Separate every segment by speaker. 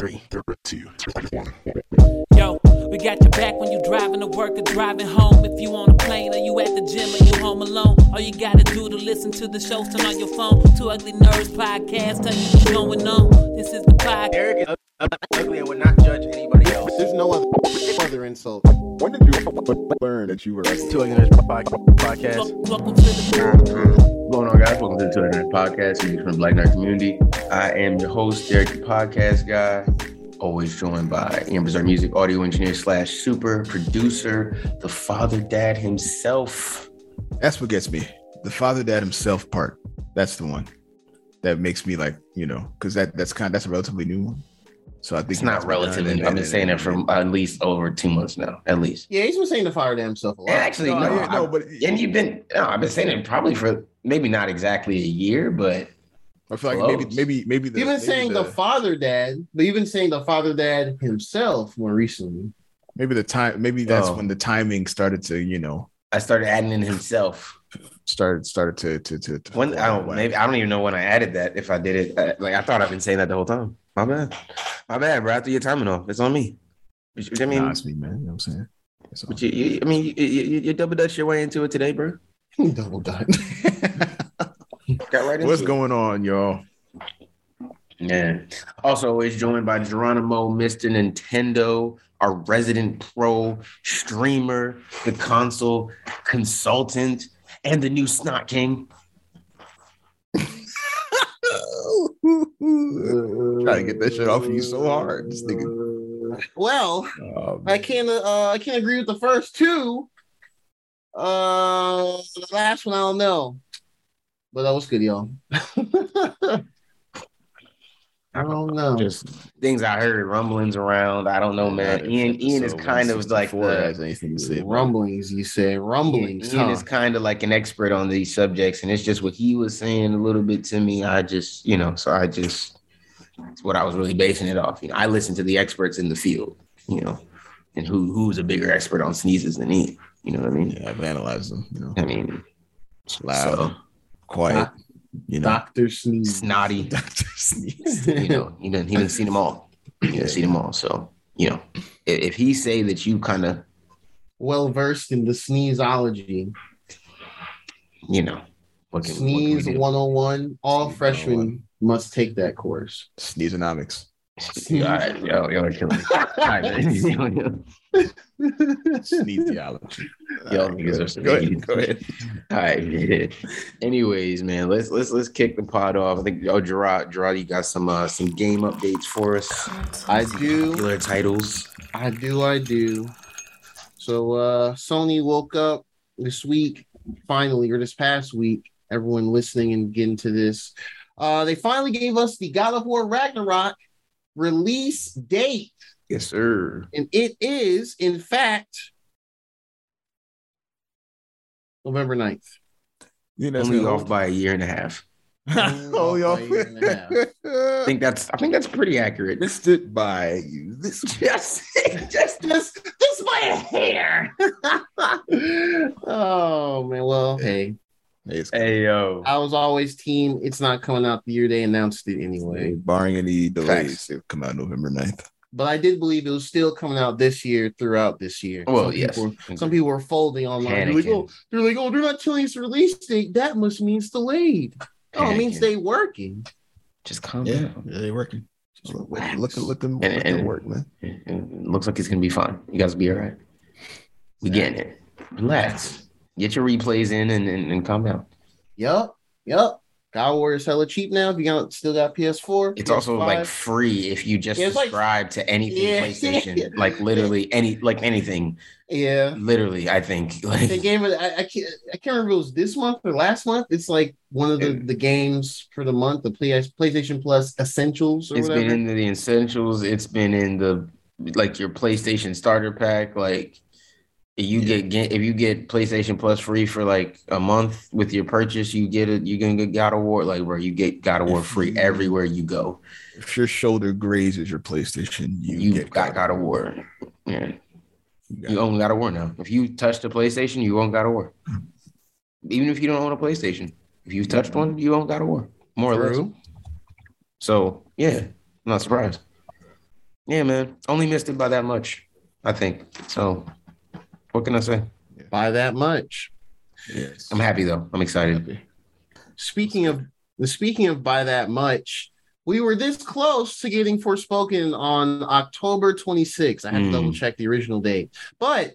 Speaker 1: three, two, one.
Speaker 2: Yo, we got your back when you driving to work or driving home. If you on a plane or you at the gym or you home alone, all you gotta do to listen to the shows, turn on your phone. Two Ugly Nerds podcast, tell you what's going on. This is the podcast.
Speaker 3: Eric is ugly and would not judge anybody else.
Speaker 4: There's no other, other insult.
Speaker 1: When did you learn that you were ugly?
Speaker 3: Two Ugly Nerds podcast.
Speaker 2: Welcome to the
Speaker 5: What's going on, guys? Welcome to the 200 Podcast, music from the Black Nerd community. I am your host, Derek, the podcast guy. Always joined by Amber's our music audio engineer slash super producer, the father dad himself.
Speaker 1: That's what gets me. The father dad himself part. That's the one that makes me like, you know, because that that's kind of that's a relatively new one. So I think
Speaker 5: It's not relative. I've been saying it for at least over two months now, at least.
Speaker 4: Yeah, he's been saying to fire damn himself a lot.
Speaker 5: And actually,
Speaker 1: No,
Speaker 5: no,
Speaker 1: yeah, no, but
Speaker 5: and you've been, no, I've been saying it probably for maybe not exactly a year, but
Speaker 1: I feel like maybe
Speaker 5: Close.
Speaker 1: maybe maybe the,
Speaker 4: You've
Speaker 1: maybe
Speaker 4: saying the, father dad, but you've saying the father dad himself more recently.
Speaker 1: maybe the time maybe that's
Speaker 5: Oh.
Speaker 1: when the timing started to you know
Speaker 5: I started adding in himself.
Speaker 1: started started to to to, to
Speaker 5: When I don't
Speaker 1: Wow.
Speaker 5: maybe I don't even know when I added that. If I did it, uh, like I thought I've been saying that the whole time. My bad, my bad, bro. After your timing off, it's on me. I mean,
Speaker 1: nah, it's me, man. You know what I'm saying?
Speaker 5: But you, you, I mean, you, you, you double dutch your way into it today, bro.
Speaker 4: Double done.
Speaker 5: Got right into
Speaker 1: What's
Speaker 5: it.
Speaker 1: going on, y'all?
Speaker 5: Yeah. Also, always joined by Geronimo, Mr. Nintendo, our resident pro streamer, the console consultant, and the new Snot King.
Speaker 1: Trying to get that shit off of you so hard. This nigga.
Speaker 4: Well,
Speaker 1: Um,
Speaker 4: I can't. Uh, I can't agree with the first two. Uh, the last one I don't know, but that was good, y'all. I don't know.
Speaker 5: Just things I heard, rumblings around. I don't know, man. Ian, Ian is kind of like
Speaker 1: 164
Speaker 5: the,
Speaker 1: has anything to say. it.
Speaker 4: rumblings. You said rumblings.
Speaker 5: Ian
Speaker 4: huh?
Speaker 5: is kind of like an expert on these subjects, and it's just what he was saying a little bit to me. I just, you know, so I just, it's what I was really basing it off. You know, I listen to the experts in the field, you know, and who who's a bigger expert on sneezes than Ian. You know what I mean?
Speaker 1: Yeah, I've analyzed them. You know,
Speaker 5: I mean, it's
Speaker 1: loud,
Speaker 5: so
Speaker 1: quiet. You know,
Speaker 4: Doctor Sneeze.
Speaker 5: snotty.
Speaker 1: Doctor Sneeze.
Speaker 5: You know, he didn't he didn't see them all. He didn't see them all. So you know, if, if he say that you kind of,
Speaker 4: Well versed in the sneezeology.
Speaker 5: you know, what can,
Speaker 4: Sneeze
Speaker 5: what can we do?
Speaker 4: 101. All
Speaker 1: Sneeze
Speaker 4: freshmen
Speaker 1: 101.
Speaker 4: must take that course.
Speaker 1: Sneezeonomics.
Speaker 5: All right, yo, yo, killing me. All right, man.
Speaker 1: Sneezeology.
Speaker 5: Yo,
Speaker 1: All right,
Speaker 5: niggas
Speaker 1: go
Speaker 5: are some
Speaker 1: ahead. Go ahead.
Speaker 5: All right. Anyways, man, let's let's let's kick the pod off. I think oh Gerard, Gerard, you got some uh some game updates for us.
Speaker 4: I do.
Speaker 5: Popular titles.
Speaker 4: I do. I do. So uh Sony woke up this week, finally, or this past week. Everyone listening and getting to this. Uh they finally gave us the God of War Ragnarok release date.
Speaker 1: Yes, sir.
Speaker 4: And it is, in fact, November 9th.
Speaker 1: You know,
Speaker 5: Only off by a year and a half.
Speaker 1: oh, y'all.
Speaker 4: By a year and a half.
Speaker 5: I think that's I think that's pretty accurate.
Speaker 1: missed it by you. This
Speaker 5: Just just
Speaker 4: just just by a hair. oh man, well, hey,
Speaker 1: it's
Speaker 5: hey yo.
Speaker 4: I was always team. It's not coming out the year they announced it anyway.
Speaker 1: barring any delays,
Speaker 5: Facts.
Speaker 1: it'll come out November 9th.
Speaker 4: But I did believe it was still coming out this year throughout this year.
Speaker 5: Well,
Speaker 4: some
Speaker 5: yes.
Speaker 4: People, some people were folding online. They're like, oh, they're like, oh, they're not telling us release date. That must mean it's delayed. Oh, it means
Speaker 5: Panicking.
Speaker 4: they working.
Speaker 5: Just calm
Speaker 1: Yeah,
Speaker 5: down.
Speaker 1: yeah they're working.
Speaker 4: Just
Speaker 1: Look,
Speaker 4: relax.
Speaker 1: look, look them,
Speaker 5: And-
Speaker 1: look them
Speaker 5: and-
Speaker 1: work, man.
Speaker 5: It looks like it's gonna be fine. You guys will be all right. We getting it. Relax. Get your replays in and, and, and calm down.
Speaker 4: Yup, yup. God is hella cheap now. If you got still got PS4,
Speaker 5: It's also like free if you just
Speaker 4: Yeah, it's like-
Speaker 5: subscribe to anything
Speaker 4: Yeah.
Speaker 5: PlayStation. Like literally any like anything.
Speaker 4: yeah.
Speaker 5: Literally, I think. Like
Speaker 4: gave it. I, I can't. I can't remember if it was this month or last month. It's like one of the, the games for the month. The Play, PlayStation Plus Essentials or
Speaker 5: it's
Speaker 4: whatever.
Speaker 5: been in the essentials, it's been in the like your PlayStation starter pack. Like you get, get if you get PlayStation Plus free for like a month with your purchase, you get it. You can get God of War like where you get God of War free everywhere you go.
Speaker 1: If your shoulder grazes your PlayStation, you,
Speaker 5: You
Speaker 1: get
Speaker 5: got God of War. Yeah.
Speaker 1: You only got
Speaker 5: You own God of War now. If you touch the PlayStation, you own God of War. Hmm. Even if you don't own a PlayStation, if you've touched one, you own God of War. More or less. So yeah, I'm not surprised. Yeah, man. Only missed it by that much, I think. So, what can I say?
Speaker 4: By that much.
Speaker 1: Yes.
Speaker 5: I'm happy though. I'm excited.
Speaker 4: Speaking of speaking of by that much, we were this close to getting Forspoken on October 26th. I had to
Speaker 5: Hmm.
Speaker 4: double check the original date, but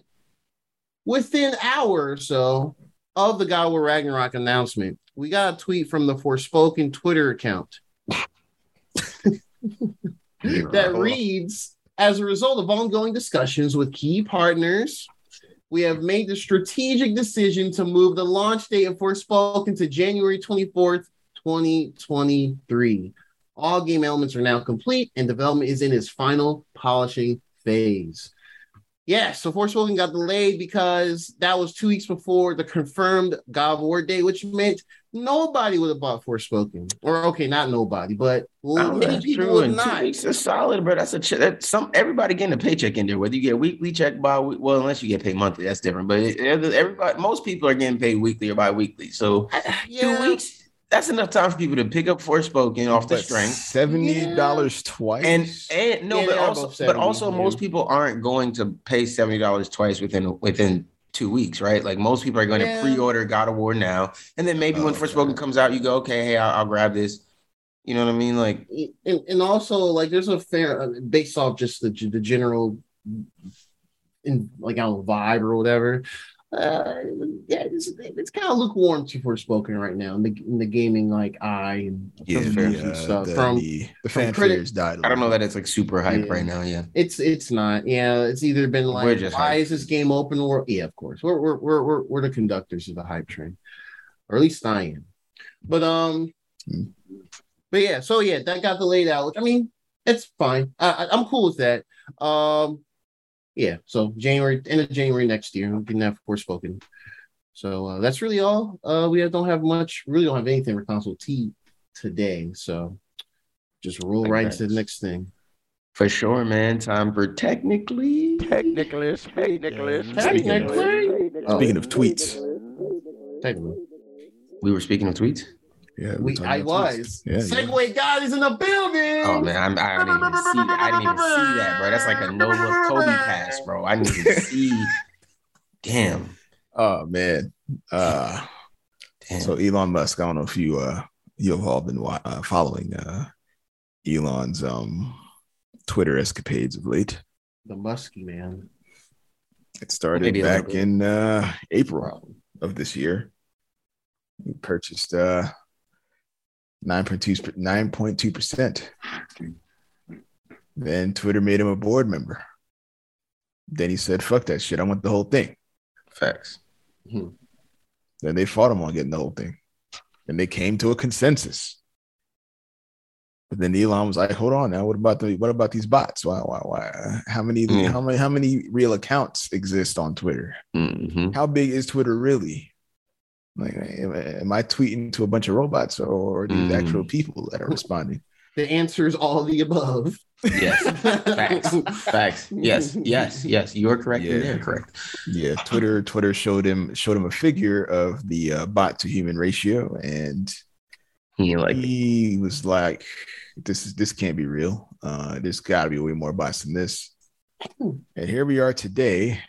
Speaker 4: within hour or so of the God of War Ragnarok announcement, we got a tweet from the Forspoken Twitter account that reads As a result of ongoing discussions with key partners, we have made the strategic decision to move the launch date of Forspoken to January 24th, 2023. All game elements are now complete and development is in its final polishing phase. Yeah, so Forspoken got delayed because that was two weeks before the confirmed God of War day, which meant nobody would have bought Forspoken. Or okay, not nobody, but
Speaker 5: Oh,
Speaker 4: many people
Speaker 5: true.
Speaker 4: would
Speaker 5: And two
Speaker 4: not.
Speaker 5: weeks is solid, bro. That's a ch- that's some everybody getting a paycheck in there. Whether you get a weekly check by well, unless you get paid monthly, that's different. But everybody, most people are getting paid weekly or bi-weekly. So
Speaker 4: Yeah.
Speaker 5: two weeks, that's enough time for people to pick up Forspoken off the strength.
Speaker 1: seventy dollars twice.
Speaker 5: And and no,
Speaker 4: Yeah,
Speaker 5: but also
Speaker 4: both
Speaker 5: but also
Speaker 4: yeah.
Speaker 5: most people aren't going to pay seventy dollars twice within within two weeks, right? Like most people are going
Speaker 4: Yeah.
Speaker 5: to pre-order God of War now, and then maybe when
Speaker 1: Oh,
Speaker 5: Forspoken
Speaker 1: okay.
Speaker 5: comes out, you go, okay, hey, I'll, I'll grab this. You know what I mean? Like,
Speaker 4: and, and also like there's a fair uh, based off just the the general in like I don't know vibe or whatever. Uh, yeah, it's, it's kind of lukewarm to Forspoken right now in the in the gaming like eye and
Speaker 1: yeah, the,
Speaker 4: and
Speaker 1: uh,
Speaker 4: stuff
Speaker 1: the,
Speaker 4: from
Speaker 1: the, the
Speaker 4: from
Speaker 1: fanfares died. a
Speaker 5: I don't know that it's like super hype
Speaker 4: Yeah.
Speaker 5: right now. Yeah,
Speaker 4: it's it's not yeah it's either been
Speaker 5: We're
Speaker 4: like
Speaker 5: just
Speaker 4: why
Speaker 5: hyped.
Speaker 4: is this game open or yeah of course we're we're we're we're, we're the conductors of the hype train or at least I am but um
Speaker 1: Hmm.
Speaker 4: but yeah so yeah that got delayed out which I mean it's fine I, I I'm cool with that um yeah so January end of January next year we can have Forspoken so uh, that's really all uh we don't have much really don't have anything for console T today so just roll
Speaker 5: Like
Speaker 4: right into the next thing
Speaker 5: for sure, man. Time for technically.
Speaker 3: Technically, hey, Nicholas.
Speaker 4: Technically. Oh.
Speaker 1: Speaking of tweets,
Speaker 4: Technically.
Speaker 5: We were speaking of tweets.
Speaker 1: Yeah,
Speaker 4: We, I was.
Speaker 1: Yeah, yeah.
Speaker 4: Segue God is in the building.
Speaker 5: Oh man, I'm, I didn't even see. I didn't even see that, bro. That's like a no look Kobe pass, bro. I didn't even see. Damn.
Speaker 1: Oh man. Uh,
Speaker 5: Damn.
Speaker 1: so Elon Musk. I don't know if you uh you have all been uh, following uh Elon's um Twitter escapades of late.
Speaker 4: The musky man.
Speaker 1: It started
Speaker 5: Maybe
Speaker 1: back in uh April of this year. He purchased uh 9.2 9.2 percent. Then Twitter made him a board member. Then he said, "Fuck that shit! I want the whole thing."
Speaker 5: Facts.
Speaker 1: Then they fought him on getting the whole thing. And they came to a consensus. But then Elon was like, hold on now. What about the what about these bots? Why why why how many
Speaker 5: Mm.
Speaker 1: how many how many real accounts exist on Twitter?
Speaker 5: hmm
Speaker 1: How big is Twitter really? Like am, am I tweeting to a bunch of robots or are these
Speaker 5: Mm.
Speaker 1: actual people that are responding?
Speaker 4: The answer is all of the above.
Speaker 5: Yes. Facts. Facts. Yes. Yes. Yes. You are correct.
Speaker 1: Yeah.
Speaker 5: Yeah. They're correct.
Speaker 1: Yeah, Twitter Twitter showed him showed him a figure of the uh, bot to human ratio and
Speaker 5: You like
Speaker 1: he was like, "This is this can't be real. Uh, there's got to be way more bots than this." And here we are today.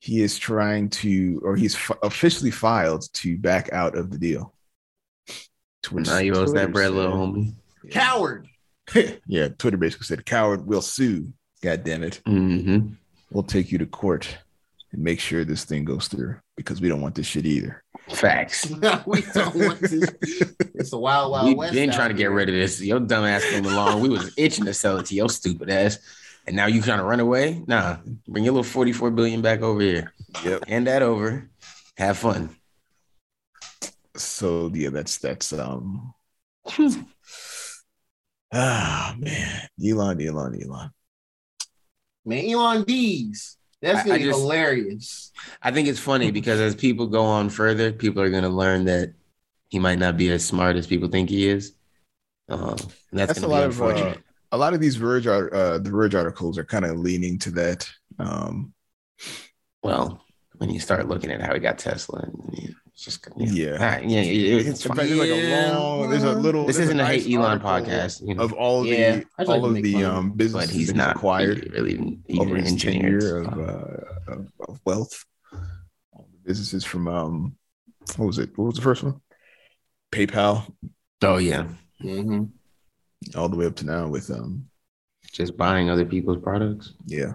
Speaker 1: He is trying to, or he's f- officially filed to back out of the deal. Twitter-
Speaker 5: now you owe that
Speaker 1: Twitter
Speaker 5: bread, little
Speaker 1: said-
Speaker 5: homie.
Speaker 4: Coward.
Speaker 1: yeah, Twitter basically said, "Coward we'll sue." God damn it,
Speaker 5: Mm-hmm.
Speaker 1: we'll take you to court and make sure this thing goes through because we don't want this shit either.
Speaker 5: Facts.
Speaker 4: we don't want this. It's a wild, wild west.
Speaker 5: We've
Speaker 4: west.
Speaker 5: been trying to get rid of this. Your dumb ass came along. We was itching to sell it to your stupid ass. And now you trying to run away? Nah. Bring your little 44 billion back over here.
Speaker 1: Yep.
Speaker 5: Hand that over. Have fun.
Speaker 1: so yeah, that's that's um ah man, Elon, Elon, Elon.
Speaker 4: Man, Elon D's. That's gonna
Speaker 5: I
Speaker 4: be
Speaker 5: just-
Speaker 4: hilarious.
Speaker 5: I think it's funny because as people go on further, people are going to learn that he might not be as smart as people think he is. Uh, and that's,
Speaker 1: That's a
Speaker 5: going to
Speaker 1: lot
Speaker 5: be
Speaker 1: of uh,
Speaker 5: unfortunate.
Speaker 1: A lot of these Verge art- uh the Verge articles are kind of leaning to that. Um
Speaker 5: well, when you start looking at how he got Tesla, and you It's just
Speaker 1: Yeah.
Speaker 5: All right, yeah, yeah, it's
Speaker 1: In
Speaker 5: fine.
Speaker 1: there's like a long. There's a little.
Speaker 5: This isn't a
Speaker 1: nice
Speaker 5: hate Elon podcast, you know,
Speaker 1: of all
Speaker 4: Yeah,
Speaker 1: the
Speaker 4: I'd like
Speaker 1: all of the
Speaker 4: fun.
Speaker 1: um businesses
Speaker 5: but he's not
Speaker 1: acquired
Speaker 5: really, really even
Speaker 1: over his
Speaker 5: engineering
Speaker 1: tenure of, uh, of of wealth. All the businesses from um, what was it? What was the first one? PayPal,
Speaker 5: oh yeah,
Speaker 4: hmm
Speaker 1: all the way up to now with um,
Speaker 5: just buying other people's products.
Speaker 1: yeah.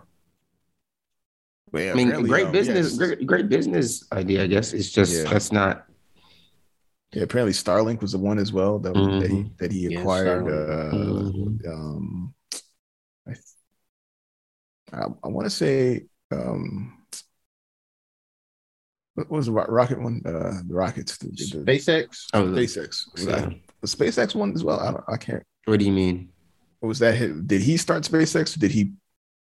Speaker 1: But yeah,
Speaker 5: I mean, great
Speaker 1: um,
Speaker 5: business,
Speaker 1: yes.
Speaker 5: great, great business idea. I guess it's just
Speaker 1: Yeah.
Speaker 5: that's not.
Speaker 1: Yeah, apparently Starlink was the one as well that, was, that he that he
Speaker 4: Yeah,
Speaker 1: acquired.
Speaker 4: Starlink.
Speaker 1: uh, um, I, I, I want to say, um, what was the rocket one? Uh, the rockets, the, the, the
Speaker 4: SpaceX.
Speaker 5: Oh, the-
Speaker 1: SpaceX. Was
Speaker 5: yeah.
Speaker 1: the SpaceX one as well? I, don't, I can't.
Speaker 5: What do you mean?
Speaker 1: What was that? Hit? Did he start SpaceX? Or did he?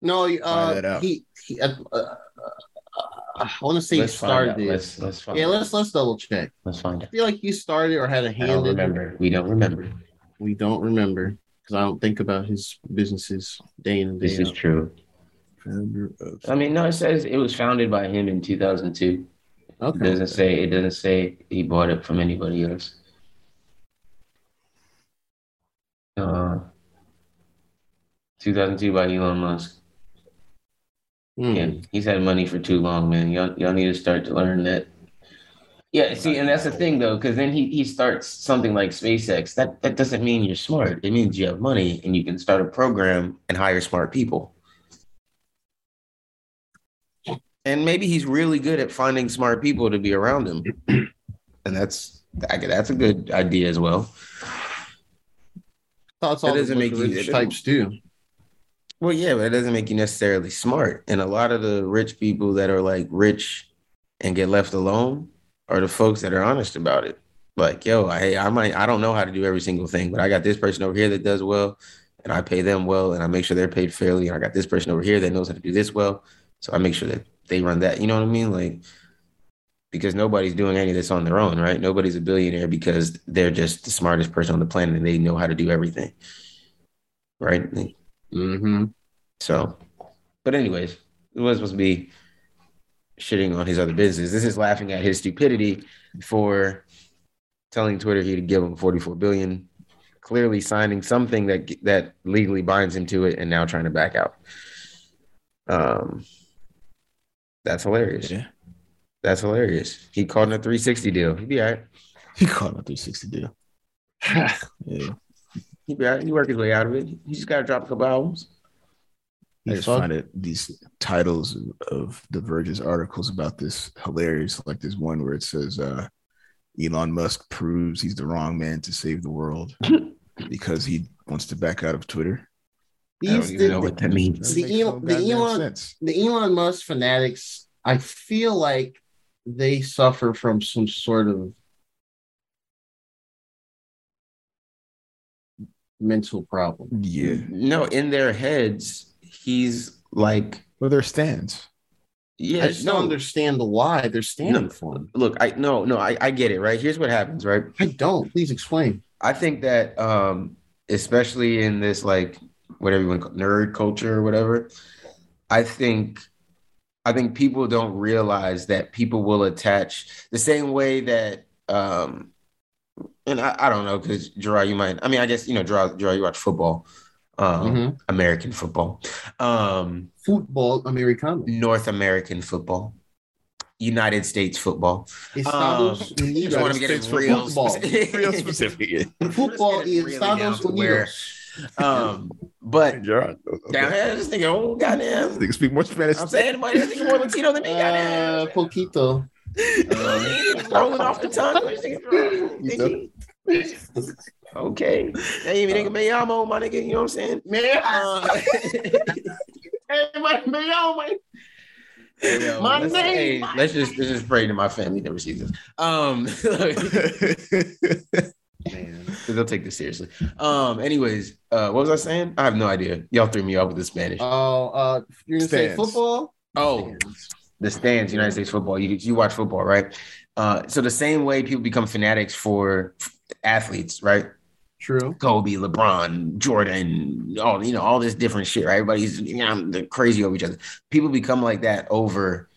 Speaker 4: No,
Speaker 1: that
Speaker 4: uh,
Speaker 1: out.
Speaker 4: he, he uh, uh, uh, I want to say he
Speaker 5: Let's find
Speaker 4: started
Speaker 5: out. Let's let's find.
Speaker 4: yeah, let's let's double check.
Speaker 5: let's find
Speaker 4: I
Speaker 5: out.
Speaker 4: feel like he started or had a hand
Speaker 5: don't
Speaker 4: in it.
Speaker 5: We don't remember.
Speaker 4: We don't remember because I don't think about his businesses day in and day
Speaker 5: This is
Speaker 4: out.
Speaker 5: true.
Speaker 1: Founder of
Speaker 5: I mean, no, it says it was founded by him in 2002.
Speaker 4: Okay.
Speaker 5: It doesn't say it doesn't say he bought it from anybody else. Uh, 2002 by Elon Musk.
Speaker 4: Hmm.
Speaker 5: Yeah, he's had money for too long, man. Y'all, y'all need to start to learn that. Yeah, see, and that's the thing though, because then he he starts something like SpaceX. That that doesn't mean you're smart. It means you have money and you can start a program and hire smart people. And maybe he's really good at finding smart people to be around him, and that's that's a good idea as well.
Speaker 4: Thoughts
Speaker 5: That
Speaker 4: all
Speaker 5: doesn't
Speaker 4: the
Speaker 5: make you-
Speaker 4: rich types do.
Speaker 5: Well, yeah, but it doesn't make you necessarily smart. And a lot of the rich people that are like rich and get left alone are the folks that are honest about it. Like, yo, I I might I don't know how to do every single thing, but I got this person over here that does well, and I pay them well, and I make sure they're paid fairly. And I got this person over here that knows how to do this well, so I make sure that they run that. You know what I mean? Like, because nobody's doing any of this on their own, right? Nobody's a billionaire because they're just the smartest person on the planet and they know how to do everything, right?
Speaker 4: Mm-hmm.
Speaker 5: So, but anyways, it was supposed to be shitting on his other business. This is laughing at his stupidity for telling Twitter he'd give him 44 billion, clearly signing something that that legally binds him to it, and now trying to back out. Um, that's hilarious.
Speaker 1: Yeah.
Speaker 5: That's hilarious. He called it a 360 deal. He'd be all right.
Speaker 1: he called him a 360 deal. Yeah.
Speaker 5: He'd be all right. He work his way out of it. He just got to drop a couple albums.
Speaker 1: I
Speaker 4: He
Speaker 1: just
Speaker 4: fuck-
Speaker 1: find it these titles of the Verge's articles about this hilarious. Like there's one where it says uh, Elon Musk proves he's the wrong man to save the world because he wants to back out of Twitter.
Speaker 5: I don't
Speaker 4: These
Speaker 5: even
Speaker 4: the,
Speaker 5: know what that means.
Speaker 4: The
Speaker 1: That makes
Speaker 4: Elon- the Elon-
Speaker 1: sense.
Speaker 4: the Elon Musk fanatics, I feel like they suffer from some sort of mental problem.
Speaker 1: Yeah.
Speaker 5: No, in their heads, he's like,
Speaker 1: Well, their stands.
Speaker 5: yeah,
Speaker 4: I just
Speaker 5: no,
Speaker 4: don't understand the why they're standing
Speaker 5: No.
Speaker 4: for him.
Speaker 5: look, I no, no, I, I get it, right? Here's what happens, right?
Speaker 4: I don't. Please explain.
Speaker 5: I think that um, especially in this like whatever you want to call nerd culture or whatever, I think I think people don't realize that people will attach the same way that um and I, I don't know because Gerard, you might I mean I guess you know Gerard, Gerard you watch football, um
Speaker 4: Mhm.
Speaker 5: American football, um
Speaker 4: Football Americano.
Speaker 5: North American football, United States football.
Speaker 4: Estados
Speaker 5: Um,
Speaker 4: Unidos.
Speaker 5: just want to get it
Speaker 1: States
Speaker 5: real
Speaker 4: football.
Speaker 5: specific.
Speaker 1: Real specific.
Speaker 4: Football
Speaker 5: Let's get
Speaker 4: in
Speaker 5: really
Speaker 4: Estados
Speaker 5: to where-
Speaker 4: Unidos.
Speaker 5: Um, but
Speaker 1: Gerard.
Speaker 5: down here, I just thinking, oh goddamn.
Speaker 1: They can speak more Spanish.
Speaker 5: I'm saying, but I think more Latino than me.
Speaker 4: Uh,
Speaker 5: Goddamn.
Speaker 4: poquito.
Speaker 5: Uh, rolling off the tongue. What you thinking? Okay. Hey, nigga, me amo, my nigga. You know what I'm saying?
Speaker 4: Man,
Speaker 5: Uh,
Speaker 4: hey, my, man, oh, my.
Speaker 5: yo,
Speaker 4: My
Speaker 5: let's,
Speaker 4: name.
Speaker 5: hey, let's just let's just pray to my family never sees this. Um,
Speaker 4: Man.
Speaker 5: they'll take this seriously. Um, anyways, uh, what was I saying? I have no idea. Y'all threw me off with the Spanish.
Speaker 4: Oh, uh, you're gonna say football?
Speaker 5: Oh, the stands, United States football. You you watch football, right? Uh, so the same way people become fanatics for athletes, right?
Speaker 4: True.
Speaker 5: Kobe, LeBron, Jordan, all you know, all this different shit, right? Everybody's you know, crazy over each other. People become like that over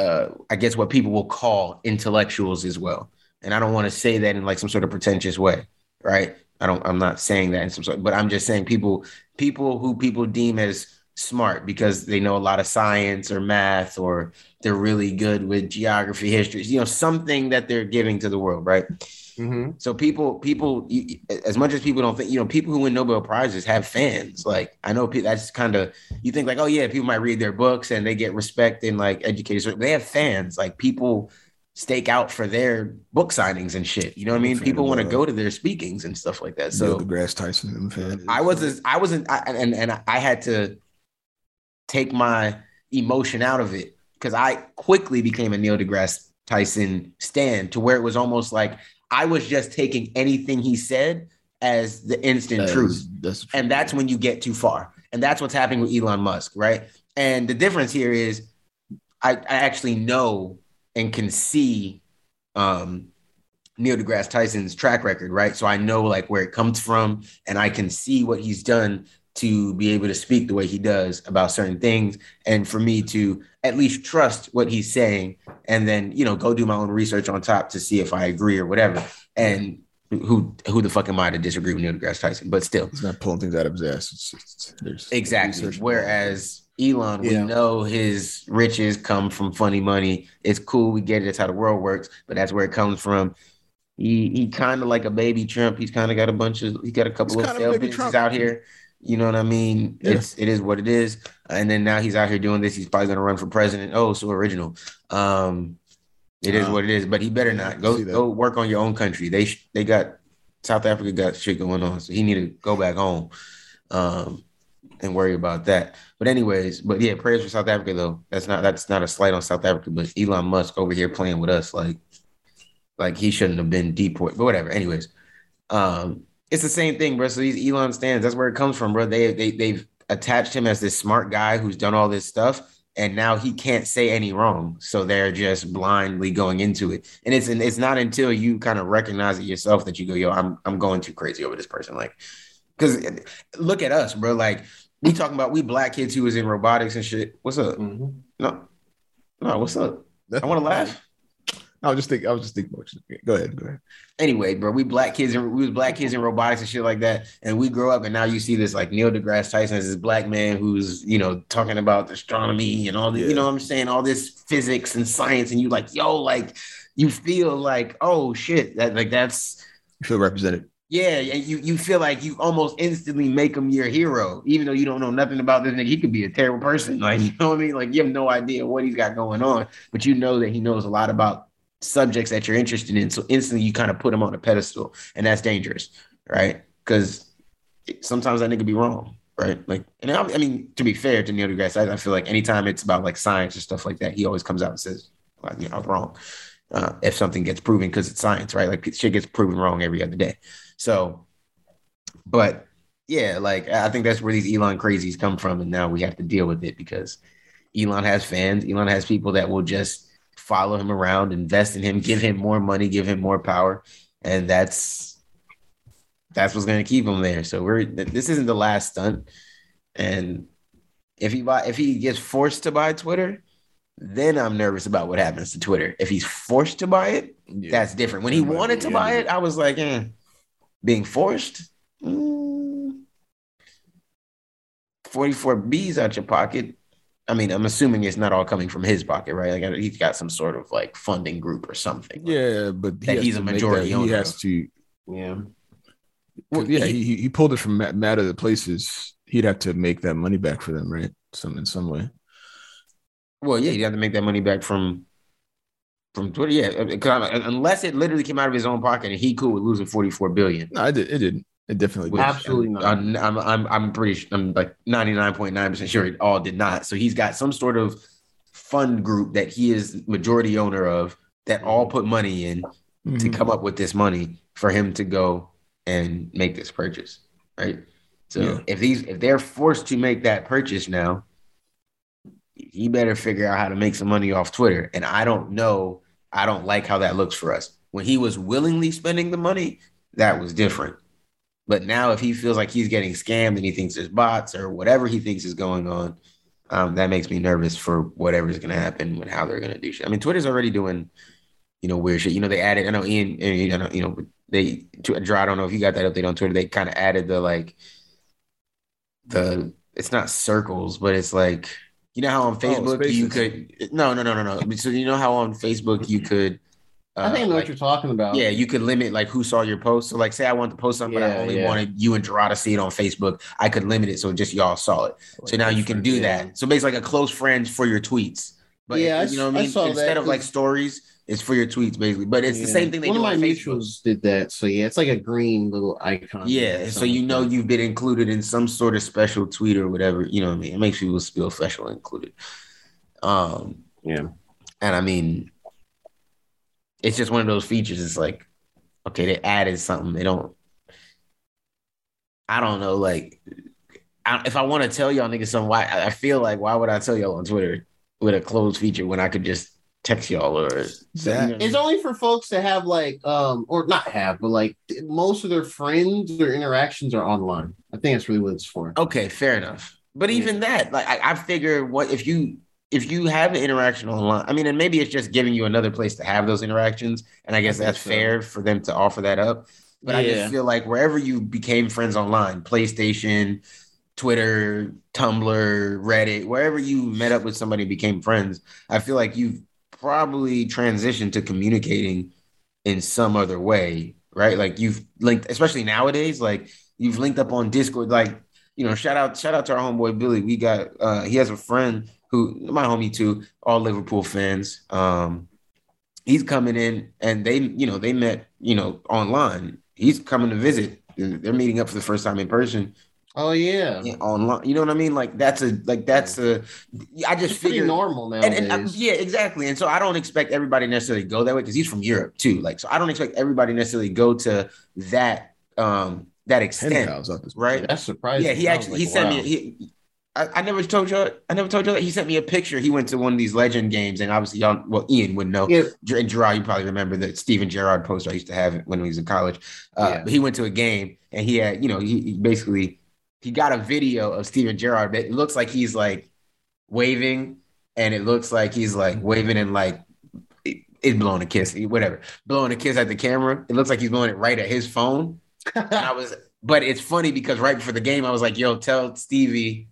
Speaker 5: uh, I guess what people will call intellectuals as well. And I don't want to say that in like some sort of pretentious way, right? I don't. I'm not saying that in some sort, but I'm just saying people, people who people deem as smart because they know a lot of science or math or they're really good with geography, history, you know, something that they're giving to the world, right?
Speaker 4: Mm-hmm.
Speaker 5: So people, people, as much as people don't think, you know, people who win Nobel prizes have fans. Like I know that's kind of you think like, oh yeah, people might read their books and they get respect and like educators. They have fans. Like people stake out for their book signings and shit. You know what I
Speaker 1: I'm
Speaker 5: mean? People want to go to their speakings and stuff like that.
Speaker 1: So
Speaker 5: So
Speaker 1: deGrasse Tyson, I'm a fan.
Speaker 5: I was I wasn't I, and and I had to take my emotion out of it because I quickly became a Neil deGrasse Tyson stand to where it was almost like I was just taking anything he said as the instant
Speaker 1: That
Speaker 5: truth.
Speaker 1: is- That's
Speaker 5: And that's when you get too far. And that's what's happening with Elon Musk, right? And the difference here is I, I actually know and can see um, Neil deGrasse Tyson's track record, right? So I know like where it comes from and I can see what he's done to be able to speak the way he does about certain things and for me to at least trust what he's saying and then, you know, go do my own research on top to see if I agree or whatever. And who who the fuck am I to disagree with Neil deGrasse Tyson? But still,
Speaker 1: He's not pulling things out of his ass. It's just, there's
Speaker 5: Exactly.
Speaker 1: research.
Speaker 5: Whereas Elon, we know his riches come from funny money. It's cool. We get it. it's how the world works. But that's where it comes from. He he kind of like a baby Trump. He's kind of got a bunch of. He got a couple
Speaker 1: He's
Speaker 5: of
Speaker 1: kind of baby
Speaker 5: businesses
Speaker 1: Trump.
Speaker 5: out here. You know what I mean?
Speaker 1: Yeah.
Speaker 5: It's it is what it is. And then now he's out here doing this. He's probably gonna run for president. Oh, so original. Um, it is what it is. But he better not go go work on your own country. They sh- they got South Africa got shit going on, so he need to go back home. Um, and worry about that. But anyways, but yeah, prayers for South Africa though. That's not that's not a slight on South Africa, but Elon Musk over here playing with us like like he shouldn't have been deported. But whatever. Anyways, um, it's the same thing, bro. So these Elon stands, that's where it comes from, bro. They they they've attached him as this smart guy who's done all this stuff, and now he can't say any wrong. So they're just blindly going into it. And it's and it's not until you kind of recognize it yourself that you go, yo, I'm I'm going too crazy over this person. Like, because look at us, bro. Like we talking about we black kids who was in robotics and shit. What's up?
Speaker 4: Mhm.
Speaker 5: No, no, what's up? I want to laugh.
Speaker 1: I was just thinking. I was just thinking. Go ahead. Go ahead.
Speaker 5: Anyway, bro, we black kids and we was black kids in robotics and shit like that. And we grow up and now you see this like Neil deGrasse Tyson as this black man who's, you know, talking about astronomy and all the,
Speaker 1: Yeah.
Speaker 5: you know what I'm saying, all this physics and science. And you like, yo, like you feel like, oh shit, that like that's
Speaker 1: You feel represented.
Speaker 5: yeah, and you you feel like you almost instantly make him your hero, even though you don't know nothing about this nigga. He could be a terrible person, like you know what I mean. Like you have no idea what he's got going on, but you know that he knows a lot about subjects that you're interested in. So instantly, you kind of put them on a pedestal, and that's dangerous, right? Because sometimes that nigga be wrong, right? Like, and I, I mean, to be fair to Neil deGrasse Tyson, I feel like anytime it's about like science or stuff like that, he always comes out and says, like, you know, I was wrong. Uh, if something gets proven because it's science, right? Like shit gets proven wrong every other day. So, but yeah, like I think that's where these Elon crazies come from, and now we have to deal with it because Elon has fans. Elon has people that will just follow him around, invest in him, give him more money, give him more power, and that's that's what's going to keep him there. So we're this isn't the last stunt, and if he buy if he gets forced to buy Twitter, then I'm nervous about what happens to Twitter. If he's forced to buy it,
Speaker 1: Yeah.
Speaker 5: that's different. When he wanted to buy it, I was like, eh. being forced. Mm. 44 B's out your pocket. I mean, I'm assuming it's not all coming from his pocket, right? Like he's got some sort of like funding group or something.
Speaker 1: Yeah, but he
Speaker 5: That he's a majority
Speaker 1: He
Speaker 5: owner
Speaker 1: has to.
Speaker 4: Yeah.
Speaker 1: Well, yeah, he, he he pulled it from ma- mad other places. He'd have to make that money back for them, right? Some in some way.
Speaker 5: Well, yeah, you have to make that money back from from Twitter. Yeah, uh, unless it literally came out of his own pocket and he cool with losing 44 billion.
Speaker 1: No, it did. It didn't. It definitely
Speaker 5: Which
Speaker 1: did.
Speaker 4: Absolutely not.
Speaker 5: I'm, I'm, I'm, I'm pretty, su- I'm like 99.9% sure it all did not. So he's got some sort of fund group that he is majority owner of that all put money in to
Speaker 1: Mhm.
Speaker 5: come up with this money for him to go and make this purchase. Right. So
Speaker 1: Yeah.
Speaker 5: if these, if they're forced to make that purchase now, he better figure out how to make some money off Twitter. And I don't know, I don't like how that looks for us. When he was willingly spending the money, that was different. But now, if he feels like he's getting scammed and he thinks there's bots or whatever he thinks is going on, um, that makes me nervous for whatever's gonna happen and how they're gonna do shit. I mean, Twitter's already doing, you know, weird shit. You know, they added. I know Ian. I know, you know, they. Drew, I don't know if you got that update on Twitter. They kind of added the like, the. It's not circles, but it's like you know how on Facebook you could. No, no, no, no, no. So you know how on Facebook you could.
Speaker 4: Uh, I think I know
Speaker 5: like,
Speaker 4: what you're talking about.
Speaker 5: yeah, you could limit like who saw your post. So like, say I want to post something, but I only
Speaker 4: yeah.
Speaker 5: wanted you and Gerard to see it on Facebook. I could limit it so just y'all saw it. So now you can do
Speaker 4: yeah.
Speaker 5: that. So basically, like a close friends for your tweets. But
Speaker 4: Yeah,
Speaker 5: you know what I
Speaker 4: I
Speaker 5: mean.
Speaker 4: saw that,
Speaker 5: Instead of like stories, it's for your tweets basically. But it's the same thing they
Speaker 4: One
Speaker 5: do
Speaker 4: of my
Speaker 5: Facebook.
Speaker 4: mutuals did that. So yeah, it's like a green little icon.
Speaker 5: Yeah, so you know you've been included in some sort of special tweet or whatever. You know what I mean? It makes people feel special included. Um,
Speaker 4: Yeah.
Speaker 5: and I mean, it's just one of those features. It's like, okay, they added something. They don't. I don't know. Like, I, if I want to tell y'all niggas something, why I feel like why would I tell y'all on Twitter with a closed feature when I could just text y'all or
Speaker 1: That-
Speaker 5: you know what I mean?
Speaker 4: It's only for folks to have like um or not have, but like most of their friends or interactions are online. I think that's really what it's for.
Speaker 5: Okay, fair enough. But even that, like I, I figure what if you if you have an interaction online, I mean, and maybe it's just giving you another place to have those interactions. And I guess that's
Speaker 4: so.
Speaker 5: fair for them to offer that up. But I just feel like wherever you became friends online, PlayStation, Twitter, Tumblr, Reddit, wherever you met up with somebody and became friends, I feel like you've probably transitioned to communicating in some other way, right? Like you've linked, especially nowadays, like you've linked up on Discord, like you know, shout out, shout out to our homeboy Billy. We got uh he has a friend who my homie too, all Liverpool fans. Um he's coming in and they, you know, they met, you know, online. He's coming to visit. They're meeting up for the first time in person
Speaker 4: Oh yeah.
Speaker 5: yeah, online. You know what I mean? Like that's a like that's a I just
Speaker 4: It's
Speaker 5: figured
Speaker 4: normal
Speaker 5: and, and uh, yeah, exactly. And so I don't expect everybody necessarily go that way because he's from Europe too. Like, so I don't expect everybody necessarily go to that um that extent,
Speaker 1: pals up this
Speaker 5: right?
Speaker 4: That's surprising.
Speaker 5: Yeah, he actually he sent
Speaker 4: wow.
Speaker 5: me. He, I, I never told you. I never told you that he sent me a picture. He went to one of these legend games, and obviously, y'all, well, Ian wouldn't know.
Speaker 4: Yeah,
Speaker 5: And Gerard, you probably remember the Steven Gerrard poster I used to have when he was in college. Uh,
Speaker 4: Yeah.
Speaker 5: But he went to a game, and he had, you know, he, he basically he got a video of Steven Gerrard. But it looks like he's like waving, and it looks like he's like waving and like it's blowing a kiss, whatever, blowing a kiss at the camera. It looks like he's blowing it right at his phone. And I was, but it's funny because right before the game, I was like, "Yo, tell Stevie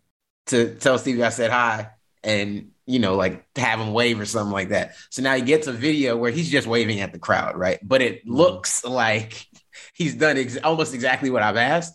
Speaker 5: to tell Stevie I said hi," and you know, like have him wave or something like that. So now he gets a video where he's just waving at the crowd, right? But it mm-hmm. looks like he's done ex- almost exactly what I've asked.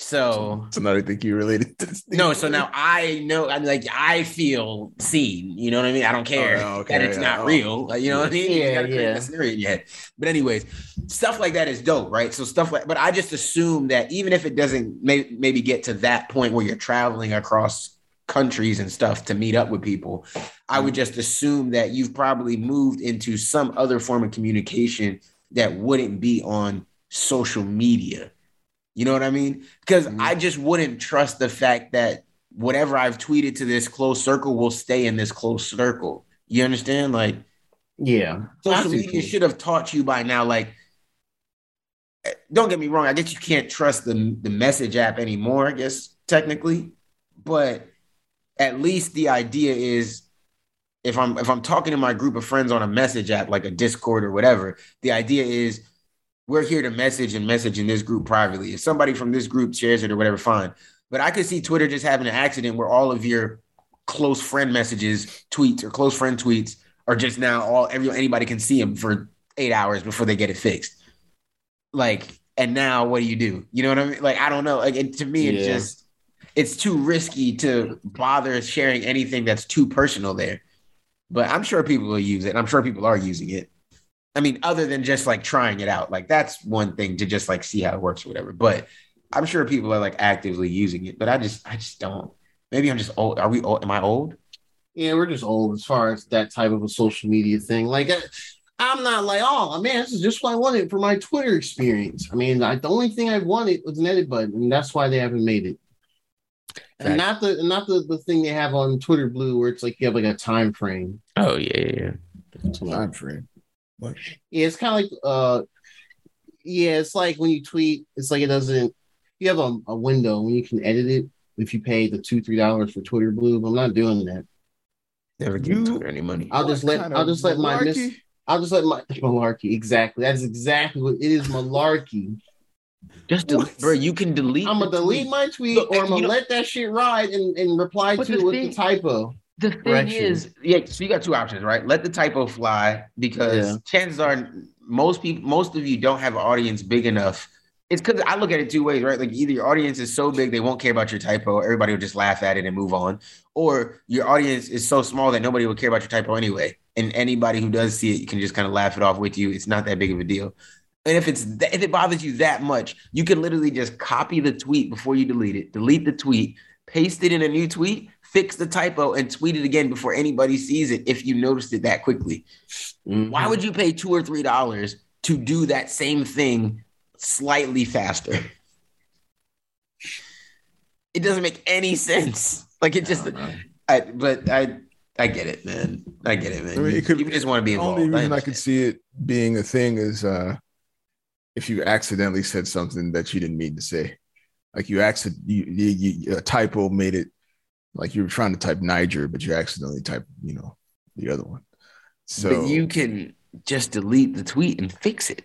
Speaker 5: So
Speaker 1: It's another thing you related to. this
Speaker 5: no, so now I know. I'm like, I feel seen. You know what I mean? I don't care
Speaker 1: Oh, okay,
Speaker 5: that it's
Speaker 1: yeah,
Speaker 5: not
Speaker 1: oh.
Speaker 5: real. Like, you know what I mean? You
Speaker 4: Yeah,
Speaker 5: gotta
Speaker 4: yeah.
Speaker 5: scenario in your head. But anyways, stuff like that is dope, right? So stuff like, but I just assume that even if it doesn't may, maybe get to that point where you're traveling across countries and stuff to meet up with people, I would mm-hmm. just assume that you've probably moved into some other form of communication that wouldn't be on social media. You know what I mean? Because
Speaker 4: Mhm.
Speaker 5: I just wouldn't trust the fact that whatever I've tweeted to this close circle will stay in this close circle. You understand? Like
Speaker 4: yeah. I
Speaker 5: social media should have taught you by now. Like, eh, don't get me wrong. I guess you can't trust the the message app anymore. I guess technically, but at least the idea is if I'm if I'm talking to my group of friends on a message app like a Discord or whatever, the idea is we're here to message and message in this group privately. If somebody from this group shares it or whatever, fine. But I could see Twitter just having an accident where all of your close friend messages, tweets, or close friend tweets are just now all every anybody can see them for eight hours before they get it fixed. Like, and now what do you do? You know what I mean? Like, I don't know. Like, it, to me, it's
Speaker 4: Yeah.
Speaker 5: just it's too risky to bother sharing anything that's too personal there. But I'm sure people will use it. And I'm sure people are using it. I mean, other than just like trying it out, like that's one thing to just like see how it works or whatever. But I'm sure people are like actively using it. But I just, I just don't. Maybe I'm just old. Are we old? Am I old?
Speaker 4: Yeah, we're just old as far as that type of a social media thing. Like, I, I'm not like, oh man, this is just what I wanted for my Twitter experience. I mean, I, the only thing I wanted was an edit button, and that's why they haven't made it. And not the not the, the thing they have on Twitter Blue where it's like you have like a time frame.
Speaker 5: Oh yeah, yeah.
Speaker 1: time frame. What?
Speaker 4: Yeah, it's kind of like uh yeah, it's like when you tweet, it's like it doesn't you have a, a window when you can edit it if you pay the two three dollars for Twitter Blue. I'm not doing that.
Speaker 5: Never give
Speaker 1: You-
Speaker 5: Twitter any money.
Speaker 4: I'll just let I'll
Speaker 1: of
Speaker 4: just let my miss. I'll just let my malarkey exactly. That is exactly what it is. Malarkey.
Speaker 5: Just delete, bro. You can delete.
Speaker 4: I'm gonna delete
Speaker 5: tweet.
Speaker 4: my tweet
Speaker 5: Look,
Speaker 4: or I'm gonna let that shit ride and, and reply to it with
Speaker 5: thing-
Speaker 4: the typo.
Speaker 5: The thing
Speaker 4: correction.
Speaker 5: is, yeah. So you got two options, right? Let the typo fly because
Speaker 4: Yeah.
Speaker 5: chances are most people, most of you don't have an audience big enough. It's because I look at it two ways, right? Like either your audience is so big they won't care about your typo, everybody will just laugh at it and move on, or your audience is so small that nobody will care about your typo anyway, and anybody who does see it, you can just kind of laugh it off with you. It's not that big of a deal. And if it's th- if it bothers you that much, you can literally just copy the tweet before you delete it, delete the tweet, paste it in a new tweet, fix the typo, and tweet it again before anybody sees it. If you noticed it that quickly, why would you pay two or three dollars to do that same thing slightly faster? It doesn't make any sense. Like it just, I, but I, I get it, man. I get it, man.
Speaker 1: I mean, it could-
Speaker 5: you just want to be involved.
Speaker 1: The
Speaker 5: involved.
Speaker 1: only reason I
Speaker 5: understand.
Speaker 1: could see it being a thing is uh if you accidentally said something that you didn't mean to say. Like you accident you, you, you a typo made it like you were trying to type Niger, but you accidentally typed, you know, the other one. So
Speaker 5: but you can just delete the tweet and fix it.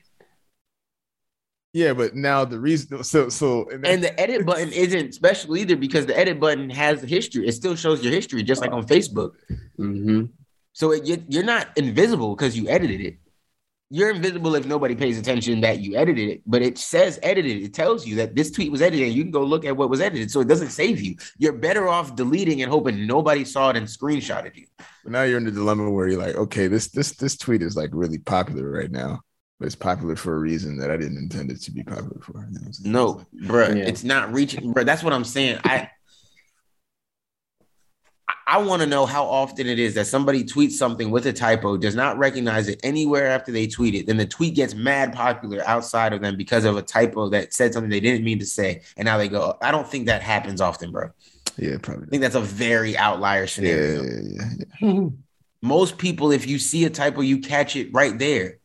Speaker 1: yeah, but now the reason so so and,
Speaker 5: And the edit button isn't special either because the edit button has the history. It still shows your history, just like on Facebook.
Speaker 4: Mm-hmm.
Speaker 5: So it, you- you're not invisible because you edited it. You're invisible if nobody pays attention that you edited it, but it says edited. It tells you that this tweet was edited. And you can go look at what was edited. So it doesn't save you. You're better off deleting and hoping nobody saw it and screenshotted you.
Speaker 1: now you're in the dilemma where you're like, okay, this this this tweet is like really popular right now, but it's popular for a reason that I didn't intend it to be popular for. You know what I'm saying?
Speaker 5: No, bruh,
Speaker 4: Yeah.
Speaker 5: it's not reaching, bruh. That's what I'm saying. I I want to know how often it is that somebody tweets something with a typo, does not recognize it anywhere after they tweet it. Then the tweet gets mad popular outside of them because of a typo that said something they didn't mean to say, and now they go. I don't think that happens often, bro.
Speaker 1: Yeah, probably.
Speaker 5: I think that's a very outlier
Speaker 1: Yeah,
Speaker 5: scenario.
Speaker 1: yeah, yeah, yeah. Hmm.
Speaker 5: Most people, if you see a typo, you catch it right there.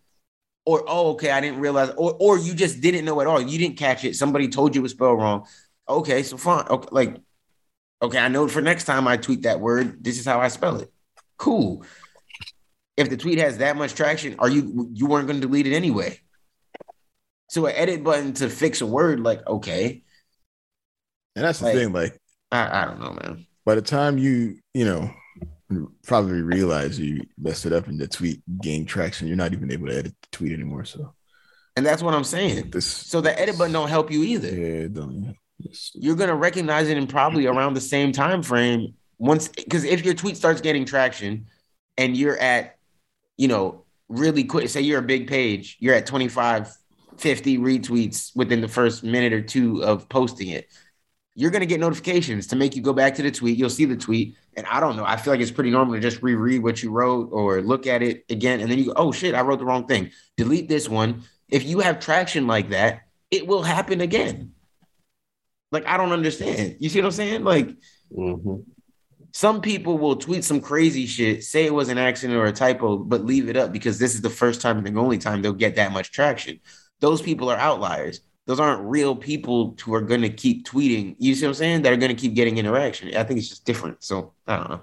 Speaker 5: Or oh, okay, I didn't realize, or or you just didn't know at all. You didn't catch it. Somebody told you it was spelled wrong. Okay, so fine. Okay, like, okay, I know for next time I tweet that word, this is how I spell it. Cool. If the tweet has that much traction, are you you weren't going to delete it anyway? So an edit button to fix a word, like okay,
Speaker 1: And that's the
Speaker 5: Like-
Speaker 1: thing, like
Speaker 5: I, I don't know, man.
Speaker 1: by the time you, you know, probably realize you messed it up and the tweet gained traction, you're not even able to edit the tweet anymore. So
Speaker 5: And that's what I'm saying.
Speaker 1: this
Speaker 5: So the edit button don't help you either.
Speaker 1: Yeah, it don't
Speaker 5: you're gonna recognize it in probably around the same time frame once because if your tweet starts getting traction and you're at you know really quick say you're a big page you're at 25 50 retweets within the first minute or two of posting it you're gonna get notifications to make you go back to the tweet. You'll see the tweet. And i don't know. I feel like it's pretty normal to just reread what you wrote or look at it again. And then you go oh shit i wrote the wrong thing. Delete this one. If you have traction like that it will happen again like I don't understand. You see what I'm saying? Like
Speaker 4: Mhm.
Speaker 5: some people will tweet some crazy shit, say it was an accident or a typo, but leave it up because this is the first time and the only time they'll get that much traction. Those people are outliers. Those aren't real people who are going to keep tweeting. You see what I'm saying? That are going to keep getting interaction. I think it's just different. So I don't know.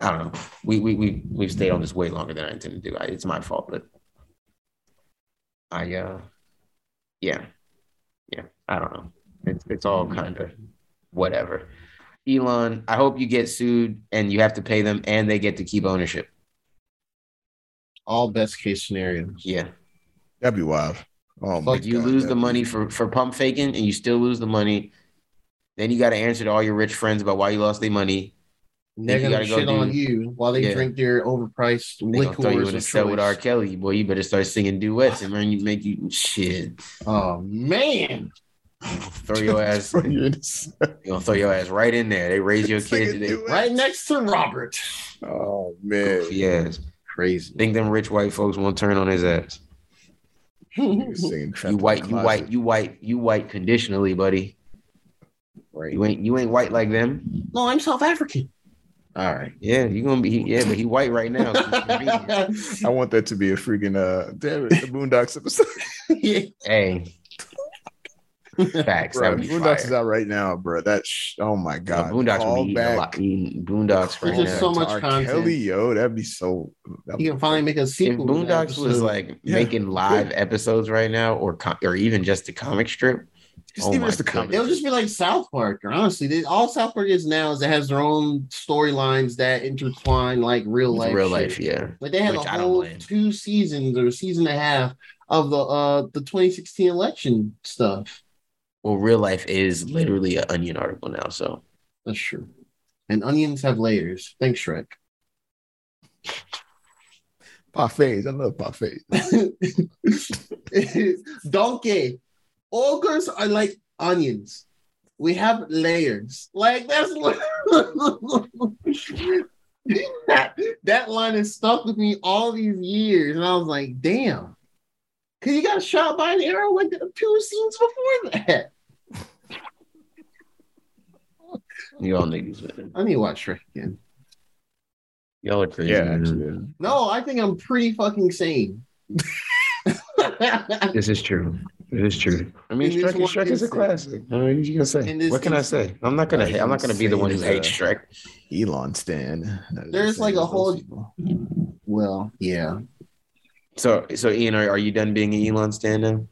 Speaker 5: I don't know. We we we we've stayed on this way longer than I intended to do. I, it's my fault, but I uh yeah yeah I don't know. It's it's all kind of whatever. Elon, I hope you get sued and you have to pay them and they get to keep ownership.
Speaker 4: All best case scenarios.
Speaker 5: Yeah.
Speaker 1: That'd be wild. Oh my
Speaker 5: Like you
Speaker 1: God,
Speaker 5: lose the money for for pump faking and you still lose the money. Then you got to answer to all your rich friends about why you lost their money.
Speaker 4: They're gonna
Speaker 5: gotta go
Speaker 4: shit on
Speaker 5: do-
Speaker 4: you while they
Speaker 5: Yeah.
Speaker 4: drink their overpriced
Speaker 5: They gonna throw you in a cell with R. Kelly, boy. You better start singing duets and man, you make you shit.
Speaker 4: Oh man,
Speaker 5: Throw your ass.
Speaker 1: You're in this-
Speaker 5: You gonna throw your ass right in there. They raise your
Speaker 1: Singing
Speaker 5: kid.
Speaker 4: Right next to Robert.
Speaker 1: Oh man.
Speaker 5: yes.
Speaker 4: Crazy.
Speaker 5: Think them rich white folks won't turn on his ass.
Speaker 1: You're singing Trapped
Speaker 5: You
Speaker 1: in
Speaker 5: white, you white, you white, you white conditionally, buddy.
Speaker 4: right.
Speaker 5: You ain't you ain't white like them.
Speaker 4: No, I'm South African. All right.
Speaker 5: Yeah, you gonna be yeah, but he white right now. so it's convenient.
Speaker 1: I want that to be a freaking uh damn it, the Boondocks episode.
Speaker 4: yeah.
Speaker 5: hey, Facts.
Speaker 1: Bro,
Speaker 5: that would be
Speaker 1: Boondocks is out right now, bro. That's sh- oh my
Speaker 5: Yo,
Speaker 1: god,
Speaker 5: Boondocks
Speaker 1: Call
Speaker 5: would be eating a lot. Eating Boondocks right
Speaker 4: There's just
Speaker 5: now.
Speaker 4: so much
Speaker 1: to R.
Speaker 4: content.
Speaker 1: Kelly, yo, that'd be so. that'd
Speaker 4: You can finally make a
Speaker 5: if
Speaker 4: sequel. to that
Speaker 5: Boondocks was like
Speaker 1: Yeah.
Speaker 5: making live episodes right now, or com- or even just a comic strip,
Speaker 1: Just
Speaker 5: Oh
Speaker 1: even
Speaker 5: my
Speaker 1: just the comic.
Speaker 4: It'll just be like South Park. Or honestly, they, all South Park is now is it has their own storylines that intertwine like real life.
Speaker 5: real
Speaker 4: shit.
Speaker 5: life, yeah.
Speaker 4: Like they had
Speaker 5: Which
Speaker 4: a
Speaker 5: I don't
Speaker 4: whole two seasons or a season and a half of the uh the 2016 election stuff.
Speaker 5: Well, real life is literally an onion article now. So
Speaker 4: That's true. And onions have layers. Thanks, Shrek.
Speaker 1: parfaits. I love parfaits.
Speaker 4: Donkey. Ogres are like onions. We have layers. Like that's that, that line has stuck with me all these years. And I was like, damn. Cause you got shot by an arrow like the two scenes before that.
Speaker 5: you all niggas, man.
Speaker 4: I need to watch Shrek again.
Speaker 5: y'all are crazy.
Speaker 1: Yeah, actually.
Speaker 4: No, I think I'm pretty fucking sane.
Speaker 5: This is true. It is true. I mean,
Speaker 4: In this
Speaker 5: Shrek, is- is a classic. I mean, what you gonna say? What can I say? I'm not gonna.
Speaker 1: Like
Speaker 5: I'm not gonna be the one who hates Shrek.
Speaker 1: Elon Stan.
Speaker 4: There's like a whole-
Speaker 1: people.
Speaker 4: well, yeah.
Speaker 5: So, so Ian, are, are you done being an Elon stand now?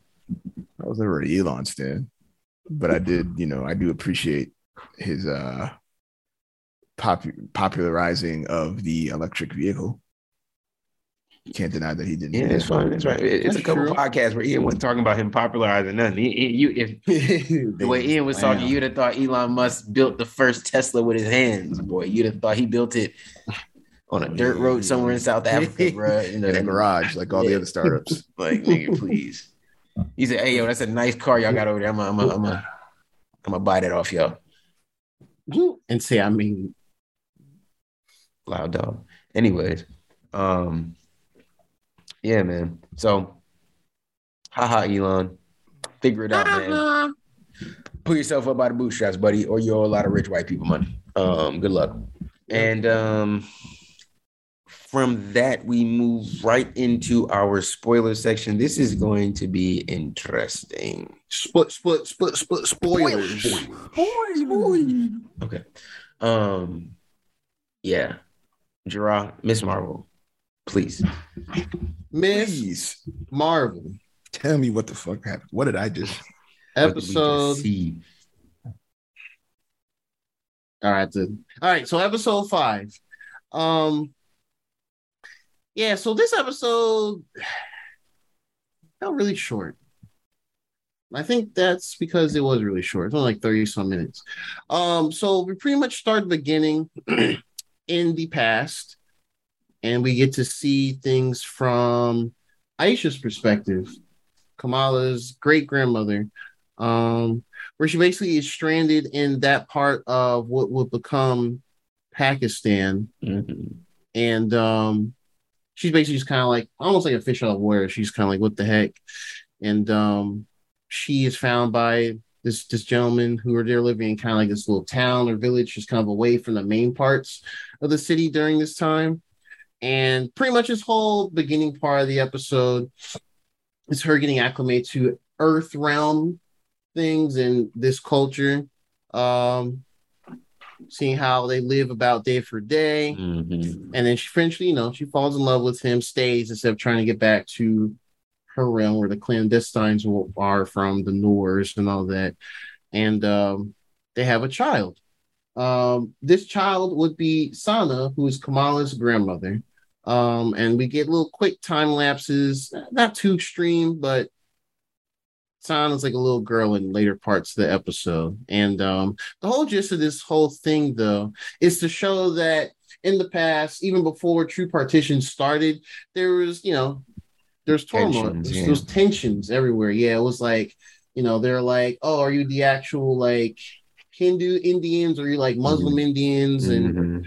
Speaker 1: I was never an Elon Stan, but I did. You know, I do appreciate his uh pop- popularizing of the electric vehicle. You Can't deny that he didn't.
Speaker 5: Yeah,
Speaker 1: do
Speaker 5: it's fine. It's right. It- It's a couple
Speaker 4: true.
Speaker 5: podcasts where Ian wasn't talking about him popularizing nothing. He, he- you, if the way Ian was talking, you'd have thought Elon Musk built the first Tesla with his hands, boy. You'd have thought he built it on a dirt road somewhere in South Africa, bro. In
Speaker 1: in a garage like all the other startups.
Speaker 5: Like, nigga, please. He said, "Hey, yo, that's a nice car y'all got over there. I'm gonna, I'm gonna, I'm gonna, I'm gonna buy that off y'all."
Speaker 4: and say, I mean,
Speaker 5: Loud dog. Anyways, um, yeah, man. So, haha, Elon, figure it out, man. Pull yourself up by the bootstraps, buddy, or you owe a lot of rich white people money. Um, good luck. And um, from that, we move right into our spoiler section. This is going to be interesting.
Speaker 4: split, split, split, split, spoilers.
Speaker 5: Okay. Um, yeah. Gerard, Miss Marvel, please.
Speaker 4: Miss Marvel
Speaker 1: tell me what the fuck happened. What did I just?
Speaker 5: What did we just
Speaker 4: episode.
Speaker 5: see?
Speaker 4: All right, then. All right, so episode five. Um, yeah, so this episode felt really short. I think that's because it was really short. It's only like 30 some minutes. Um, so we pretty much start the beginning in the past, and we get to see things from Aisha's perspective, Kamala's great grandmother, um, where she basically is stranded in that part of what would become Pakistan
Speaker 5: Mhm.
Speaker 4: and um she's basically just kind of like almost like a fish out of water. She's kind of like what the heck? And um she is found by this this gentleman who are there living in kind of like this little town or village just kind of away from the main parts of the city during this time. And pretty much this whole beginning part of the episode is her getting acclimated to earth realm things and this culture. Um seeing how they live about day for day
Speaker 5: Mhm.
Speaker 4: and then she eventually, you know, she falls in love with him, stays instead of trying to get back to her realm where the clandestines are from, the Noors and all that. And um, they have a child. Um, this child would be Sana, who is Kamala's grandmother. Um, and we get little quick time lapses, not too extreme, but Sana's like a little girl in later parts of the episode. And um, the whole gist of this whole thing, though, is to show that in the past, even before True Partition started, there was, you know, there's turmoil,
Speaker 5: Tensions,
Speaker 4: there's,
Speaker 5: yeah.
Speaker 4: there's tensions everywhere. Yeah, it was like, you know, they're like, oh, are you the actual like Hindu Indians or are you like Muslim Indians? And
Speaker 5: Mhm.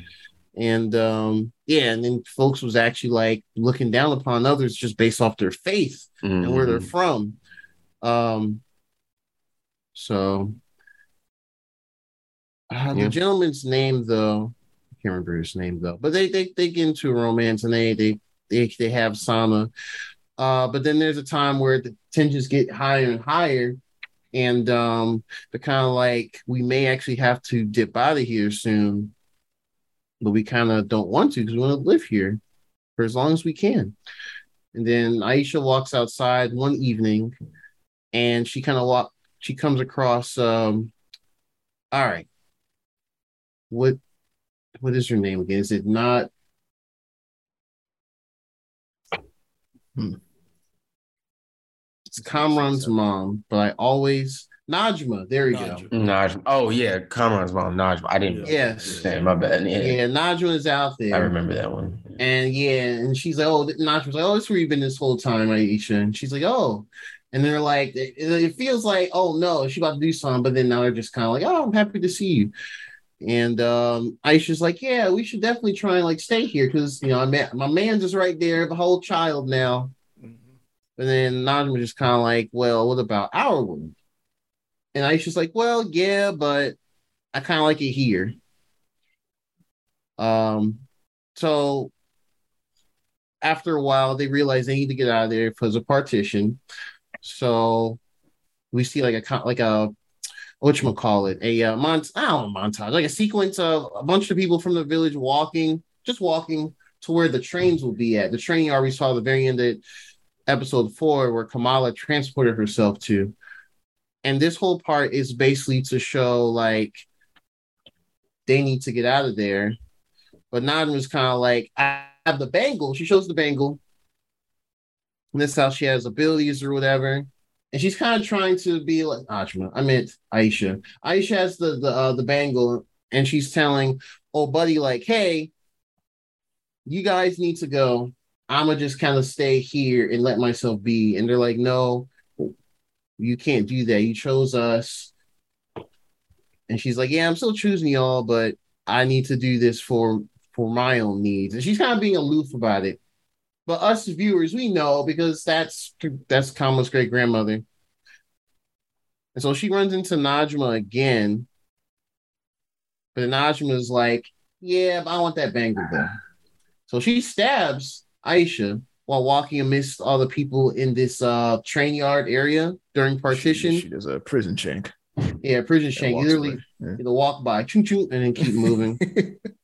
Speaker 4: and um, yeah, and then folks was actually like looking down upon others just based off their faith and where they're
Speaker 5: Mhm.
Speaker 4: from. Um, so uh,
Speaker 5: Yeah.
Speaker 4: the gentleman's name, though, I can't remember his name though, but they they they get into a romance and they they they they have Sana. Uh, but then there's a time where the tensions get higher and higher, and um, they're kind of like we may actually have to dip out of here soon, but we kind of don't want to because we want to live here for as long as we can. And then Aisha walks outside one evening, and she kind of walk. She comes across. Um, all right, what what is her name again? Is it not?
Speaker 1: Hmm.
Speaker 4: It's Kamran's mom, but I always Najma. There you
Speaker 1: Najma.
Speaker 4: go.
Speaker 5: Najma. Oh yeah, Kamran's mom, Najma. I didn't.
Speaker 4: Yes.
Speaker 5: Damn, my bad. Yeah,
Speaker 4: Yeah, Najma is out there.
Speaker 5: I remember that one.
Speaker 4: And yeah, and she's like, oh, Najma's like, oh, it's where you've been this whole time, Aisha. And she's like, oh. And they're like, it, it feels like, oh no, she's about to do something, but then now they're just kind of like, oh, I'm happy to see you. And um, Aisha's like, yeah, we should definitely try and like stay here because you know, I met, my man's just right there, the whole child now. And then Najma just kind of like, well, what about our one? And Aisha's like, well, yeah, but I kind of like it here. Um, so after a while, they realize they need to get out of there because of partition. So we see like a like a what you call it a uh, mont I don't know, montage like a sequence of a bunch of people from the village walking, just walking to where the trains will be at. The train you already saw the very end of episode four, where Kamala transported herself to. And this whole part is basically to show like they need to get out of there. But Nadine was kind of like, I have the bangle. She shows the bangle. And this is how she has abilities or whatever. And she's kind of trying to be like Ajma. I meant Aisha. Aisha has the the uh, the bangle, and she's telling oh buddy, like, hey, you guys need to go. I'ma just kind of stay here and let myself be. And they're like, no, you can't do that. You chose us. And she's like, yeah, I'm still choosing y'all, but I need to do this for for my own needs. And she's kind of being aloof about it. But us viewers, we know because that's that's Kama's great grandmother. And so she runs into Najma again. But Najma is like, yeah, but I want that bangle though. So she stabs Aisha while walking amidst all the people in this uh train yard area during partition.
Speaker 1: She, she does a prison shank.
Speaker 4: yeah, prison shank. Literally
Speaker 1: away.
Speaker 4: you know, walk by, choo choo, and then keep moving.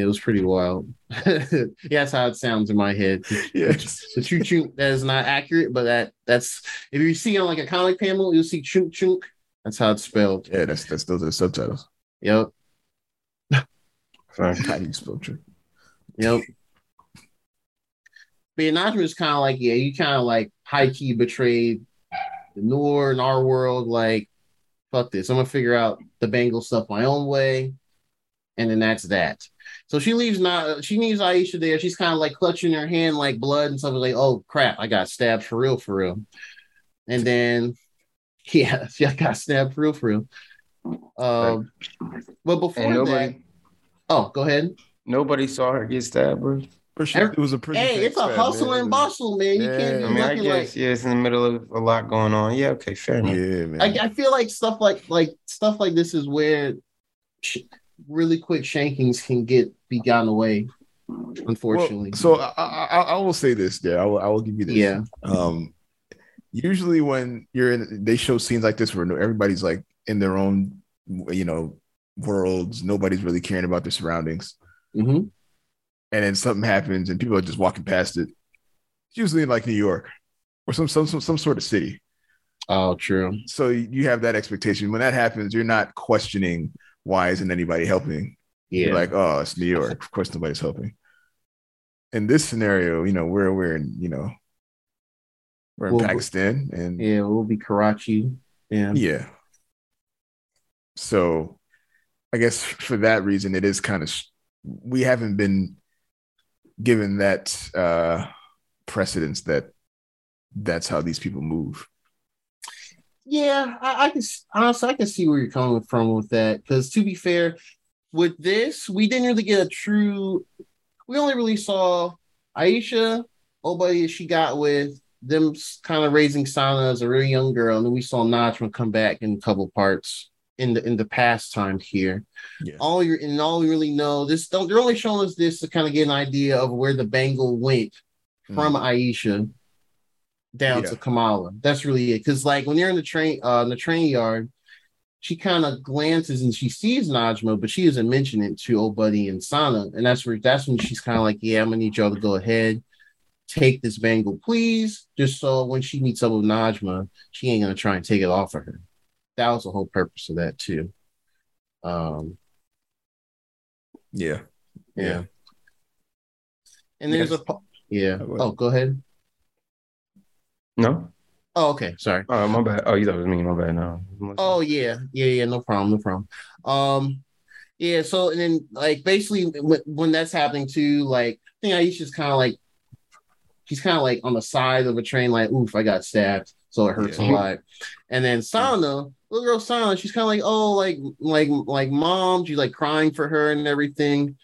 Speaker 4: It was pretty wild. yeah, that's how it sounds in my head.
Speaker 1: Yeah.
Speaker 4: The choo choo that is not accurate, but that that's if you see on like a comic panel, you'll see chunk chunk. That's how it's spelled.
Speaker 1: Yeah, that's that's those are the subtitles.
Speaker 4: Yep.
Speaker 5: Sorry.
Speaker 1: How do you spell trick?
Speaker 4: Yep. But Najma is kind of like, yeah, you kind of like high key betrayed the Noor in our world. Like, fuck this. I'm gonna figure out the bangle stuff my own way, and then that's that. So she leaves. Not she leaves Aisha there. She's kind of like clutching her hand like blood and stuff. Like, oh crap, I got stabbed for real, for real. And then, yeah, she got stabbed for real, for real. Um, but before
Speaker 5: And
Speaker 4: that,
Speaker 5: nobody,
Speaker 4: oh, go ahead.
Speaker 5: nobody saw her get stabbed, bro.
Speaker 1: But she, it was a prison
Speaker 4: Hey, it's a
Speaker 1: stab,
Speaker 4: hustle
Speaker 1: man.
Speaker 4: and bustle, man. You
Speaker 1: Yeah.
Speaker 4: can't
Speaker 5: I
Speaker 4: do
Speaker 5: mean, I guess
Speaker 4: like.
Speaker 5: yeah, it's in the middle of a lot going on. Yeah, okay, fair enough.
Speaker 1: Yeah, man.
Speaker 4: I, I feel like stuff like like stuff like this is where sh- really quick shankings can get be gotten away. Unfortunately,
Speaker 1: Well, so I, I, I will say this. There, I will, I will give you this.
Speaker 4: yeah,
Speaker 1: Um, usually when you're in, they show scenes like this where everybody's like in their own, you know, worlds. Nobody's really caring about their surroundings,
Speaker 4: hmm
Speaker 1: and then something happens and people are just walking past it. It's usually in like New York or some some some, some sort of city.
Speaker 4: oh, true.
Speaker 1: So you have that expectation. When that happens, you're not questioning why isn't anybody helping.
Speaker 4: Yeah,
Speaker 1: You're like, oh, it's New York. Of course, nobody's helping. In this scenario, you know, we're we're in, you know, we're in
Speaker 4: Well,
Speaker 1: Pakistan, and
Speaker 4: yeah, it will be Karachi. Yeah,
Speaker 1: yeah. So, I guess for that reason, it is kind of we haven't been given that uh precedence that that's how these people move.
Speaker 4: Yeah. I, I can honestly, I can see where you're coming from with that. Because to be fair, with this, we didn't really get a true. We only really saw Aisha, oh buddy, she got with them kind of raising Sana as a really young girl, and then we saw Najma come back in a couple parts in the in the past time here.
Speaker 1: Yeah.
Speaker 4: All you and all we really know this don't they're only showing us this to kind of get an idea of where the bangle went hmm. from Aisha. Down
Speaker 1: Yeah.
Speaker 4: to Kamala. That's really it. Because like when you're in the train, uh, in the train yard, she kind of glances and she sees Najma, but she doesn't mention it to old buddy and Sana, and that's where that's when she's kind of like, "Yeah, I'm gonna need y'all to go ahead, take this bangle, please." Just so when she meets up with Najma, she ain't gonna try and take it off of her. That was the whole purpose of that too. Um,
Speaker 1: Yeah.
Speaker 4: yeah. And there's
Speaker 5: Yes.
Speaker 4: a yeah.
Speaker 1: Oh, go ahead.
Speaker 5: No.
Speaker 4: Oh, okay. Sorry.
Speaker 5: Oh, my bad. Oh, you thought it was me. My bad. No.
Speaker 4: Oh yeah, yeah, yeah. No problem. No problem. Um, yeah. So and then like basically when, when that's happening too, like I think Aisha's kind of like she's kind of like on the side of a train, like oof, I got stabbed, so it hurts
Speaker 1: Yeah.
Speaker 4: a lot. And then Sana, little girl Sana, she's kind of like oh like like like mom, she's like crying for her and everything.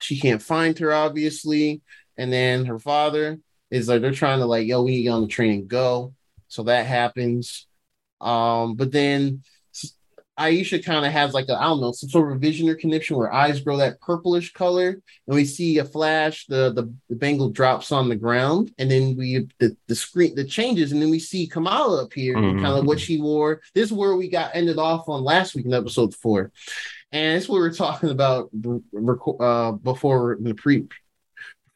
Speaker 4: She can't find her obviously, and then her father is like they're trying to like yo we need to get on the train and go. So that happens. Um, but then Aisha kind of has like a I don't know some sort of vision or connection where eyes grow that purplish color, and we see a flash. The the, the bangle drops on the ground, and then we the, the screen the changes, and then we see Kamala appear,
Speaker 5: Mhm.
Speaker 4: kind of what she wore. This is where we got ended off on last week in episode four, and it's what we were talking about uh, before the pre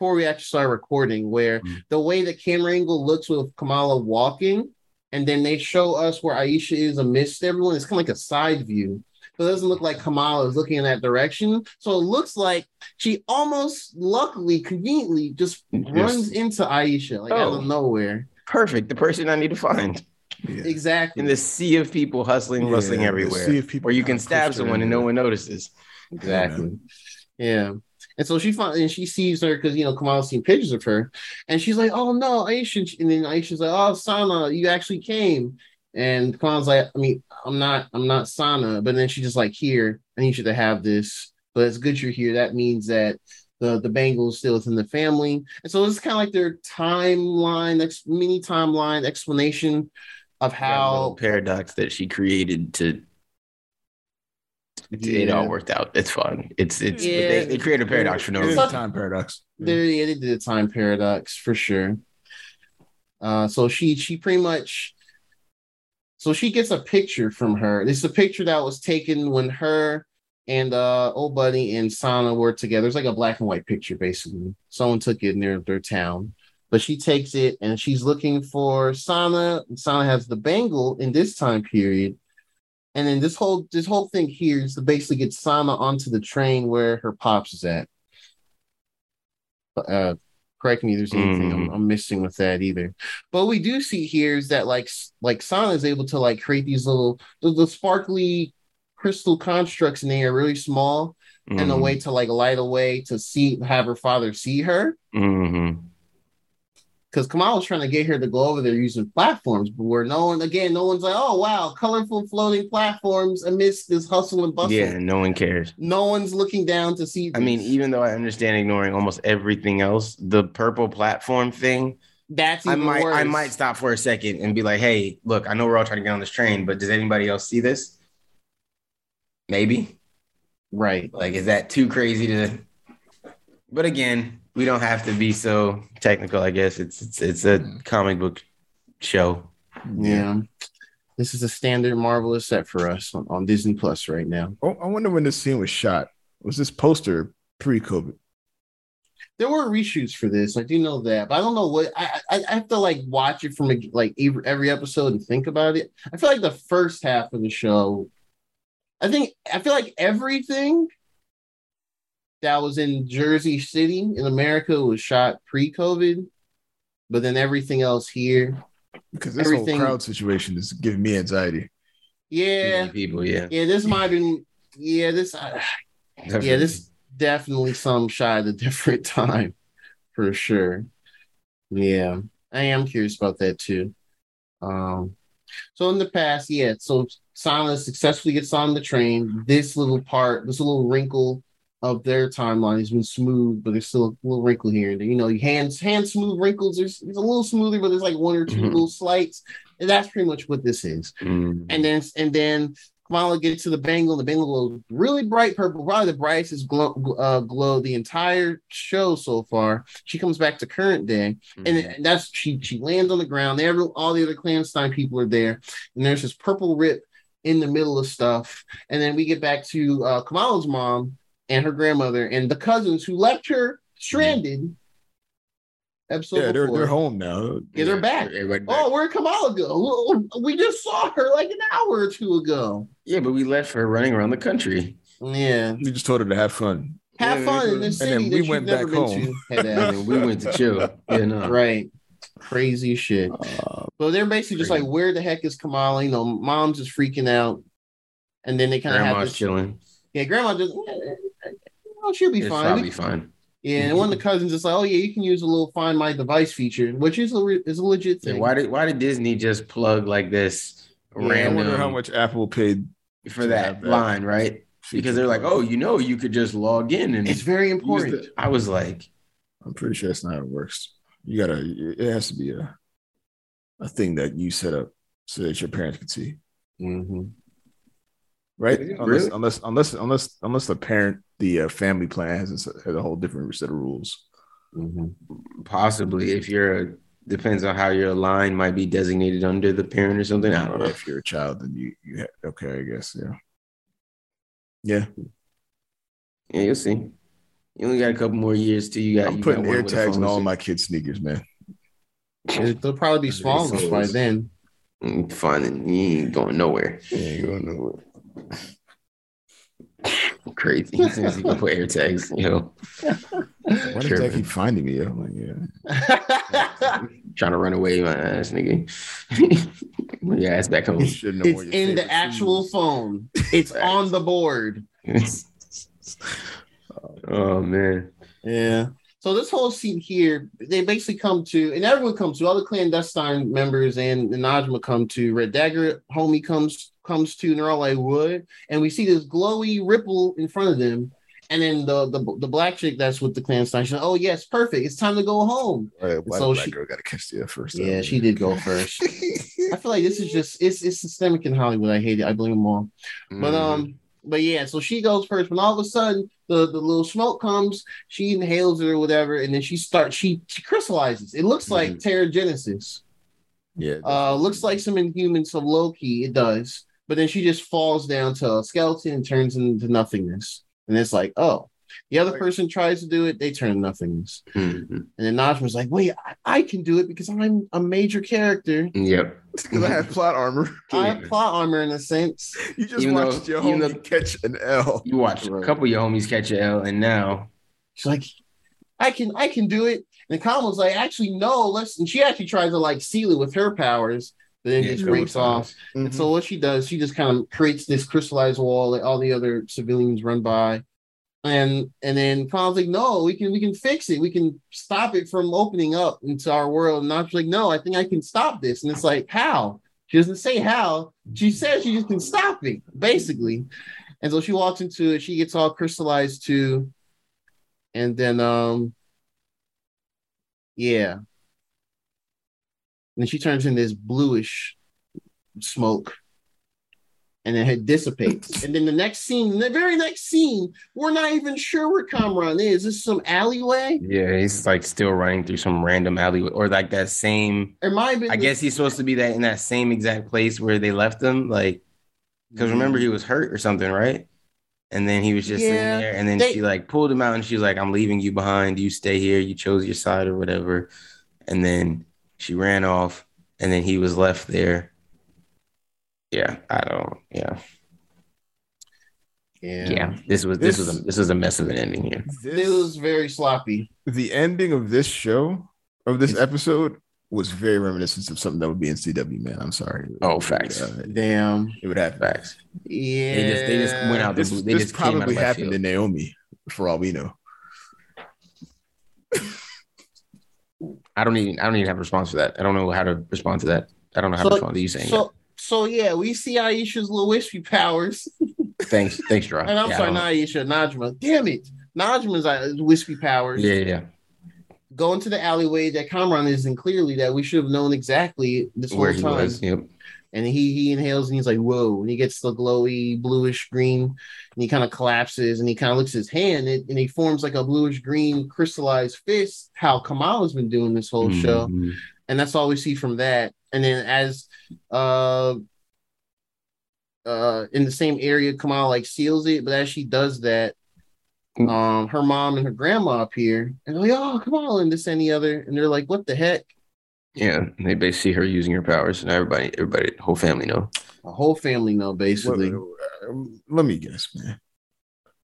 Speaker 4: before we actually started recording, where
Speaker 5: Mhm.
Speaker 4: the way the camera angle looks with Kamala walking, and then they show us where Aisha is amidst everyone. It's kind of like a side view. So it doesn't look like Kamala is looking in that direction. So it looks like she almost luckily, conveniently, just
Speaker 5: Yes.
Speaker 4: runs into Aisha like out
Speaker 5: Oh.
Speaker 4: of nowhere.
Speaker 5: Perfect. The person I need to find
Speaker 1: Yeah.
Speaker 4: Exactly.
Speaker 5: in the sea of people hustling,
Speaker 1: Yeah,
Speaker 5: rustling
Speaker 1: the
Speaker 5: everywhere,
Speaker 1: sea of people
Speaker 5: where you can stab someone and no one notices.
Speaker 4: Exactly. Yeah. And so she finds and she sees her because you know Kamala's seen pictures of her, and she's like, "Oh no, Aisha!" And then Aisha's like, "Oh, Sana, you actually came." And Kamala's like, "I mean, I'm not, I'm not Sana." But then she's just like, "Here, I need you to have this." But it's good you're here. That means that the the bangle's still within the family, and so it's kind of like their timeline, ex- mini timeline explanation of how
Speaker 5: paradox that she created to. It, it all worked out. It's fun. It's it's
Speaker 4: Yeah.
Speaker 5: they, they created a paradox for no
Speaker 1: It is
Speaker 5: reason.
Speaker 1: a time paradox.
Speaker 4: There, yeah, they did a time paradox for sure. Uh, so she she pretty much, so she gets a picture from her. This is a picture that was taken when her and uh old buddy and Sana were together. It's like a black and white picture, basically. Someone took it near their their town, but she takes it and she's looking for Sana. Sana has the bangle in this time period. And then this whole this whole thing here is to basically get Sana onto the train where her pops is at uh correct me if there's anything I'm,
Speaker 5: Mhm.
Speaker 4: I'm missing with that either but we do see here is that like like Sana is able to like create these little the, the sparkly crystal constructs in the air really small and a
Speaker 5: Mhm.
Speaker 4: way to like light a way to see have her father see her
Speaker 5: Mhm.
Speaker 4: Because Kamal was trying to get her to go over there using platforms but where no one again no one's like oh wow colorful floating platforms amidst this hustle and bustle
Speaker 5: Yeah, no one cares.
Speaker 4: no one's looking down to see
Speaker 5: I mean, even though I understand ignoring almost everything else, the purple platform thing,
Speaker 4: that's
Speaker 5: I might I might stop for a second and be like, "Hey, look, I know we're all trying to get on this train, but does anybody else see this? Maybe.
Speaker 4: right
Speaker 5: Like, is that too crazy to?" But again, we don't have to be so technical. I guess it's it's it's a comic book show.
Speaker 4: Yeah. This is a standard marvelous set for us on, on Disney Plus right now.
Speaker 1: Oh, I wonder when this scene was shot. Was this poster pre-COVID?
Speaker 4: There were reshoots for this. I do know that, but I don't know what I I, I have to like watch it from like every, every episode and think about it. I feel like the first half of the show, I think I feel like everything that was in Jersey City in America was shot pre-COVID, but then everything else here,
Speaker 1: Because this
Speaker 4: Everything-
Speaker 1: whole crowd situation is giving me anxiety.
Speaker 4: Yeah,
Speaker 5: people, yeah,
Speaker 4: yeah, this might have been, yeah, this. Uh, yeah, this definitely some shot at a different time for sure. Yeah, I am curious about that too. Um, so in the past, yeah, so Sana successfully gets on the train. This little part, this little wrinkle of their timeline has been smooth, but there's still a little wrinkle here and there. You know, your hands hand smooth wrinkles. There's it's a little smoother, but there's like one or 2
Speaker 5: Mhm.
Speaker 4: little slights, and that's pretty much what this is
Speaker 5: Mm.
Speaker 4: and then and then Kamala gets to the bangle. The bangle glows really bright purple, probably the brightest glow, uh, glow the entire show so far. She comes back to current day,
Speaker 5: Mm-hmm.
Speaker 4: and then- that's she she lands on the ground. Every, all the other clandestine people are there, and there's this purple rip in the middle of stuff. And then we get back to uh, Kamala's mom and her grandmother and the cousins who left her stranded. Episode
Speaker 1: yeah, they're they're home now.
Speaker 4: Yeah, they're back.
Speaker 5: Back.
Speaker 4: Oh, where'd Kamala go? We just saw her like an hour or two ago.
Speaker 5: Yeah, but we left her running around the country.
Speaker 4: Yeah.
Speaker 1: We just told her to have fun.
Speaker 4: Have
Speaker 5: Yeah,
Speaker 4: fun in
Speaker 5: and
Speaker 1: then
Speaker 4: city
Speaker 1: we
Speaker 4: that
Speaker 1: went back home.
Speaker 4: to. Head
Speaker 5: And we went to chill. Yeah, no.
Speaker 4: right. Crazy shit.
Speaker 1: Uh,
Speaker 4: So they're basically just like, where the heck is Kamala? You know, mom's just freaking out. And then they kind of have
Speaker 5: Grandma's
Speaker 4: this.
Speaker 5: chilling.
Speaker 4: Yeah, grandma just, oh, she'll be
Speaker 5: It's
Speaker 4: fine.
Speaker 5: probably
Speaker 4: We-
Speaker 5: fine.
Speaker 4: yeah, and one of the cousins is like, oh yeah, you can use a little find my device feature, which is a re- is a legit
Speaker 5: Yeah,
Speaker 4: thing.
Speaker 5: why did why did Disney just plug like this
Speaker 4: Yeah, I
Speaker 1: I wonder how much Apple paid.
Speaker 5: for that,
Speaker 1: that
Speaker 5: line, right? Because they're like, oh, you know, you could just log in and
Speaker 4: it's very important.
Speaker 5: I was like,
Speaker 1: I'm pretty sure that's not how it works. You gotta. It has to be a a thing that you set up so that your parents can see,
Speaker 4: Mhm.
Speaker 1: Right?
Speaker 5: Really?
Speaker 1: Unless, unless unless unless unless the parent, the uh, family plan has a, has a whole different set of rules.
Speaker 4: Mhm.
Speaker 5: possibly if you're a, depends on how your line might be designated under the parent or something. I don't know.
Speaker 1: If you're a child, then you you ha- okay, I guess yeah. Yeah,
Speaker 5: Yeah, you'll see. You only got a couple more years till you got.
Speaker 1: I'm
Speaker 5: you
Speaker 1: putting
Speaker 5: got
Speaker 1: air tags on all my kids' sneakers, man.
Speaker 4: They'll probably be small by then.
Speaker 5: Mm, Fine, and you ain't going nowhere.
Speaker 1: Yeah, you don't know.
Speaker 5: Crazy. As soon as you can put air tags, you know,
Speaker 1: Why does
Speaker 5: Sure,
Speaker 1: that
Speaker 5: man.
Speaker 1: keep finding me? I'm like, yeah.
Speaker 5: trying to run away, my ass nigga. Bring your ass back home.
Speaker 1: You should know
Speaker 4: it's
Speaker 1: what your
Speaker 4: in the actual
Speaker 1: shoes-
Speaker 4: phone. It's on the board.
Speaker 5: oh man.
Speaker 4: Yeah. So this whole scene here, they basically come to, and everyone comes to, all the clandestine members and the Najma come to, Red Dagger homie comes comes to, and they're all like, what? And we see this glowy ripple in front of them. And then the the, the black chick that's with the clandestine, she's like, oh yes, perfect. It's time to go home.
Speaker 1: All right, why
Speaker 4: So
Speaker 1: black
Speaker 4: she-
Speaker 1: girl got to kiss the first?
Speaker 4: Yeah, she did go first. I feel like this is just it's it's systemic in Hollywood. I hate it. I blame them all. But
Speaker 5: Mhm.
Speaker 4: um, but yeah, so she goes first. When all of a sudden the, the little smoke comes, she inhales it or whatever, and then she starts she, she crystallizes. It looks like Terrigenesis.
Speaker 1: yeah.
Speaker 4: Uh looks like some Inhumans of Loki. it does. But then she just falls down to a skeleton and turns into nothingness. And it's like, oh, the other person tries to do it, they turn to nothingness.
Speaker 5: Mhm.
Speaker 4: And then Najma's like, wait, I, I can do it because I'm a major character.
Speaker 5: Yep.
Speaker 1: because I have plot armor.
Speaker 4: I have plot armor in a sense.
Speaker 1: You just
Speaker 5: Even though-
Speaker 1: your
Speaker 5: even
Speaker 1: homie
Speaker 5: though-
Speaker 1: catch an L.
Speaker 5: You watched a couple of your homies catch an L, and now
Speaker 4: She's like, I can, I can do it. And Kamala's like, actually, no, let's. And she actually tries to like seal it with her powers, then
Speaker 5: Yeah,
Speaker 4: it just breaks off.
Speaker 1: Mm-hmm.
Speaker 4: And so what she does, she just kind of creates this crystallized wall that all the other civilians run by. And and then Kamala's like, no, we can we can fix it. We can stop it from opening up into our world. And I'm like, no, I think I can stop this. And it's like, how? She doesn't say how. She says she just can stop it, basically. And so she walks into it, she gets all crystallized too. And then um yeah. And she turns in this bluish smoke. And then it dissipates. and then the next scene, the very next scene, we're not even sure where Kamran is. This is some alleyway.
Speaker 5: yeah, he's like still running through some random alleyway or like that same.
Speaker 4: It might
Speaker 5: I guess he's supposed to be that in that same exact place where they left him, like because mm-hmm. remember he was hurt or something, right? And then he was just
Speaker 4: Yeah,
Speaker 5: sitting there, and then
Speaker 4: they-
Speaker 5: she like pulled him out, and she was like, "I'm leaving you behind. You stay here. You chose your side or whatever." And then she ran off, and then he was left there. Yeah, I don't. Yeah,
Speaker 4: yeah.
Speaker 5: yeah. This was this,
Speaker 1: This-
Speaker 5: was a, this was a mess of an ending here.
Speaker 4: It was very sloppy.
Speaker 1: the ending of this show of this episode was very reminiscent of something that would be in CW. Man, I'm sorry.
Speaker 5: Oh, facts.
Speaker 1: Uh,
Speaker 4: Damn.
Speaker 1: it would have
Speaker 5: Facts.
Speaker 4: Yeah.
Speaker 5: They just they just went out
Speaker 1: This,
Speaker 5: blue. They
Speaker 1: this
Speaker 5: just came out
Speaker 1: probably happened
Speaker 5: field.
Speaker 1: to Naomi, for all we know.
Speaker 5: I don't even I don't even have a response for that. I don't know how to respond to that. I don't know how
Speaker 4: So-
Speaker 5: to respond to you saying
Speaker 4: So so yeah, we see Aisha's little wispy powers.
Speaker 5: that. Thanks, thanks, Draw.
Speaker 4: And I'm
Speaker 5: Yeah,
Speaker 4: sorry,
Speaker 5: don't-
Speaker 4: Aisha, Najma. Damn it. Najma's uh, wispy powers.
Speaker 5: Yeah, yeah, yeah.
Speaker 4: Go into the alleyway that Kamran is in clearly that we should have known exactly this whole
Speaker 5: Where he
Speaker 4: time.
Speaker 5: was. Yep.
Speaker 4: And he he inhales and he's like, whoa, and he gets the glowy bluish green, and he kind of collapses and he kind of looks at his hand and, and he forms like a bluish green crystallized fist. How Kamala's been doing this whole show,
Speaker 5: Mhm.
Speaker 4: and that's all we see from that. And then as uh uh in the same area, Kamala like seals it, but as she does that,
Speaker 5: Mm.
Speaker 4: um her mom and her grandma appear and they're like, oh Kamala and this and the other, and they're like, what the heck?
Speaker 5: Yeah, they basically see her using her powers, and everybody, everybody, whole family know.
Speaker 4: A whole family know basically.
Speaker 1: um, let me guess, man.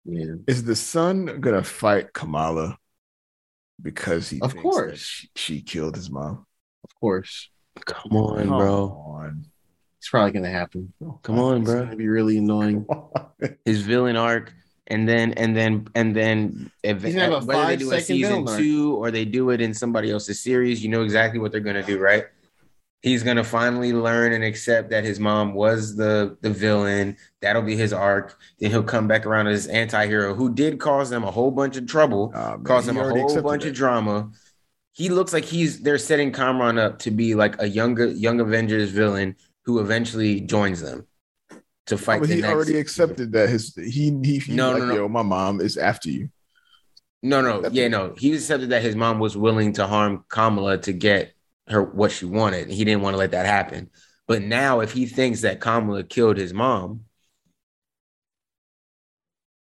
Speaker 4: Yeah.
Speaker 1: Is the son gonna fight Kamala because he
Speaker 4: Of
Speaker 1: thinks
Speaker 4: course.
Speaker 1: that she, she killed his mom?
Speaker 4: Of course.
Speaker 5: Come on,
Speaker 1: Come
Speaker 5: bro.
Speaker 1: on.
Speaker 4: It's probably gonna happen.
Speaker 5: Come on,
Speaker 4: It's
Speaker 5: bro.
Speaker 4: gonna be really annoying.
Speaker 5: His villain arc, and then and then and then if,
Speaker 4: He's gonna have a
Speaker 5: whether they do a season
Speaker 4: villain
Speaker 5: two or they do it in somebody else's series, you know exactly what they're gonna do, right? He's gonna finally learn and accept that his mom was the the villain. That'll be his arc. Then he'll come back around as anti-hero who did cause them a whole bunch of trouble.
Speaker 1: Oh, man,
Speaker 5: caused
Speaker 1: he
Speaker 5: a whole bunch
Speaker 1: that.
Speaker 5: of drama. He looks like he's they're setting Kamran up to be like a younger young Avengers villain who eventually joins them to fight
Speaker 1: but
Speaker 5: the
Speaker 1: he
Speaker 5: next.
Speaker 1: already accepted that his he he, he
Speaker 5: No,
Speaker 1: like,
Speaker 5: no, no.
Speaker 1: yo, my mom is after you.
Speaker 5: No, no, yeah, no. He accepted that his mom was willing to harm Kamala to get her what she wanted. He didn't want to let that happen. But now, if he thinks that Kamala killed his mom,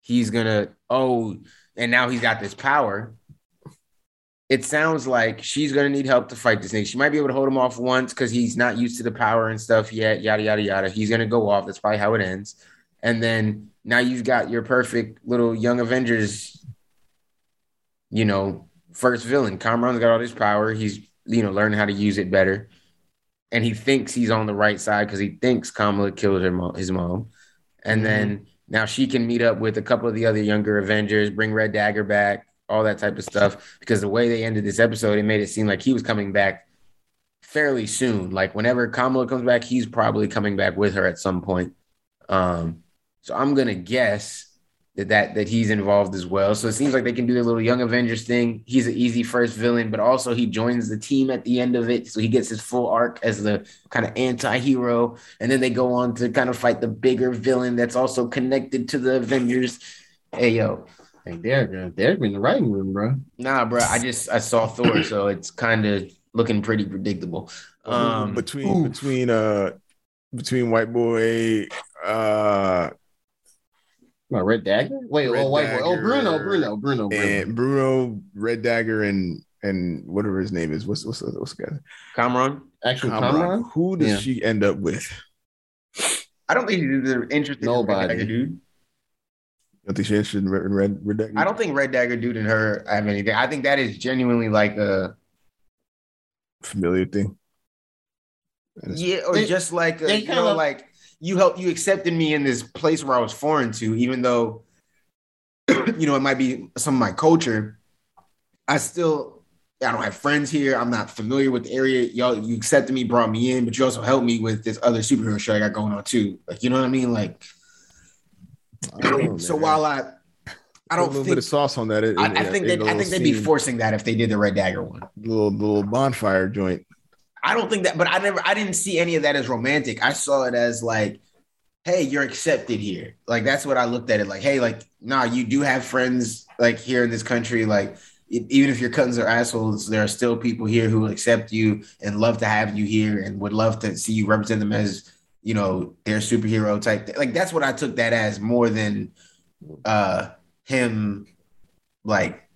Speaker 5: he's gonna oh, and now he's got this power. It sounds like she's gonna need help to fight this thing. She might be able to hold him off once because he's not used to the power and stuff yet. Yada yada yada. He's gonna go off. That's probably how it ends. And then now you've got your perfect little young Avengers you know, first villain. Kamran's got all this power. He's, you know, learning how to use it better. And he thinks he's on the right side because he thinks Kamala killed her mom, his mom. And
Speaker 4: Mhm.
Speaker 5: then now she can meet up with a couple of the other younger Avengers, bring Red Dagger back, all that type of stuff. Because the way they ended this episode, it made it seem like he was coming back fairly soon. Like whenever Kamala comes back, he's probably coming back with her at some point. Um, so I'm gonna guess that, that that he's involved as well. So it seems like they can do their little Young Avengers thing. He's an easy first villain, but also he joins the team at the end of it, so he gets his full arc as the kind of anti-hero, and then they go on to kind of fight the bigger villain that's also connected to the Avengers. Hey yo,
Speaker 4: Hey, Derek, Derek in the writing room, bro.
Speaker 5: nah, bro, I just I saw Thor, so it's kind of looking pretty predictable. Um,
Speaker 1: between
Speaker 4: oof.
Speaker 1: between uh between white boy uh
Speaker 4: What, Red Dagger? Wait,
Speaker 1: Red
Speaker 4: oh, white boy. Oh, Bruno, Bruno, Bruno, Bruno.
Speaker 1: and Bruno Red Dagger and and whatever his name is. What's what's the, what's the guy?
Speaker 5: Kamran,
Speaker 4: Actual
Speaker 1: Kamran.
Speaker 4: Kamran?
Speaker 1: Who does
Speaker 4: Yeah.
Speaker 1: she end up with?
Speaker 5: I don't think they're interested.
Speaker 4: Nobody.
Speaker 5: Dagger, dude.
Speaker 1: I think she's interested in Red, in Red, Red Dagger.
Speaker 5: I don't think Red Dagger dude and her have anything. I think that is genuinely like a
Speaker 1: familiar thing.
Speaker 5: Yeah, or
Speaker 4: They-
Speaker 5: just like a, you
Speaker 4: kind
Speaker 5: know,
Speaker 4: of-
Speaker 5: like you helped you accepted me in this place where I was foreign to, even though you know it might be some of my culture. I still I don't have friends here. I'm not familiar with the area. Y'all, you accepted me, brought me in, but you also helped me with this other superhero show I got going on too. Like, you know what I mean? Like,
Speaker 1: I oh,
Speaker 5: so
Speaker 1: man.
Speaker 5: while I, I
Speaker 1: Put a
Speaker 5: don't
Speaker 1: little
Speaker 5: think
Speaker 1: bit of sauce on that. It,
Speaker 5: I, I think they, I think they'd be forcing that if they did the Red Dagger one.
Speaker 1: little little bonfire joint.
Speaker 5: I don't think that, but I never, I didn't see any of that as romantic. I saw it as like, hey, you're accepted here. Like that's what I looked at it like. Hey, like, nah, you do have friends like here in this country. Like, even if your cousins are assholes, there are still people here who will accept you and love to have you here and would love to see you represent them as, you know, their superhero type. Thing. Like that's what I took that as more than uh him like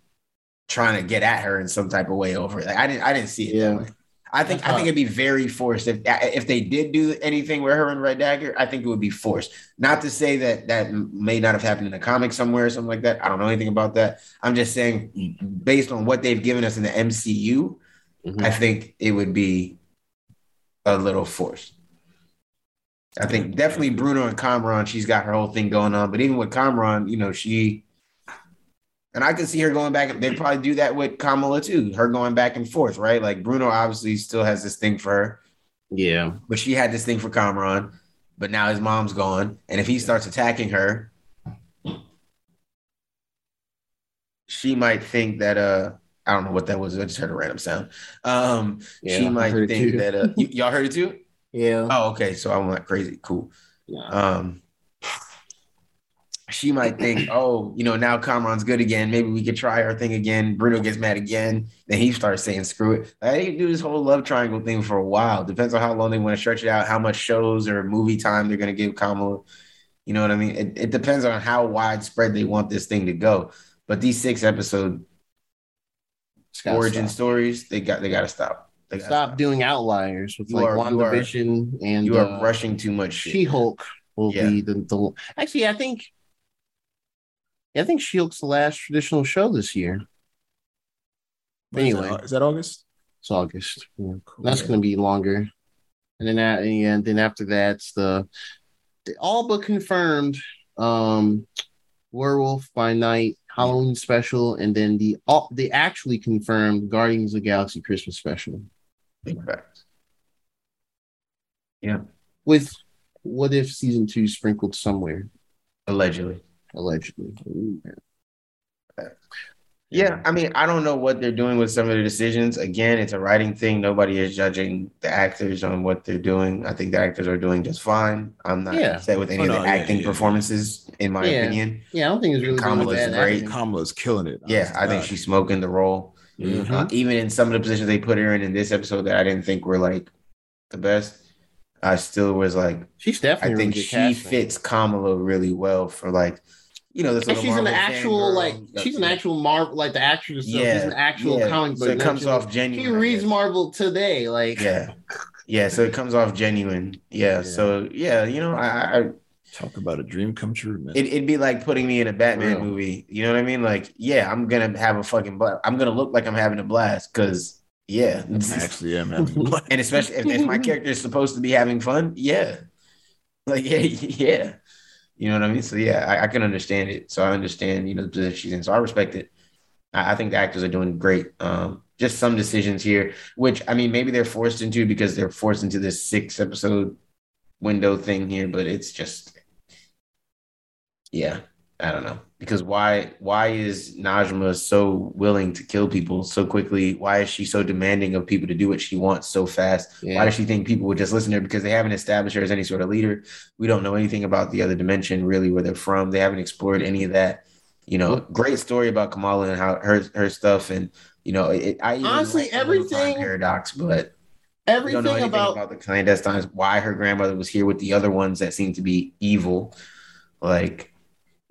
Speaker 5: trying to get at her in some type of way over it. Like I didn't, I didn't see it
Speaker 4: Yeah.
Speaker 5: that way. I think I think it'd be very forced if if they did do anything with her and Red Dagger. I think it would be forced. Not to say that that may not have happened in a comic somewhere or something like that. I don't know anything about that. I'm just saying, based on what they've given us in the MCU,
Speaker 4: Mhm.
Speaker 5: I think it would be a little forced. I think definitely Bruno and Kamran, she's got her whole thing going on. But even with Kamran, you know, she and I could see her going back. They'd probably do that with Kamala too. Her going back and forth, right? Like Bruno obviously still has this thing for her,
Speaker 4: Yeah.
Speaker 5: but she had this thing for Kamran. But now his mom's gone, and if he starts attacking her, she might think that uh I don't know what that was. I just heard a random sound. Um,
Speaker 4: Yeah,
Speaker 5: she might think that uh, y- y'all heard it too.
Speaker 4: Yeah.
Speaker 5: Oh, okay. So I'm not crazy. Cool.
Speaker 4: yeah.
Speaker 5: Um, she might think, oh, you know, now Kamran's good again. Maybe we could try our thing again. Bruno gets mad again. Then he starts saying, screw it. Like, they can do this whole love triangle thing for a while. Depends on how long they want to stretch it out, how much shows or movie time they're going to give Kamala. You know what I mean? It, it depends on how widespread they want this thing to go. But these six episode origin
Speaker 4: stop.
Speaker 5: stories, they got they got to stop. They gotta
Speaker 4: Stop doing outliers with like
Speaker 5: are- you are-
Speaker 4: WandaVision and
Speaker 5: You are
Speaker 4: uh,
Speaker 5: rushing too much.
Speaker 4: She Hulk will
Speaker 5: Yeah.
Speaker 4: be the, the actually I think I think She Hulk's the last traditional show this year.
Speaker 1: When is
Speaker 4: Anyway.
Speaker 1: that, is that August?
Speaker 4: It's August. Yeah.
Speaker 1: Cool.
Speaker 4: That's gonna be longer. And then that and then after that's the, the all but confirmed um Werewolf by Night Halloween special and then the all the actually confirmed Guardians of the Galaxy Christmas special
Speaker 5: Big Yeah.
Speaker 4: with what if season two sprinkled somewhere
Speaker 5: Allegedly.
Speaker 4: allegedly. Ooh.
Speaker 5: Yeah, I mean, I don't know what they're doing with some of the decisions. Again, it's a writing thing. Nobody is judging the actors on what they're doing. I think the actors are doing just fine. I'm not
Speaker 4: Yeah.
Speaker 5: upset with any
Speaker 1: Oh,
Speaker 5: of the
Speaker 1: no, yeah,
Speaker 5: acting
Speaker 1: yeah.
Speaker 5: performances, in my
Speaker 4: Yeah.
Speaker 5: opinion.
Speaker 4: Yeah, I don't think it's really doing
Speaker 5: Kamala's
Speaker 4: bad
Speaker 5: great.
Speaker 4: acting.
Speaker 1: Kamala's killing it.
Speaker 5: Yeah,
Speaker 1: honest
Speaker 5: I think she's smoking the role.
Speaker 1: Mhm.
Speaker 5: Uh, even in some of the positions they put her in in this episode that I didn't think were like the best, I still was like,
Speaker 4: She's definitely.
Speaker 5: I
Speaker 4: think
Speaker 5: she fits Kamala really well for like, you know, this
Speaker 4: And she's an actual like she's an actual Marvel like the actress.
Speaker 5: Yeah,
Speaker 4: she's an actual
Speaker 5: yeah.
Speaker 4: comic book.
Speaker 5: So it comes off genuine.
Speaker 4: She reads. Marvel today, like
Speaker 5: Yeah. Yeah. So it comes off genuine. Yeah.
Speaker 1: Yeah.
Speaker 5: So yeah, you know, I, I
Speaker 1: Talk about a dream come true, man.
Speaker 5: it, it'd be like putting me in a Batman
Speaker 4: Real.
Speaker 5: movie. You know what I mean? Like, yeah, I'm gonna have a fucking blast. I'm gonna look like I'm having a blast because yeah.
Speaker 1: Actually, yeah, man.
Speaker 5: and especially if, if my character is supposed to be having fun, yeah. Like, yeah, yeah. You know what I mean? So yeah, I, I can understand it. So I understand, you know, the position she's in. So I respect it. I, I think the actors are doing great. Um, just some decisions here, which I mean, maybe they're forced into because they're forced into this six episode window thing here, but it's just yeah, I don't know. Because why why is Najma so willing to kill people so quickly? Why is she so demanding of people to do what she wants so fast? Why does she think people would just listen to her? Because they haven't established her as any sort of leader. We don't know anything about the other dimension, really, where they're from. They haven't explored any of that. You know, great story about Kamala and how her her stuff, and you know, it, I
Speaker 4: Honestly,
Speaker 5: like the little time
Speaker 4: everything-
Speaker 5: paradox, but we don't know
Speaker 4: Everything about,
Speaker 5: about, the clandestines. Why her grandmother was here with the other ones that seem to be evil. Like,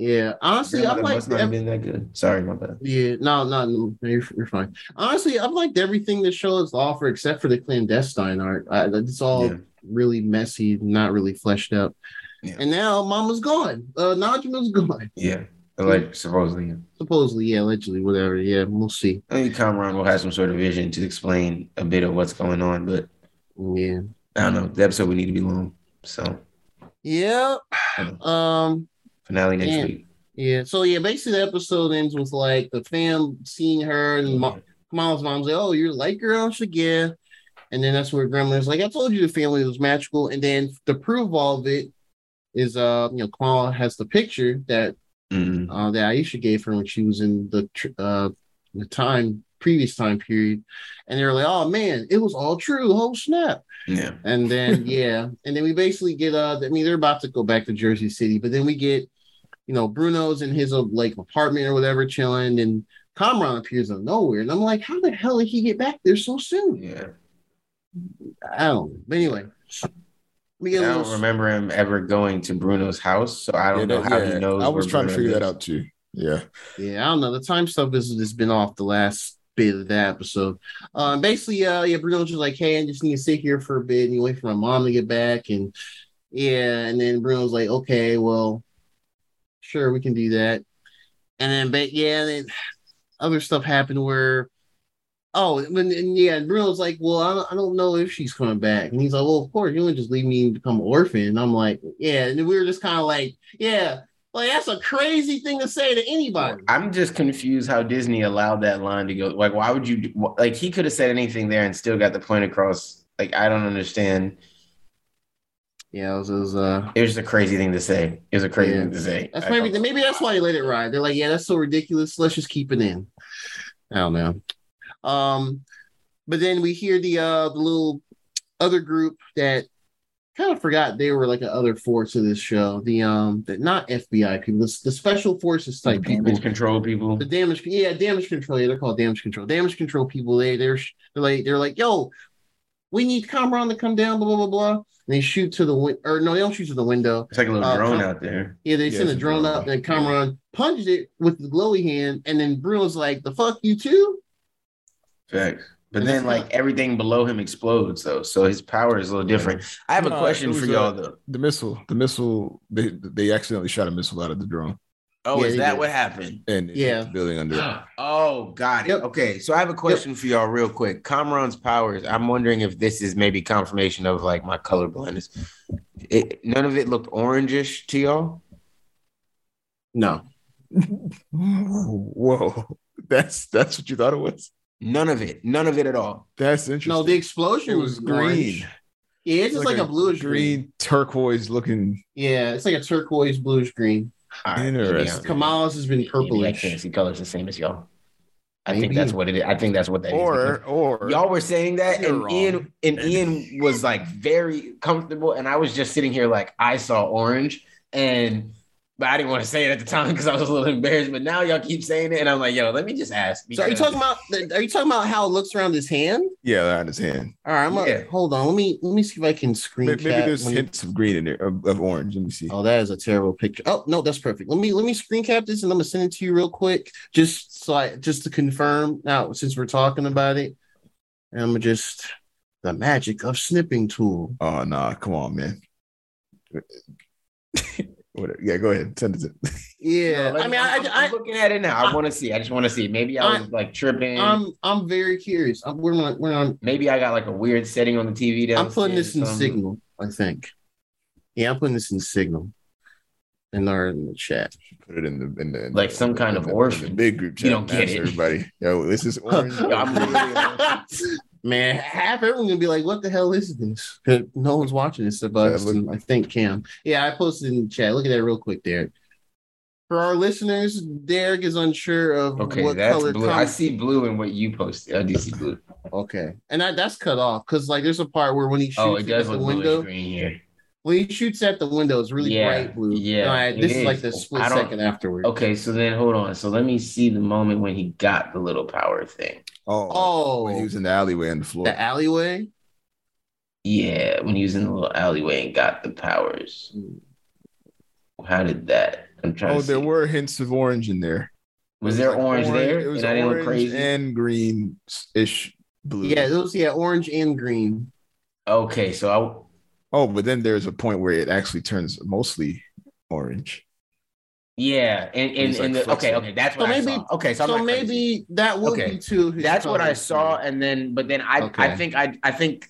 Speaker 4: yeah. Honestly, I've liked
Speaker 5: must not have been that good. Sorry, my bad.
Speaker 4: yeah, no, no, no you're, you're fine. Honestly, I've liked everything the show has offered except for the clandestine art. I, it's all
Speaker 5: Yeah.
Speaker 4: really messy, not really fleshed out.
Speaker 5: Yeah.
Speaker 4: And now Mama's gone. Uh, Najma's gone.
Speaker 5: Yeah, like supposedly. yeah.
Speaker 4: Supposedly, yeah, allegedly, whatever. Yeah, we'll see.
Speaker 5: I think Kamran will have some sort of vision to explain a bit of what's going on, but
Speaker 4: Yeah.
Speaker 5: I don't know. The episode would need to be long. So
Speaker 4: Yeah. Um.
Speaker 5: Finale next
Speaker 4: Yeah.
Speaker 5: week.
Speaker 4: Yeah. So yeah, basically the episode ends with like the fam seeing her and Ma- Kamala's mom's like, "Oh, you're like girl." She's like, "Yeah." And then that's where Grandma's like, "I told you the family was magical." And then to prove all of it is, uh, you know, Kamala has the picture that
Speaker 5: Mhm.
Speaker 4: uh that Aisha gave her when she was in the tr- uh the time previous time period, and they were like, "Oh man, it was all true." Oh snap!
Speaker 5: Yeah.
Speaker 4: And then yeah, and then we basically get uh I mean they're about to go back to Jersey City, but then we get you know Bruno's in his uh, like apartment or whatever chilling and Kamran appears out of nowhere. And I'm like, how the hell did he get back there so soon?
Speaker 5: Yeah.
Speaker 4: I don't know. But anyway.
Speaker 5: I don't
Speaker 4: little
Speaker 5: remember him ever going to Bruno's house, so I don't
Speaker 1: Yeah,
Speaker 5: know how
Speaker 1: yeah,
Speaker 5: he knows.
Speaker 1: I was
Speaker 5: where
Speaker 1: trying to
Speaker 5: Bruno
Speaker 1: figure that out too. Yeah.
Speaker 4: Yeah, I don't know. The time stuff has has been off the last bit of that episode. Um, basically, uh, yeah, Bruno's just like, hey, I just need to sit here for a bit and you wait for my mom to get back, and yeah, and then Bruno's like, okay, well, sure, we can do that, and then, but yeah, then other stuff happened where. Oh, when and yeah, Bruno's like, well, I don't, I don't know if she's coming back, and he's like, well, of course, you wouldn't just leave me to become an orphan. And I'm like, yeah, and we were just kind of like, yeah, like that's a crazy thing to say to anybody.
Speaker 5: I'm just confused how Disney allowed that line to go. Like, why would you? Like, he could have said anything there and still got the point across. Like, I don't understand.
Speaker 4: Yeah, it was, it was uh
Speaker 5: It was just a crazy thing to say. It was a crazy
Speaker 4: Yeah.
Speaker 5: thing to say.
Speaker 4: that's maybe
Speaker 5: don't-
Speaker 4: maybe that's why they let it ride. They're like, yeah, that's so ridiculous. Let's just keep it in. I don't know. Um, but then we hear the uh the little other group that kind of forgot they were like a other force of this show. The um, the not FBI people, the, the special forces type people.
Speaker 5: Damage control people.
Speaker 4: The damage, yeah, damage control. Yeah, they're called damage control. Damage control people. They they're they're like they're like, yo, we need Kamran to come down. Blah blah blah blah. And they shoot to the win- or no, they don't shoot to the window.
Speaker 5: It's like a little
Speaker 4: Uh,
Speaker 5: drone
Speaker 4: Kam-
Speaker 5: out there.
Speaker 4: Yeah, they
Speaker 1: Yeah,
Speaker 4: send a drone
Speaker 1: drone.
Speaker 4: up, and Kamran punches it with the glowy hand, and then Bruno's like, "The fuck you too."
Speaker 5: Facts. But then like everything below him explodes though. So his power is a little different. I have a
Speaker 1: No,
Speaker 5: question for y'all uh, though.
Speaker 1: The missile, the missile, they they accidentally shot a missile out of the drone
Speaker 5: Oh,
Speaker 4: Yeah,
Speaker 5: is that
Speaker 4: did.
Speaker 5: what happened?
Speaker 1: and
Speaker 4: Yeah.
Speaker 1: the building under. it.
Speaker 5: oh, got it.
Speaker 4: Yep.
Speaker 5: Okay, so I have a question for y'all real quick. Kamran's powers. I'm wondering if this is maybe confirmation of like my color blindness. It, none of it looked orangish to y'all.
Speaker 4: No,
Speaker 1: Whoa, that's that's what you thought it was.
Speaker 5: None of it. None of it at all.
Speaker 1: That's interesting.
Speaker 4: no, the explosion
Speaker 1: it
Speaker 4: was,
Speaker 1: was green,
Speaker 4: green. Yeah, it's just like, a, bluish green.
Speaker 1: green, turquoise looking.
Speaker 4: Yeah, it's like a turquoise bluish green.
Speaker 5: All right,
Speaker 1: Interesting.
Speaker 5: maybe
Speaker 4: Kamala's has been
Speaker 5: maybe I can't
Speaker 4: purplish.
Speaker 5: see colors the same as y'all. I think that's what it is. I think that's what that is.
Speaker 1: Or or
Speaker 5: Y'all were saying that, and
Speaker 1: wrong.
Speaker 5: Ian and Ian was like very comfortable, and I was just sitting here like I saw orange, and but I didn't want to say it at the time because I was a little embarrassed. But now y'all keep saying it, and I'm like, yo, let me just ask.
Speaker 4: So are you talking about? Are you talking about how it looks around his hand?
Speaker 1: yeah, that in his hand.
Speaker 4: All right, I'm
Speaker 5: Yeah.
Speaker 4: gonna hold on. Let me let me see if I can screen
Speaker 1: Maybe, maybe there's
Speaker 4: when you-
Speaker 1: hints of green in there of, of orange. Let me see.
Speaker 4: Oh, that is a terrible picture. Oh no, that's perfect. Let me let me screen cap this and I'm gonna send it to you real quick, just so I just to confirm. Now, since we're talking about it, I'm gonna just the magic of snipping tool.
Speaker 1: Oh no, come on, man. Whatever. Yeah, go ahead. Send it. To,
Speaker 4: Yeah,
Speaker 5: No, let
Speaker 4: I mean,
Speaker 5: I'm,
Speaker 4: I,
Speaker 5: I'm looking at it now. I want to see. I just want to see. Maybe I was like tripping.
Speaker 4: I I'm I'm very curious. I'm, we're on, we're on.
Speaker 5: Maybe I got like a weird setting on the TV.
Speaker 4: I'm putting this in
Speaker 5: downstairs or something.
Speaker 4: Signal. I think. Yeah, I'm putting this in Signal. In our in the chat.
Speaker 1: put it in the in the in
Speaker 5: Like
Speaker 1: the-
Speaker 5: some kind
Speaker 1: in
Speaker 5: of
Speaker 1: the- in
Speaker 5: orphan.
Speaker 1: the big group chat.
Speaker 5: You don't get it.
Speaker 1: Everybody, yo, this is orange.
Speaker 5: Yo, I'm literally-
Speaker 4: Man, half everyone gonna be like, "What the hell is this?" No one's watching this, but
Speaker 1: Yeah, look-
Speaker 4: I think Cam. Yeah, I posted in the chat. Look at that real quick, Derek. For our listeners, Derek is unsure of
Speaker 5: Okay,
Speaker 4: what
Speaker 5: that's
Speaker 4: color.
Speaker 5: blue. I see blue in what you posted. Uh, I do see blue.
Speaker 4: okay, and that, that's cut off because like there's a part where when he shoots
Speaker 5: Oh, it
Speaker 4: at
Speaker 5: does
Speaker 4: the
Speaker 5: look
Speaker 4: window,
Speaker 5: bluish green here.
Speaker 4: when he shoots at the window, it's really
Speaker 5: Yeah,
Speaker 4: bright blue.
Speaker 5: yeah,
Speaker 4: right,
Speaker 5: it
Speaker 4: this is.
Speaker 5: is.
Speaker 4: like the split second afterwards.
Speaker 5: Okay, so then hold on. So let me see the moment when he got the little power thing.
Speaker 1: Oh,
Speaker 4: Oh,
Speaker 1: when he oh. was in the alleyway on the floor.
Speaker 4: the alleyway.
Speaker 5: Yeah, when he was in the little alleyway and got the powers. Hmm. How did that? I'm trying
Speaker 1: oh,
Speaker 5: to
Speaker 1: there
Speaker 5: see.
Speaker 1: were hints of orange in there.
Speaker 5: Was
Speaker 1: It
Speaker 5: there
Speaker 1: like
Speaker 5: orange, there?
Speaker 1: It was
Speaker 5: and I
Speaker 1: orange
Speaker 5: crazy.
Speaker 1: and green ish blue.
Speaker 4: Yeah, those yeah, orange and green.
Speaker 5: Okay, so I.
Speaker 1: Oh, but then there's a point where it actually turns mostly orange.
Speaker 5: I yeah, and and,
Speaker 1: He's, like,
Speaker 5: and the, okay, okay, that's
Speaker 4: So
Speaker 5: what
Speaker 4: maybe-
Speaker 5: I saw. Okay, so,
Speaker 4: So
Speaker 5: not crazy.
Speaker 4: maybe that would
Speaker 5: Okay.
Speaker 4: be two. of his
Speaker 5: that's what I
Speaker 4: colors.
Speaker 5: saw, and then but then I I think I I think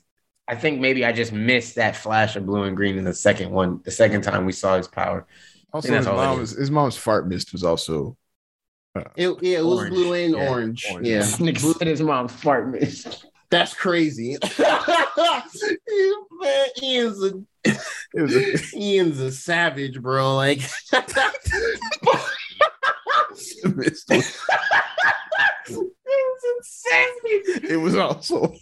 Speaker 5: I think maybe I just missed that flash of blue and green in the second one, the second time we saw his power.
Speaker 1: Also, his mom's his mom's fart mist was also uh,
Speaker 4: It, yeah, it was
Speaker 5: Orange.
Speaker 4: blue and
Speaker 1: Yeah,
Speaker 4: orange.
Speaker 1: orange.
Speaker 4: Yeah,
Speaker 5: Nigga said his mom's fart mist.
Speaker 4: that's crazy. Man, Ian's a
Speaker 1: it was a,
Speaker 4: Ian's a savage, bro. Like,
Speaker 1: mist was- insane. it was also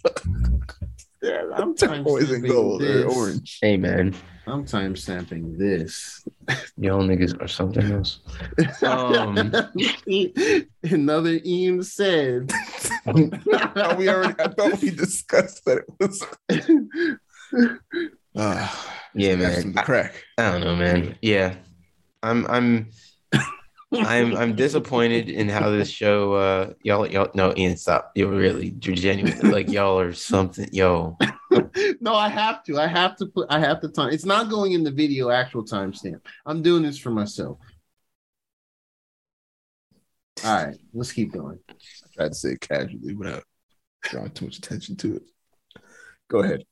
Speaker 4: yeah, I'm time
Speaker 1: turquoise and gold or orange.
Speaker 5: Hey man,
Speaker 4: I'm time stamping this.
Speaker 5: y'all niggas are something else. Um,
Speaker 4: Another Ian said.
Speaker 1: we already I thought we discussed that it was Ah,
Speaker 5: Yeah, man.
Speaker 1: some crack.
Speaker 5: I don't know, man. Yeah, I'm I'm I'm I'm disappointed in how this show. Uh, y'all y'all no Ian stop. You're really you're genuine. Like y'all are something. Yo,
Speaker 4: no, I have to. I have to put. I have to time. It's not going in the video actual timestamp. I'm doing this for myself. All right, let's keep going.
Speaker 1: I tried to say it casually without drawing too much attention to it. Go ahead.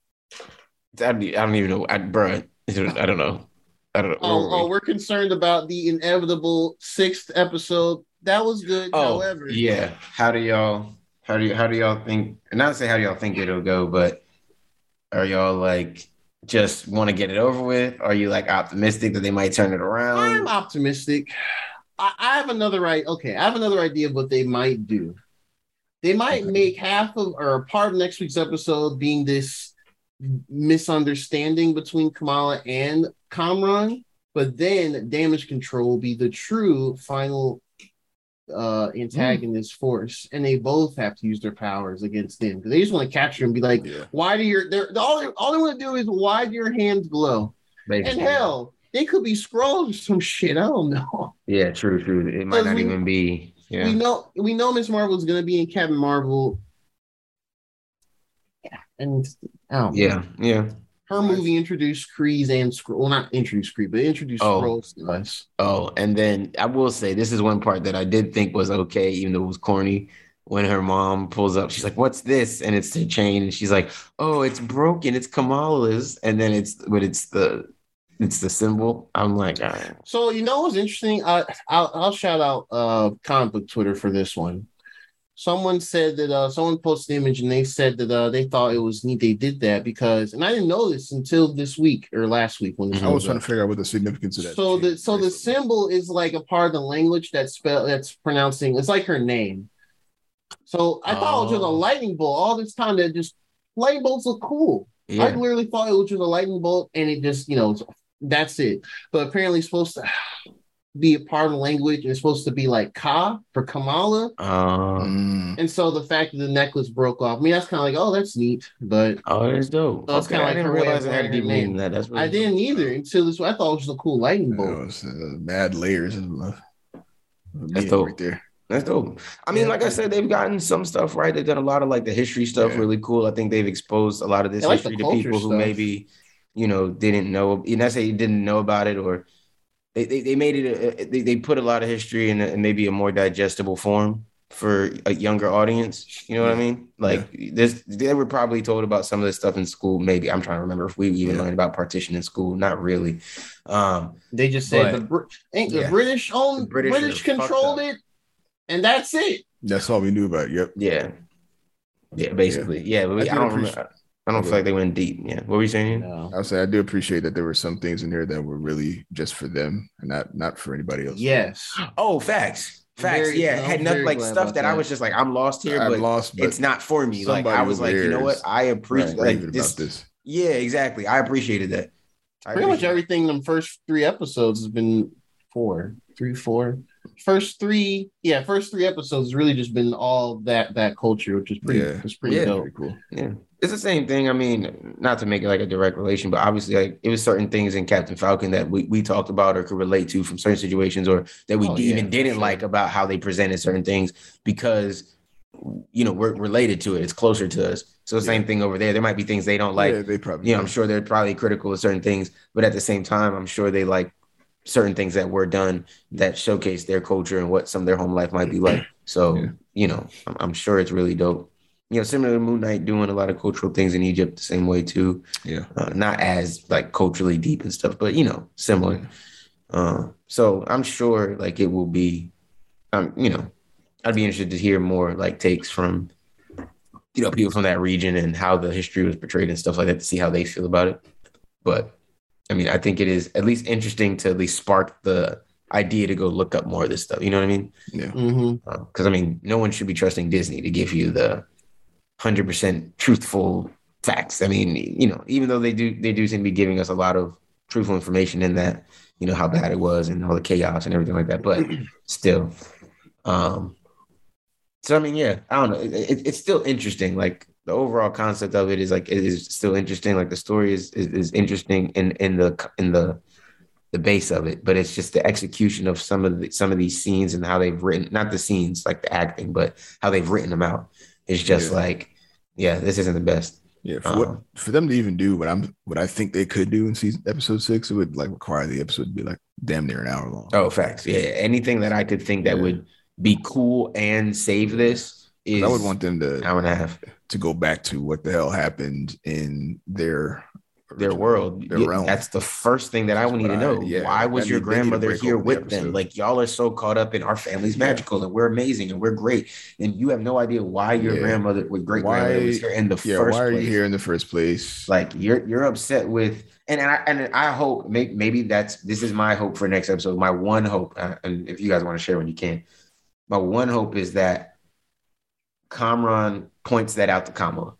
Speaker 5: I don't, I don't even know. I, bro, I don't know. I don't know.
Speaker 4: Oh,
Speaker 5: Where were
Speaker 4: oh,
Speaker 5: we?
Speaker 4: we're concerned about the inevitable sixth episode. That was good.
Speaker 5: Oh,
Speaker 4: However,
Speaker 5: yeah. How do y'all? How do you, how do y'all think? Not say how do y'all think it'll go, but are y'all like just want to get it over with? Are you like optimistic that they might turn it around?
Speaker 4: I'm optimistic. I, I have another right. Okay, I have another idea of what they might do. They might
Speaker 5: Okay.
Speaker 4: make half of or part of next week's episode being this misunderstanding between Kamala and Kamran, but then damage control will be the true final uh antagonist force, and they both have to use their powers against them because they just want to capture him and be like,
Speaker 1: Yeah.
Speaker 4: why do your they're all they, all they want to do is why do your hands glow? And hell, they could be Skrulls or some shit. I don't know.
Speaker 5: Yeah, true, true. It might not
Speaker 4: we-
Speaker 5: even be.
Speaker 4: We know we know Miss Marvel is gonna be in Captain Marvel. Yeah, and I don't.
Speaker 5: Yeah, yeah.
Speaker 4: Her movie introduced Krees and Skrull. Well, not introduced Kree, but introduced
Speaker 5: Oh.
Speaker 4: Skrulls to us.
Speaker 5: Oh, and then I will say this is one part that I did think was okay, even though it was corny. When her mom pulls up, she's like, "What's this?" And it's the chain, and she's like, "Oh, it's broken. It's Kamala's." And then it's, but it's the, it's the symbol. I'm like, all right.
Speaker 4: So you know what's interesting? I, I'll, I'll shout out uh comic book Twitter for this one. Someone said that uh someone posted an image and they said that uh they thought it was neat they did that because and I didn't know this until this week or last week when this
Speaker 1: I was trying
Speaker 4: up.
Speaker 1: to figure out what the significance of that.
Speaker 4: So the so the symbol is like a part of the language that's spell that's pronouncing it's like her name. So I thought it was just a
Speaker 5: Oh.
Speaker 4: lightning bolt all this time that just lightning bolts look cool. I literally thought it was just a lightning bolt and it just, you know, that's it. But apparently it's supposed to be a part of the language and it's supposed to be like Ka for Kamala.
Speaker 1: Mm.
Speaker 4: And so the fact that the necklace broke off, I mean, that's kind of like, oh, that's neat. But
Speaker 5: oh, that's dope.
Speaker 4: So
Speaker 5: Okay,
Speaker 4: kinda like I didn't
Speaker 5: realize
Speaker 4: of
Speaker 5: it had to
Speaker 4: wearing
Speaker 5: deep
Speaker 4: her
Speaker 5: meaning
Speaker 4: name.
Speaker 5: than that. That's really
Speaker 4: I didn't
Speaker 5: dope.
Speaker 4: either until this. I thought it was just a cool lightning
Speaker 1: It
Speaker 4: bolt.
Speaker 1: was uh, mad layers of uh, of meaning
Speaker 5: dope.
Speaker 1: right there.
Speaker 5: That's dope. I mean,
Speaker 4: Yeah.
Speaker 5: like I said, they've gotten some stuff right. They've done a lot of like the history stuff
Speaker 1: Yeah.
Speaker 5: really cool. I think they've exposed a lot of this
Speaker 4: I like
Speaker 5: history to
Speaker 4: culture
Speaker 5: people who maybe, you know, didn't know. And I say didn't know about it, or they they, they made it. A, they, they put a lot of history in, a, in maybe a more digestible form for a younger audience. You know what I mean? Like this, they were probably told about some of this stuff in school. Maybe I'm trying to remember if we even
Speaker 1: Yeah.
Speaker 5: learned about partition in school. Not really. Um,
Speaker 4: They just said
Speaker 5: But-
Speaker 4: the, Br- ain't the. British owned
Speaker 5: The British
Speaker 4: British, controlled it, and that's it.
Speaker 1: That's all we knew about. it. Yep.
Speaker 5: Yeah. Yeah, basically. Yeah, but we,
Speaker 1: do
Speaker 5: I, don't
Speaker 1: appreciate-
Speaker 5: remember. I don't feel like they went deep. Yeah. What were you saying?
Speaker 4: No.
Speaker 1: I would say I do appreciate that there were some things in here that were really just for them and not not for anybody else.
Speaker 4: Yes.
Speaker 5: Oh, facts. Facts.
Speaker 4: Very-
Speaker 5: yeah.
Speaker 4: I'm
Speaker 5: Had nothing like stuff
Speaker 4: about
Speaker 5: that, I was just like, I'm lost here,
Speaker 1: I'm
Speaker 5: but
Speaker 1: lost, but
Speaker 5: it's not for me. Like I was like, you know what? I appreciate like this,
Speaker 1: this.
Speaker 5: Yeah, exactly. I appreciated that. I
Speaker 4: Pretty much everything in the first three episodes has been four, three, four. First three, yeah, first three episodes has really just been all that that culture, which is pretty,
Speaker 1: Yeah.
Speaker 4: it's pretty
Speaker 5: Yeah.
Speaker 4: dope.
Speaker 1: Pretty cool.
Speaker 5: Yeah. It's the same thing. I mean, not to make it like a direct relation, but obviously, like it was certain things in Captain Falcon that we, we talked about or could relate to from certain situations, or that we
Speaker 4: Oh,
Speaker 5: d-
Speaker 4: yeah,
Speaker 5: even didn't
Speaker 4: sure.
Speaker 5: like about how they presented certain things because you know we're related to it. It's closer to us. So the same thing over there. There might be things they don't like.
Speaker 1: yeah, they probably.
Speaker 5: you know, I'm sure they're probably critical of certain things, but at the same time, I'm sure they like certain things that were done that showcase their culture and what some of their home life might be like. So,
Speaker 1: Yeah.
Speaker 5: you know, I'm, I'm sure it's really dope. You know, similar to Moon Knight doing a lot of cultural things in Egypt the same way too.
Speaker 1: Yeah.
Speaker 5: Uh, not as like culturally deep and stuff, but you know, similar. Uh, so I'm sure like it will be, um, you know, I'd be interested to hear more like takes from, you know, people from that region and how the history was portrayed and stuff like that to see how they feel about it. But I mean, I think it is at least interesting to at least spark the idea to go look up more of this stuff. You know what I mean?
Speaker 1: Yeah.
Speaker 5: Because I mean, no one should be trusting Disney to give you the hundred percent truthful facts. I mean, you know, even though they do they do seem to be giving us a lot of truthful information in that, you know, how bad it was and all the chaos and everything like that. But still, um, so I mean, yeah, I don't know. It, it- it's still interesting. Like the overall concept of it is like it is still interesting. Like the story is is, is interesting in in the in the the base of it, but it's just the execution of some of the some of these scenes and how they've written not the scenes like the acting, but how they've written them out. It's just
Speaker 1: Yeah.
Speaker 5: like, yeah, this isn't the best.
Speaker 1: Yeah, for what
Speaker 5: Um,
Speaker 1: for them to even do what I'm what I think they could do in season episode six, it would like require the episode to be like damn near an hour long.
Speaker 5: Oh, facts. Yeah, anything that I could think that
Speaker 1: Yeah.
Speaker 5: would be cool and save this is
Speaker 1: I would want them to
Speaker 5: hour and a half.
Speaker 1: to go back to what the hell happened in their
Speaker 5: Their world.
Speaker 1: their
Speaker 5: Yeah. That's the first thing that I would need to
Speaker 1: what I-
Speaker 5: know.
Speaker 1: yeah,
Speaker 5: Why was your
Speaker 1: need- they need to
Speaker 5: grandmother here
Speaker 1: open the
Speaker 5: with them? Like y'all are so caught up in our family's
Speaker 1: Yeah.
Speaker 5: magical and we're amazing and we're great, and you have no idea why your grandmother, or great grandmother, was here in the
Speaker 1: yeah.
Speaker 5: first
Speaker 1: Why are
Speaker 5: place.
Speaker 1: you here in the first place?
Speaker 5: like you're you're upset with and and I and I hope maybe, maybe that's this is my hope for next episode. My one hope, uh, and if you guys want to share when you can, my one hope is that Kamran points that out to Kamala.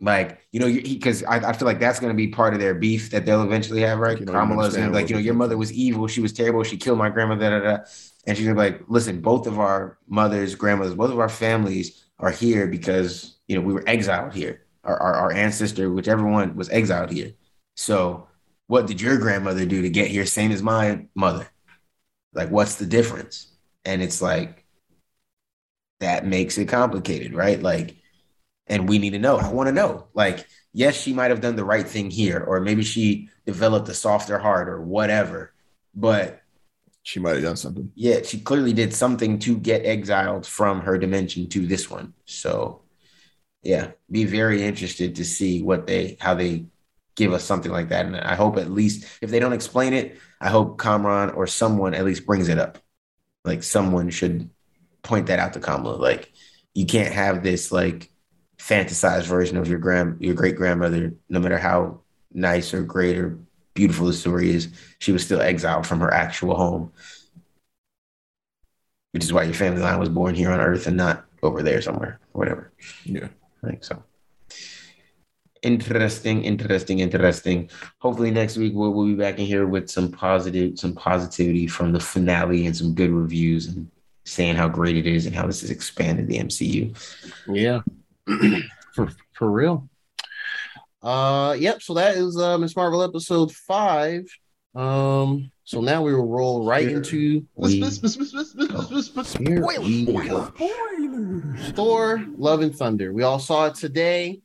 Speaker 5: Like, you know, because I, I feel like that's going to be part of their beef that they'll eventually have, right?
Speaker 1: You know,
Speaker 5: Kamala's gonna be like, you know, your mother was evil. She was terrible. She killed my grandmother. Da, da, da. And she's gonna be like, listen, both of our mothers, grandmothers, both of our families are here because, you know, we were exiled here. Our, our, our ancestor, whichever one was exiled here. So what did your grandmother do to get here? Same as my mother. Like, what's the difference? And it's like, that makes it complicated, right? Like, and we need to know. I want to know. Like, yes, she might have done the right thing here, or maybe she developed a softer heart or whatever. But
Speaker 1: She might have done something.
Speaker 5: yeah, she clearly did something to get exiled from her dimension to this one. So yeah, be very interested to see what they how they give us something like that. And I hope at least if they don't explain it, I hope Kamran or someone at least brings it up. Like someone should point that out to Kamala. Like you can't have this like fantasized version of your grand your great grandmother, no matter how nice or great or beautiful the story is, she was still exiled from her actual home. Which is why your family line was born here on Earth and not over there somewhere, whatever.
Speaker 1: Yeah.
Speaker 5: I think so. Interesting, interesting, interesting. Hopefully next week we'll, we'll be back in here with some positive, some positivity from the finale and some good reviews and saying how great it is and how this has expanded the MCU.
Speaker 4: Yeah. for for real. Uh yep, so that is uh Miss Marvel episode five. Um so now we will roll right
Speaker 1: Yeah.
Speaker 4: into
Speaker 5: We-
Speaker 4: Here we go. Thor, Love and Thunder. We all saw it today.